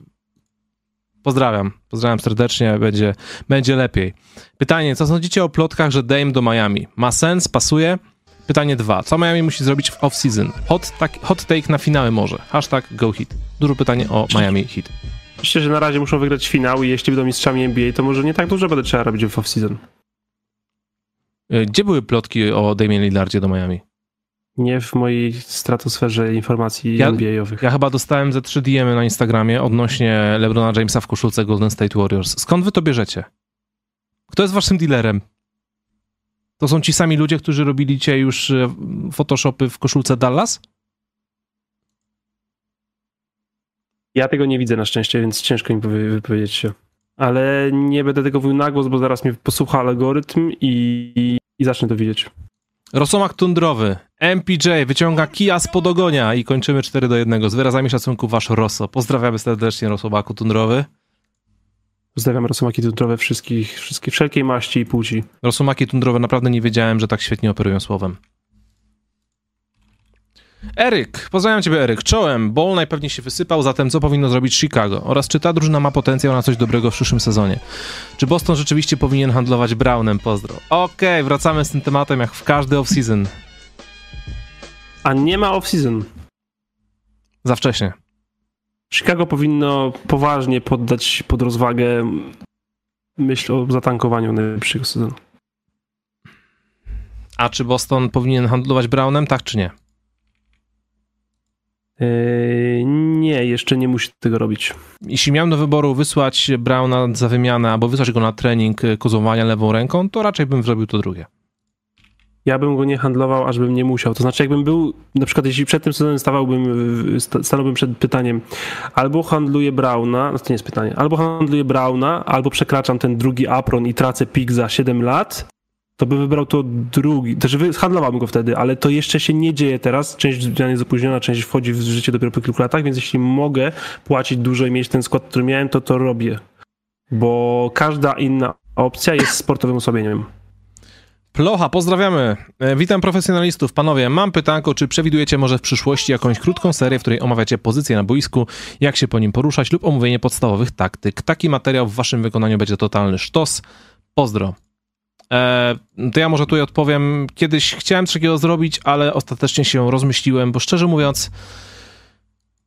pozdrawiam. Pozdrawiam serdecznie, będzie, będzie lepiej. Pytanie, co sądzicie o plotkach, że Dame do Miami? Ma sens? Pasuje? Pytanie dwa. Co Miami musi zrobić w off-season? Hot, tak, hot take na finały może. Hashtag go hit. Dużo pytanie o Miami hit. Myślę, że na razie muszą wygrać finał i jeśli będą mistrzami NBA, to może nie tak dużo będę trzeba robić w off-season. E, gdzie były plotki o Damien Lillardzie do Miami? Nie w mojej stratosferze informacji ja, NBA-owych. Ja chyba dostałem ze 3 DM na Instagramie odnośnie LeBrona Jamesa w koszulce Golden State Warriors. Skąd wy to bierzecie? Kto jest waszym dealerem? To są ci sami ludzie, którzy robili cię już e, Photoshopy w koszulce Dallas? Ja tego nie widzę na szczęście, więc ciężko mi wypowiedzieć się. Ale nie będę tego mówił na głos, bo zaraz mnie posłucha algorytm i, i zacznę to widzieć. Rosomak tundrowy. MPJ wyciąga kija z podogonia i kończymy 4 do 1. Z wyrazami szacunku wasz Rosso. Pozdrawiamy serdecznie Rosomaku tundrowy. Pozdrawiam rosomaki tundrowe wszystkich, wszystkie, wszelkiej maści i płci. Rosomaki tundrowe naprawdę nie wiedziałem, że tak świetnie operują słowem. Eryk, pozdrawiam ciebie Eryk. Czołem, Ball najpewniej się wysypał, zatem co powinno zrobić Chicago? Oraz czy ta drużyna ma potencjał na coś dobrego w przyszłym sezonie? Czy Boston rzeczywiście powinien handlować Brownem? Pozdro. Okej, okay, wracamy z tym tematem jak w każdy off-season. A nie ma off-season. Za wcześnie. Chicago powinno poważnie poddać pod rozwagę myśl o zatankowaniu najbliższego sezonu. A czy Boston powinien handlować Brownem, tak czy nie? Yy, nie, jeszcze nie musi tego robić. Jeśli miałem do wyboru wysłać Browna za wymianę albo wysłać go na trening y, kozowania lewą ręką, to raczej bym zrobił to drugie. Ja bym go nie handlował, aż bym nie musiał. To znaczy, jakbym był, na przykład jeśli przed tym sezonem stawałbym, stanąłbym przed pytaniem, albo handluję Brauna, no to nie jest pytanie, albo handluję Brauna, albo przekraczam ten drugi apron i tracę pik za 7 lat, to by wybrał to drugi, to znaczy handlowałbym go wtedy, ale to jeszcze się nie dzieje teraz. Część zmian jest opóźniona, część wchodzi w życie dopiero po kilku latach, więc jeśli mogę płacić dużo i mieć ten skład, który miałem, to to robię. Bo każda inna opcja jest sportowym osłabieniem. Plocha, pozdrawiamy. E, witam profesjonalistów. Panowie, mam pytanko, czy przewidujecie może w przyszłości jakąś krótką serię, w której omawiacie pozycję na boisku, jak się po nim poruszać lub omówienie podstawowych taktyk. Taki materiał w waszym wykonaniu będzie totalny sztos. Pozdro. E, to ja może tutaj odpowiem. Kiedyś chciałem coś takiego zrobić, ale ostatecznie się rozmyśliłem, bo szczerze mówiąc,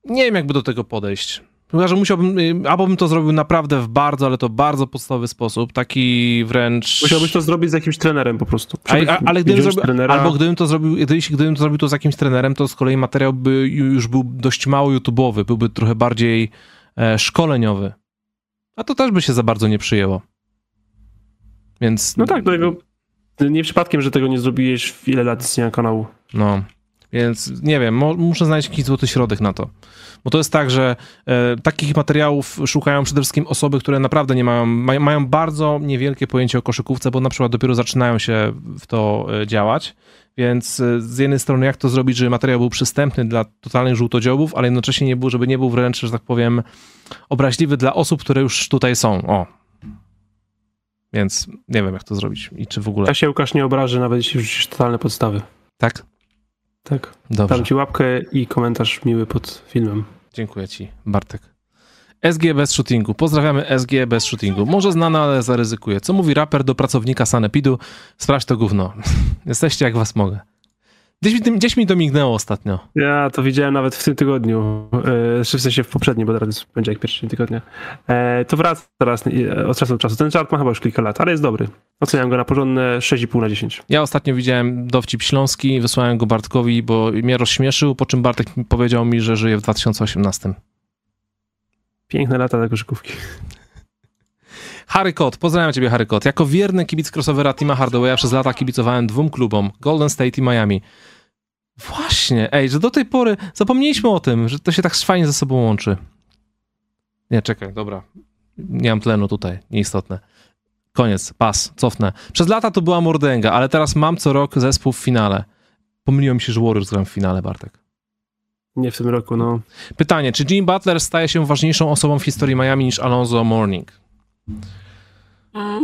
nie wiem, jakby do tego podejść. Chyba, że musiałbym, y, albo bym to zrobił naprawdę w bardzo, ale to bardzo podstawowy sposób, taki wręcz... Musiałbyś to zrobić z jakimś trenerem po prostu. A, a, ale gdybym zrobił, trenera... albo gdybym to zrobił, gdybym to zrobił to z jakimś trenerem, to z kolei materiał by już był dość mało YouTube'owy, byłby trochę bardziej e, szkoleniowy. A to też by się za bardzo nie przyjęło. Więc... No tak, tego, nie przypadkiem, że tego nie zrobiłeś w ile lat istnienia kanału. No, więc nie wiem, muszę znaleźć jakiś złoty środek na to. Bo to jest tak, że e, takich materiałów szukają przede wszystkim osoby, które naprawdę nie mają, mają, mają bardzo niewielkie pojęcie o koszykówce, bo na przykład dopiero zaczynają się w to e, działać. Więc e, z jednej strony, jak to zrobić, żeby materiał był przystępny dla totalnych żółtodziobów, ale jednocześnie nie był, żeby nie był wręcz, że tak powiem, obraźliwy dla osób, które już tutaj są. O, więc nie wiem, jak to zrobić i czy w ogóle. Ja się Łukasz nie obraży, nawet jeśli wrzucisz totalne podstawy. Tak? Tak. Dobrze. Dam ci łapkę i komentarz miły pod filmem. Dziękuję ci, Bartek. SG bez shootingu. Pozdrawiamy SG bez shootingu. Może znane, ale zaryzykuję. Co mówi raper do pracownika Sanepidu? Sprawdź to gówno. Jesteście jak was mogę. Gdzieś mi, gdzieś mi to mignęło ostatnio. Ja to widziałem nawet w tym tygodniu, e, w sensie w poprzednim, bo teraz będzie jak pierwszy tygodnia. E, to wraca teraz e, od czasu do czasu. Ten żart ma chyba już kilka lat, ale jest dobry. Oceniam go na porządne 6,5 na 10. Ja ostatnio widziałem dowcip śląski, wysłałem go Bartkowi, bo mnie rozśmieszył, po czym Bartek powiedział mi, że żyje w 2018. Piękne lata dla koszykówki. Harry Cott, pozdrawiam ciebie Harry Cott. Jako wierny kibic crossovera Tima Hardawaya przez lata kibicowałem dwóm klubom, Golden State i Miami. Właśnie, ej, że do tej pory zapomnieliśmy o tym, że to się tak fajnie ze sobą łączy. Nie, czekaj, dobra. Nie mam tlenu tutaj, nieistotne. Koniec, pas, cofnę. Przez lata to była mordęga, ale teraz mam co rok zespół w finale. Pomyliło mi się, że Warriors gram w finale, Bartek. Nie w tym roku, no. Pytanie, czy Jim Butler staje się ważniejszą osobą w historii Miami niż Alonzo Mourning?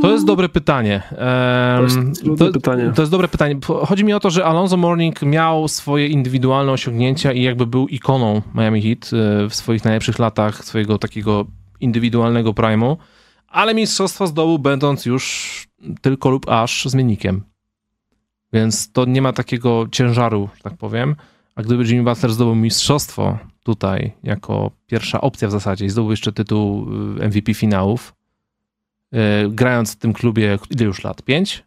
To jest dobre pytanie. to, jest to, pytanie. to jest dobre pytanie. Chodzi mi o to, że Alonso Morning miał swoje indywidualne osiągnięcia i jakby był ikoną Miami Heat e, w swoich najlepszych latach, swojego takiego indywidualnego prime'u, ale mistrzostwo zdobył będąc już tylko lub aż zmiennikiem. Więc to nie ma takiego ciężaru, że tak powiem. A gdyby Jimmy Butler zdobył mistrzostwo tutaj jako pierwsza opcja w zasadzie i zdobył jeszcze tytuł e, MVP finałów, grając w tym klubie ile już lat? Pięć?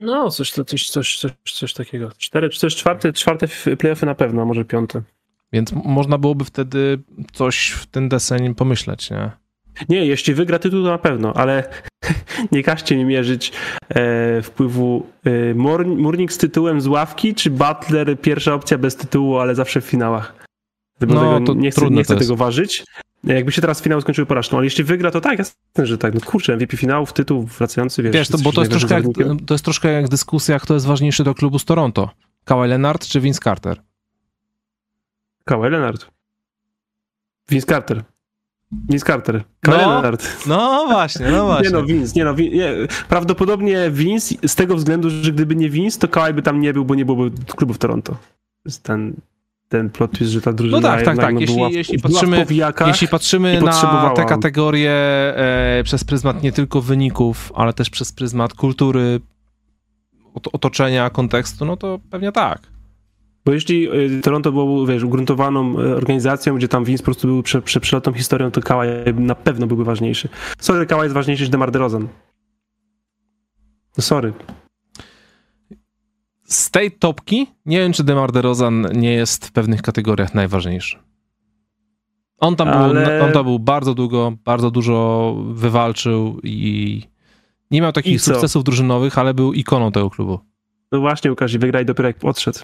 No, coś, coś, coś, coś, coś takiego. Cztery, czy też czwarte, czwarte playoffy na pewno, może piąte. Więc można byłoby wtedy coś w ten deseń pomyśleć, nie? Nie, jeśli wygra tytuł, to na pewno, ale nie każcie mi mierzyć e, wpływu e, Murnik z tytułem z ławki, czy Butler pierwsza opcja bez tytułu, ale zawsze w finałach. No, to nie chcę, nie chcę tego ważyć. Jakby się teraz finał skończył porażką, ale jeśli wygra, to tak, jasne, że tak. No kurczę, MVP finałów, tytuł wracający, wiesz. Wiesz, to, bo to jest, troszkę jak, to jest troszkę jak dyskusja, kto jest ważniejszy do klubu z Toronto. Kawhi Leonard czy Vince Carter? Kawhi Leonard. Vince Carter. Vince Carter. Kawhi no, Leonard. No właśnie, no właśnie. Nie no, Vince, nie no, Vince, nie. prawdopodobnie Vince z tego względu, że gdyby nie Vince, to Kawhi by tam nie był, bo nie byłoby klubu w Toronto. To jest ten ten plot twist, że ta drużyna No tak, tak, tak. Jeśli, była, jeśli patrzymy, jeśli patrzymy na te kategorie e, przez pryzmat nie tylko wyników, ale też przez pryzmat kultury, otoczenia, kontekstu, no to pewnie tak. Bo jeśli e, Toronto było, wiesz, ugruntowaną e, organizacją, gdzie tam Vince po prostu był prze, prze, historią, to Kawhi na pewno byłby ważniejszy. Sorry, Kawhi jest ważniejszy niż DeMar DeRozan. No sorry z tej topki nie wiem, czy DeMar DeRozan nie jest w pewnych kategoriach najważniejszy. On tam, Ale... był, on tam był bardzo długo, bardzo dużo wywalczył i nie miał takich sukcesów drużynowych, ale był ikoną tego klubu. No właśnie, Łukasz, wygraj dopiero jak odszedł.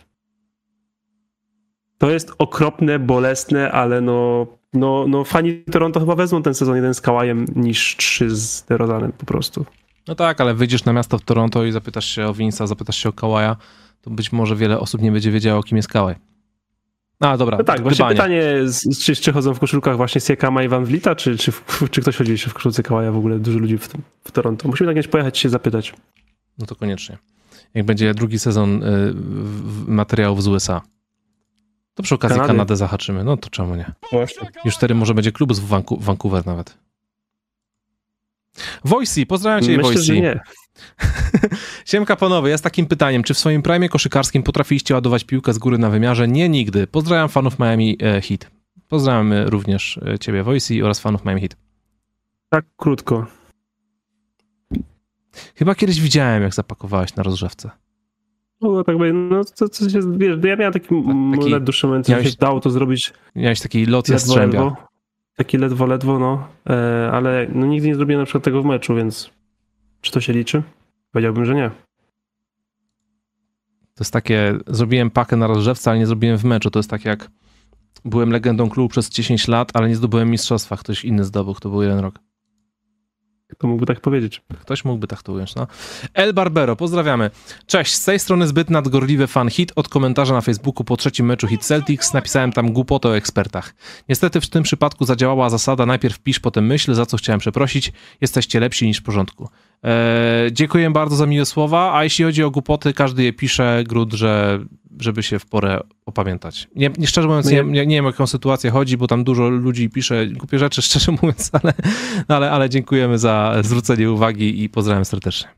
To jest okropne, bolesne, ale no, no, no fani Toronto chyba wezmą ten sezon jeden z Kałajem niż trzy z DeRozanem po prostu. No tak, ale wyjdziesz na miasto w Toronto i zapytasz się o Vince'a, zapytasz się o Kawaja, to być może wiele osób nie będzie wiedziało, kim jest Kawaj. No dobra. No tak, właśnie pytanie, czy, czy chodzą w koszulkach właśnie Siekama i Van Vlita, czy, czy, czy ktoś chodzi jeszcze w koszulce Kawaja w ogóle? Dużo ludzi w, w Toronto. Musimy tak pojechać się zapytać. No to koniecznie. Jak będzie drugi sezon y, materiałów z USA, to przy okazji Kanady. Kanadę zahaczymy. No to czemu nie? Właśnie. Już wtedy może będzie klub z Vancouver nawet. Wojsi, pozdrawiam cię, Myślę, Wojsi. nie. Siemka panowie, ja z takim pytaniem, czy w swoim prime koszykarskim potrafiliście ładować piłkę z góry na wymiarze? Nie, nigdy. Pozdrawiam fanów Miami e, Heat. Pozdrawiam również e, ciebie, Wojsi, oraz fanów Miami Heat. Tak krótko. Chyba kiedyś widziałem, jak zapakowałeś na rozrzewce. No tak no to, to się, wiesz, ja miałem taki, taki dłuższy moment, że się dało to zrobić. Miałeś taki lot jastrzębia. Taki ledwo, ledwo, no. E, ale no, nigdy nie zrobiłem na przykład tego w meczu, więc czy to się liczy? Powiedziałbym, że nie. To jest takie, zrobiłem pakę na rozrzewce, ale nie zrobiłem w meczu. To jest tak jak byłem legendą klubu przez 10 lat, ale nie zdobyłem mistrzostwa. Ktoś inny zdobył, to był jeden rok. Kto mógłby tak powiedzieć? Ktoś mógłby tak to ująć, no. El Barbero, pozdrawiamy. Cześć, z tej strony zbyt nadgorliwy fan hit od komentarza na Facebooku po trzecim meczu Hit Celtics napisałem tam głupotę o ekspertach. Niestety w tym przypadku zadziałała zasada najpierw pisz, potem myśl, za co chciałem przeprosić. Jesteście lepsi niż w porządku. Eee, dziękuję bardzo za miłe słowa, a jeśli chodzi o głupoty, każdy je pisze, Grud, że żeby się w porę opamiętać. Nie, nie szczerze mówiąc, no nie, nie, nie wiem, o jaką sytuację chodzi, bo tam dużo ludzi pisze głupie rzeczy, szczerze mówiąc, ale, ale, ale dziękujemy za zwrócenie uwagi i pozdrawiam serdecznie.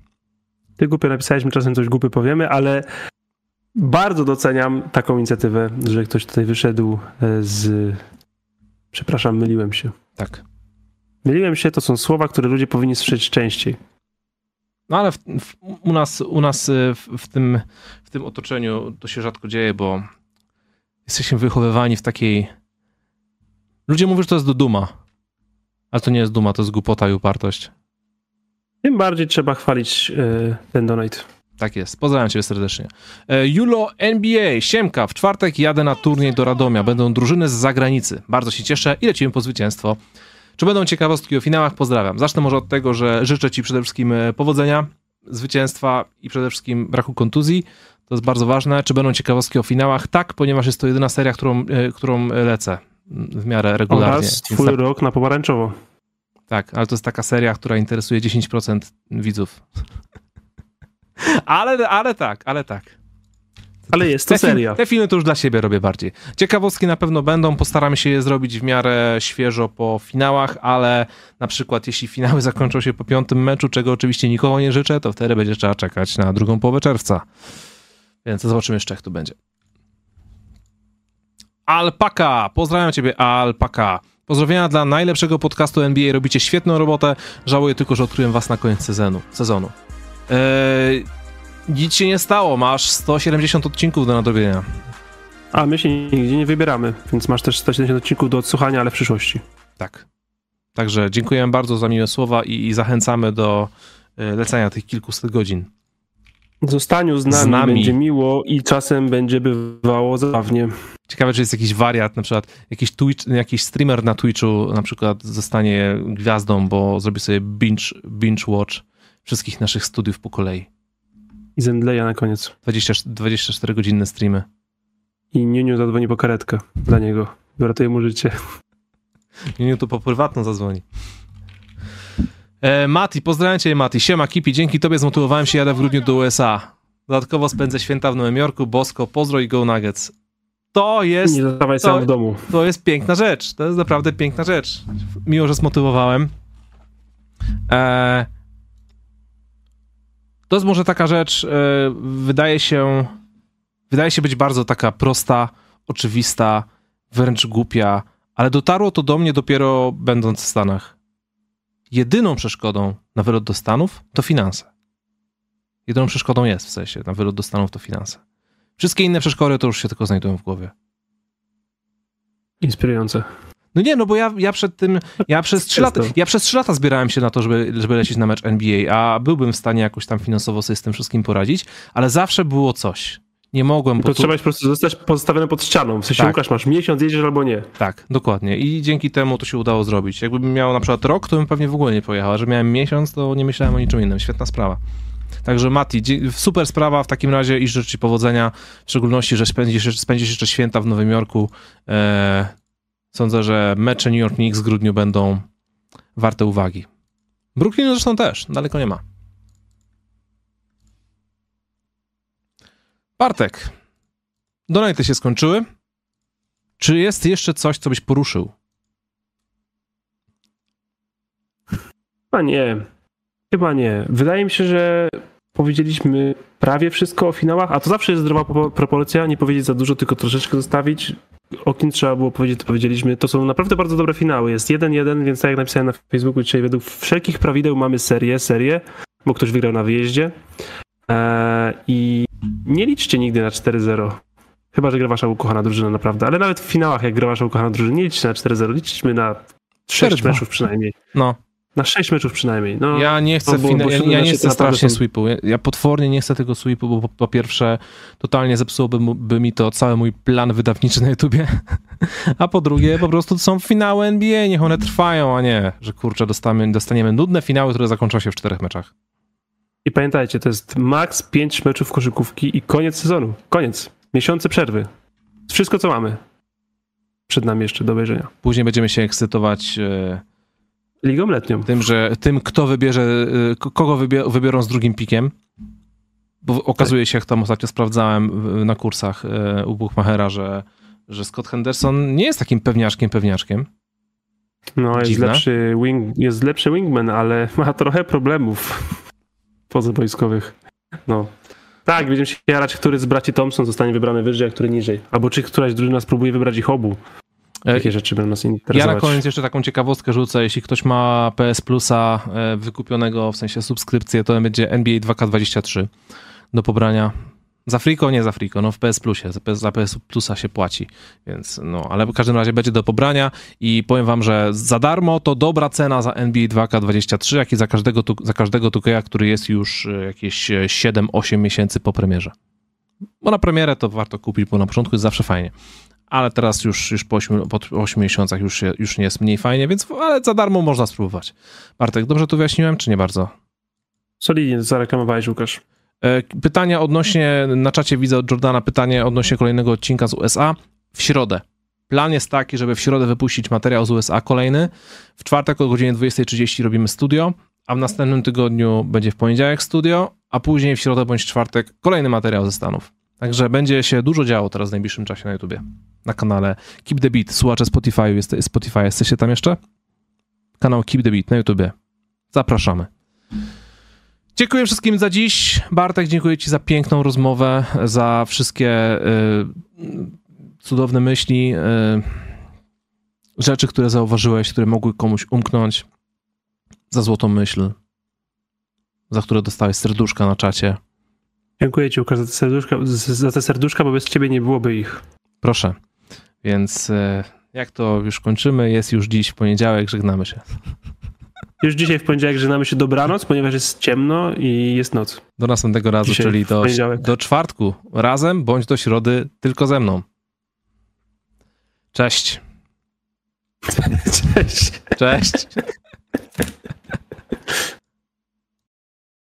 Ty głupio napisaliśmy, czasem coś głupie powiemy, ale bardzo doceniam taką inicjatywę, że ktoś tutaj wyszedł e, z... Przepraszam, myliłem się. Tak. Myliłem się, to są słowa, które ludzie powinni słyszeć częściej. No ale w, w, u nas, u nas y, w, w, tym, w tym otoczeniu to się rzadko dzieje, bo jesteśmy wychowywani w takiej. Ludzie mówią, że to jest do duma. Ale to nie jest duma, to jest głupota i upartość. Tym bardziej trzeba chwalić yy, ten donate. Tak jest. Pozdrawiam cię serdecznie. E, Julo NBA, Siemka, w czwartek jadę na turniej do Radomia. Będą drużyny z zagranicy. Bardzo się cieszę i lecimy po zwycięstwo. Czy będą ciekawostki o finałach? Pozdrawiam. Zacznę może od tego, że życzę Ci przede wszystkim e, powodzenia, zwycięstwa i przede wszystkim braku kontuzji. To jest bardzo ważne. Czy będą ciekawostki o finałach? Tak, ponieważ jest to jedyna seria, którą, e, którą lecę w miarę regularnie. Oraz twój tak, rok na pomarańczowo. Tak, ale to jest taka seria, która interesuje 10% widzów. ale, ale tak, ale tak. Ale jest to te seria. te filmy to już dla siebie robię bardziej. Ciekawostki na pewno będą, postaramy się je zrobić w miarę świeżo po finałach, ale na przykład jeśli finały zakończą się po piątym meczu, czego oczywiście nikogo nie życzę, to wtedy będzie trzeba czekać na drugą połowę czerwca. Więc zobaczymy jeszcze jak to będzie. Alpaka, pozdrawiam ciebie Alpaka. Pozdrowienia dla najlepszego podcastu NBA, robicie świetną robotę, żałuję tylko, że odkryłem was na koniec sezonu. sezonu. Eee, nic się nie stało, masz 170 odcinków do nadrobienia. A my się nigdzie nie wybieramy, więc masz też 170 odcinków do odsłuchania, ale w przyszłości. Tak. Także dziękujemy bardzo za miłe słowa i, i zachęcamy do y, lecenia tych kilkuset godzin. Zostaniu z nami, z nami, będzie miło i czasem będzie bywało zabawnie. Ciekawe, czy jest jakiś wariat, na przykład jakiś, Twitch, jakiś streamer na Twitchu na przykład zostanie gwiazdą, bo zrobi sobie binge, binge watch wszystkich naszych studiów po kolei. I Zendleya na koniec. 20, 24 godzinne streamy. I Niuniu zadzwoni po karetkę dla niego. Uratuje mu życie. Niuniu to po prywatną zadzwoni. E, Mati, pozdrawiam cię Mati. Siema Kipi, dzięki tobie zmotywowałem się, jadę w grudniu do USA. Dodatkowo spędzę święta w Nowym Jorku, Bosko, pozdro i go Nuggets. To jest... Nie zostawaj sam w domu. To jest piękna rzecz. To jest naprawdę piękna rzecz. Miło, że zmotywowałem. E, to jest może taka rzecz, e, wydaje się, wydaje się być bardzo taka prosta, oczywista, wręcz głupia, ale dotarło to do mnie dopiero będąc w Stanach. Jedyną przeszkodą na wylot do Stanów to finanse. Jedyną przeszkodą jest w sensie na wylot do Stanów to finanse. Wszystkie inne przeszkody to już się tylko znajdują w głowie. Inspirujące. No nie, no bo ja, ja przed tym, ja przez, 3 lata, ja przez 3 lata zbierałem się na to, żeby, żeby lecieć na mecz NBA, a byłbym w stanie jakoś tam finansowo sobie z tym wszystkim poradzić, ale zawsze było coś. Nie mogłem. To tu... trzeba po prostu zostać pozostawiony pod ścianą. W sensie, tak. Łukasz, masz miesiąc, jedziesz albo nie. Tak, dokładnie. I dzięki temu to się udało zrobić. Jakbym miał na przykład rok, to bym pewnie w ogóle nie pojechał. A że miałem miesiąc, to nie myślałem o niczym innym. Świetna sprawa. Także Mati, super sprawa w takim razie i życzę Ci powodzenia, w szczególności, że spędzisz, spędzisz jeszcze święta w Nowym Jorku. Eee, sądzę, że mecze New York Knicks w grudniu będą warte uwagi. Brooklyn zresztą też, daleko nie ma. Bartek, donaty się skończyły. Czy jest jeszcze coś, co byś poruszył? Chyba nie. Chyba nie. Wydaje mi się, że powiedzieliśmy prawie wszystko o finałach, a to zawsze jest zdrowa proporcja, nie powiedzieć za dużo, tylko troszeczkę zostawić. O kim trzeba było powiedzieć, to powiedzieliśmy. To są naprawdę bardzo dobre finały. Jest 1-1, więc tak jak napisałem na Facebooku dzisiaj, według wszelkich prawideł mamy serię, serię, bo ktoś wygrał na wyjeździe. Eee, I nie liczcie nigdy na 4-0. Chyba, że gra wasza ukochana drużyna naprawdę. Ale nawet w finałach, jak gra wasza ukochana drużyna, nie liczcie na 4-0. Liczmy na 6 meczów przynajmniej. No. Na 6 meczów przynajmniej. No, ja nie chcę, no, bo, ja, ja nie chcę strasznie są... sweepu. Ja, ja, potwornie nie chcę tego sweepu, bo po, po pierwsze totalnie zepsułoby by mi to cały mój plan wydawniczy na YouTubie. A po drugie, po prostu to są finały NBA, niech one trwają, a nie, że kurczę, dostaniemy, dostaniemy nudne finały, które zakończą się w czterech meczach. I pamiętajcie, to jest maks 5 meczów koszykówki i koniec sezonu. Koniec. Miesiące przerwy. Wszystko, co mamy. Przed nami jeszcze do obejrzenia. Później będziemy się ekscytować e, Ligą letnią. Tym, że tym, kto wybierze, e, kogo wybiorą z drugim pikiem. Bo okazuje się, jak tam ostatnio sprawdzałem na kursach e, u Buchmachera, że, że Scott Henderson nie jest takim pewniaczkiem, pewniaczkiem. No, jest lepszy, wing, jest lepszy wingman, ale ma trochę problemów pozawojskowych. No. Tak, będziemy się jarać, który z braci Thompson zostanie wybrany wyżej, a który niżej. Albo czy któraś drużyna spróbuje wybrać ich obu. E, Takie rzeczy będą nas interesować. Ja na koniec jeszcze taką ciekawostkę rzucę. Jeśli ktoś ma PS Plusa e, wykupionego, w sensie subskrypcję, to będzie NBA 2K23 do pobrania. Za Friko? Nie za Friko, no w PS Plusie, za PS Plusa się płaci, więc no, ale w każdym razie będzie do pobrania i powiem wam, że za darmo to dobra cena za NBA 2K23, jak i za każdego, za każdego tukeja, który jest już e, jakieś 7-8 miesięcy po premierze. Bo na premierę to warto kupić, bo na początku jest zawsze fajnie. Ale teraz już, już po 8, po 8 miesiącach już, się, już nie jest mniej fajnie, więc ale za darmo można spróbować. Bartek, dobrze to wyjaśniłem, czy nie bardzo? Solidnie zareklamowałeś, Łukasz. E, pytania odnośnie, na czacie widzę od Jordana pytanie odnośnie kolejnego odcinka z USA w środę. Plan jest taki, żeby w środę wypuścić materiał z USA kolejny. W czwartek o godzinie 20.30 robimy studio, a w następnym tygodniu będzie w poniedziałek studio, a później w środę bądź czwartek kolejny materiał ze Stanów. Także będzie się dużo działo teraz w najbliższym czasie na YouTubie. Na kanale Keep the Beat. Słuchacze Spotify, jest, Spotify jesteście tam jeszcze? Kanał Keep the Beat na YouTubie. Zapraszamy. Dziękuję wszystkim za dziś. Bartek, dziękuję Ci za piękną rozmowę, za wszystkie y, cudowne myśli, y, rzeczy, które zauważyłeś, które mogły komuś umknąć, za złotą myśl, za które dostałeś serduszka na czacie. Dziękuję Ci, Łukasz, za te serduszka, za te serduszka bo bez Ciebie nie byłoby ich. Proszę. Więc y, jak to już kończymy, jest już dziś w poniedziałek, żegnamy się. Już dzisiaj w poniedziałek żegnamy się dobranoc, ponieważ jest ciemno i jest noc. Do następnego razu, dzisiaj czyli do, do czwartku. Razem bądź do środy tylko ze mną. Cześć. Cześć. Cześć.